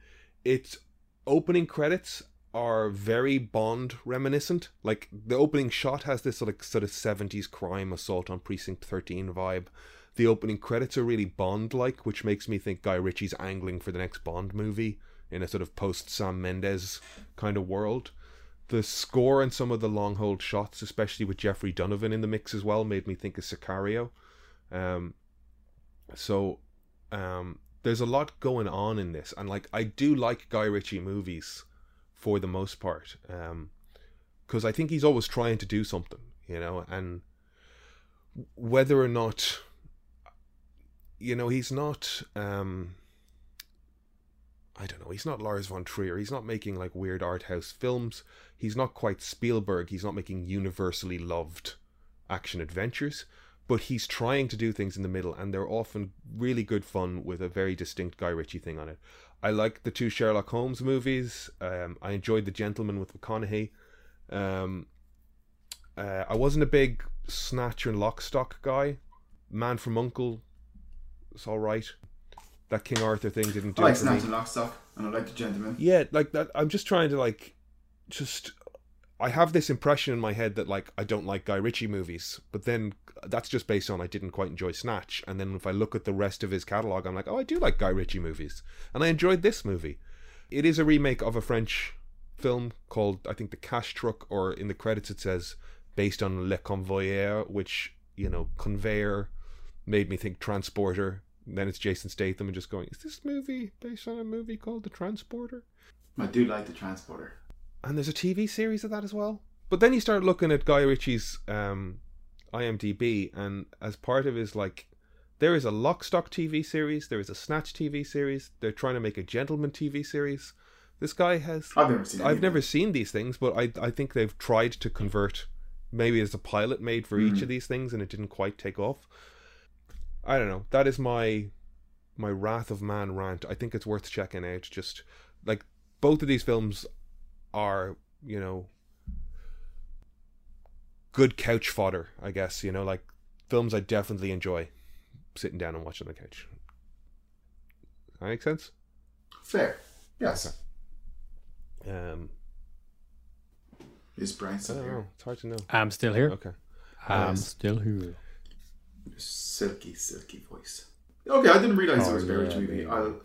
Its opening credits are very Bond reminiscent. Like the opening shot has this sort of sort of seventies crime assault on precinct thirteen vibe. The opening credits are really Bond like, which makes me think Guy Ritchie's angling for the next Bond movie in a sort of post Sam Mendes kind of world. The score and some of the long hold shots, especially with Jeffrey Donovan in the mix as well, made me think of Sicario. Um, so um, there's a lot going on in this, and like I do like Guy Ritchie movies for the most part, because um, I think he's always trying to do something, you know, and whether or not, you know, he's not. Um, I don't know. He's not Lars von Trier. He's not making like weird art house films. He's not quite Spielberg. He's not making universally loved action adventures but he's trying to do things in the middle, and they're often really good fun with a very distinct Guy Ritchie thing on it. I like the two Sherlock Holmes movies. Um, I enjoyed The Gentleman with McConaughey. Um, uh, I wasn't a big Snatch and Lockstock guy. Man from Uncle, it's all right. That King Arthur thing didn't do I like Snatch and Lockstock, and I like The Gentleman. Yeah, like that. I'm just trying to like, just. I have this impression in my head that like I don't like Guy Ritchie movies, but then that's just based on I didn't quite enjoy Snatch. And then if I look at the rest of his catalog, I'm like, oh, I do like Guy Ritchie movies, and I enjoyed this movie. It is a remake of a French film called I think The Cash Truck, or in the credits it says based on Le Convoyeur, which you know conveyor made me think transporter. Then it's Jason Statham and just going, is this movie based on a movie called The Transporter? I do like The Transporter. and there's a TV series of that as well. But then you start looking at Guy Ritchie's um, IMDb, and as part of his like, there is a Lockstock TV series, there is a Snatch TV series. They're trying to make a Gentleman TV series. This guy has. I've never seen. I've never seen these things, but I I think they've tried to convert. Maybe as a pilot made for each Mhm. of these things, and it didn't quite take off. I don't know. That is my my Wrath of Man rant. I think it's worth checking out. Just like both of these films are, you know, good couch fodder. I guess you know, like films I definitely enjoy sitting down and watching on the couch. That make sense? Fair. Yes. Um, Is Brian I still don't here? know. It's hard to know. I'm still here. Okay. I'm Yes. still here. Silky, silky voice. Okay, I didn't realize Oh, it was a yeah, movie. I'll,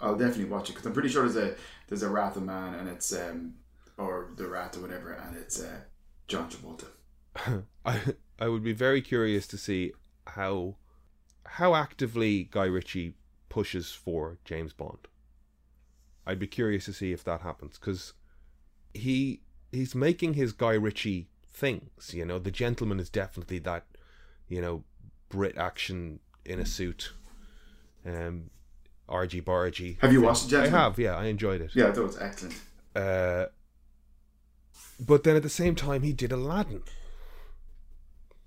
I'll definitely watch it because I'm pretty sure there's a there's a Wrath of Man and it's um or the Rat or whatever and it's uh, John Travolta. (laughs) I I would be very curious to see how how actively Guy Ritchie pushes for James Bond. I'd be curious to see if that happens because he he's making his Guy Ritchie things. You know, The Gentleman is definitely that. You know, Brit action in a suit. Um, argy bargy. Have you thing. watched The I Gentleman? have. Yeah, I enjoyed it. Yeah, I thought it was excellent. Uh, but then at the same time, he did Aladdin.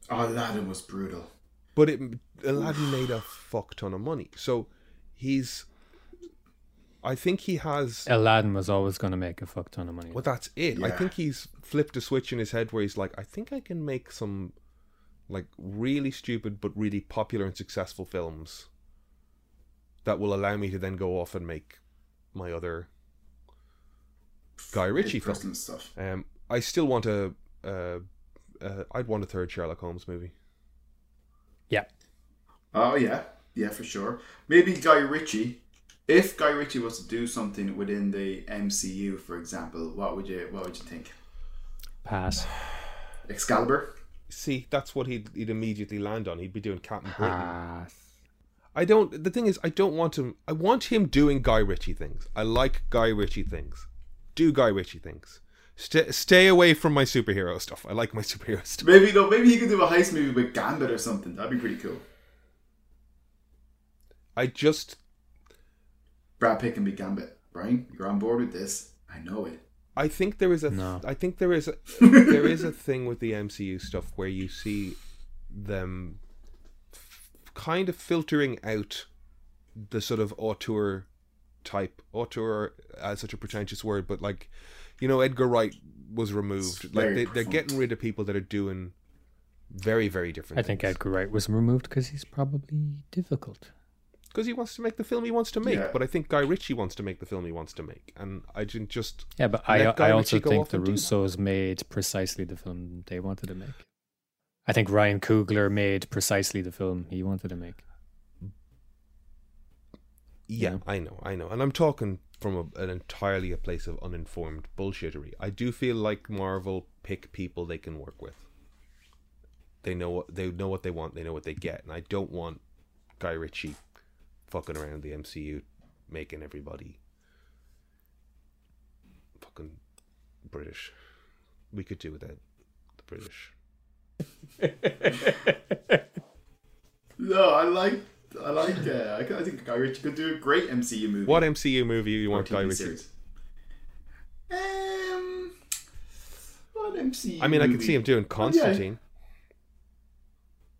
Oh, Aladdin was brutal. But it Aladdin made a fuck ton of money. So he's I think he has Aladdin was always going to make a fuck ton of money. well that's it. I think he's flipped a switch in his head where he's like, I think I can make some like really stupid but really popular and successful films that will allow me to then go off and make my other Guy Ritchie His film. stuff. Um I still want a uh, uh, I'd want a third Sherlock Holmes movie. Yeah. Oh yeah, yeah for sure. Maybe Guy Ritchie. If Guy Ritchie was to do something within the MCU, for example, what would you what would you think? Pass. Excalibur. See, that's what he'd, he'd immediately land on. He'd be doing Captain Britain. Pass. I don't. The thing is, I don't want him. I want him doing Guy Ritchie things. I like Guy Ritchie things. Do Guy Ritchie things. Stay, stay away from my superhero stuff. I like my superhero stuff. Maybe no. Maybe he could do a heist movie with Gambit or something. That'd be pretty cool. I just, Brad Pitt can be Gambit. Brian, you're on board with this. I know it. I think there is a. No. I think there is a. (laughs) there is a thing with the MCU stuff where you see them f- kind of filtering out the sort of auteur type auteur as such a pretentious word, but like you know, Edgar Wright was removed. Like they, they're getting rid of people that are doing very very different. I think Edgar Wright was removed because he's probably difficult. Because he wants to make the film he wants to make, Yeah. but I think Guy Ritchie wants to make the film he wants to make, and I didn't just Yeah, but I Guy I also Ritchie think off the that. Russos made precisely the film they wanted to make. I think Ryan Coogler made precisely the film he wanted to make. Yeah, Yeah. I know, I know, and I'm talking from a, an entirely a place of uninformed bullshittery. I do feel like Marvel pick people they can work with. They know what they know what they want. They know what they get, and I don't want Guy Ritchie fucking around the MCU, making everybody fucking British. We could do without the British. (laughs) No, I like. I like. Uh, I, I think Guy Ritchie could do a great MCU movie. What MCU movie you want Guy Ritchie? Um, what MCU? I mean, I could movie? see him doing Oh, yeah. Constantine.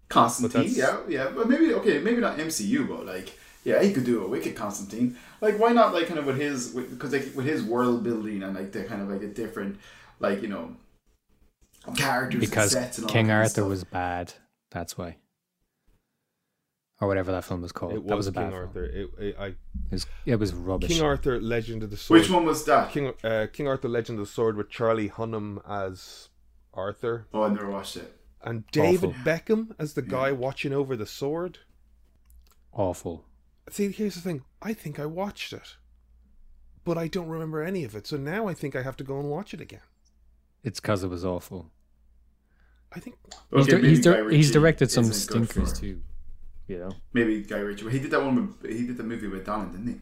Constantine, yeah, yeah, but maybe okay, maybe not MCU, but like, yeah, he could do a wicked Constantine. Like, why not like kind of with his because like with his world building and like the kind of like a different like you know characters because and sets and all King that Arthur was bad. That's why. Or whatever that film was called. It was, that was a King bad film. Arthur. It, it, I It was, it was rubbish. King Arthur, Legend of the Sword. Which one was that? King uh, King Arthur, Legend of the Sword with Charlie Hunnam as Arthur Oh, I never watched it. and David Awful. Beckham as the guy watching over the sword. Awful. See, here's the thing. I think I watched it, but I don't remember any of it. So now I think I have to go and watch it again. It's because it was awful. I think He's, di- he's, di- he's directed some stinkers too. You know, Maybe Guy Ritchie. Well, he did that one. With, he did the movie with Donna, didn't he?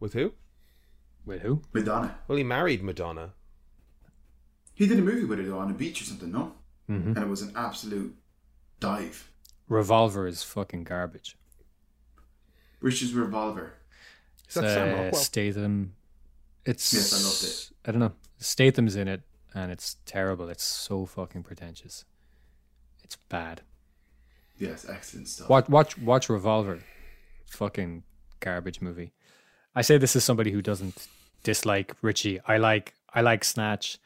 with who? with who? Madonna. Well, he married Madonna. He did a movie with her though on a beach or something, no? hmm And it was an absolute dive. Revolver is fucking garbage. Rich's Revolver. Is that Sam Uh, Statham. It's Yes, I loved it. I don't know. Statham's in it, and it's terrible. It's so fucking pretentious. It's bad. Yes, excellent stuff. Watch watch watch Revolver. Fucking garbage movie. I say this as somebody who doesn't dislike Ritchie. I like I like Snatch.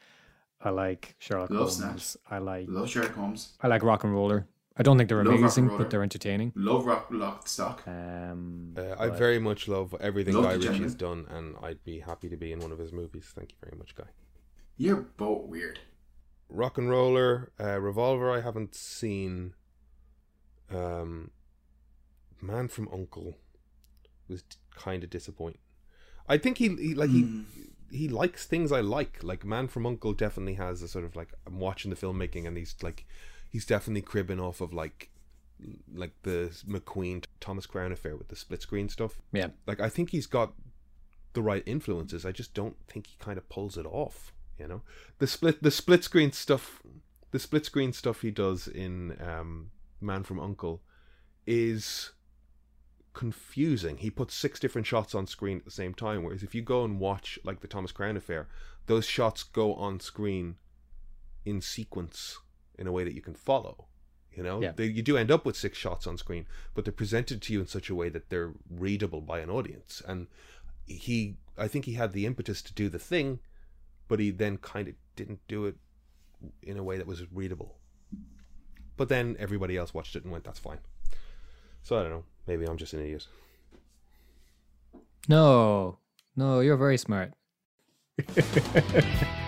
I like Sherlock Love Holmes. Snatch. I like Love Sherlock Holmes. I like RocknRolla. I don't think they're Love amazing, but they're entertaining. Love Rock, Lock, Stock. Um, Uh, I very much love everything Love Guy the Ritchie has done, and I'd be happy to be in one of his movies. Thank you very much, Guy. You're both weird. RocknRolla, uh, Revolver. I haven't seen. Um, Man from Uncle was kind of disappointing. I think he, he like Hmm. he he likes things I like. Like Man from Uncle definitely has a sort of like I'm watching the filmmaking and he's like he's definitely cribbing off of like like the McQueen Thomas Crown affair with the split screen stuff. yeah. Like I think he's got the right influences. I just don't think he kind of pulls it off. You know, the split the split screen stuff, the split screen stuff he does in um, Man from Uncle is confusing. He puts six different shots on screen at the same time. Whereas if you go and watch like the Thomas Crown affair, those shots go on screen in sequence in a way that you can follow. You know, Yeah. they, you do end up with six shots on screen, but they're presented to you in such a way that they're readable by an audience. And he, I think he had the impetus to do the thing, but he then kind of didn't do it in a way that was readable. But then everybody else watched it and went, "That's fine." So I don't know. Maybe I'm just an idiot. No, no, you're very smart. (laughs)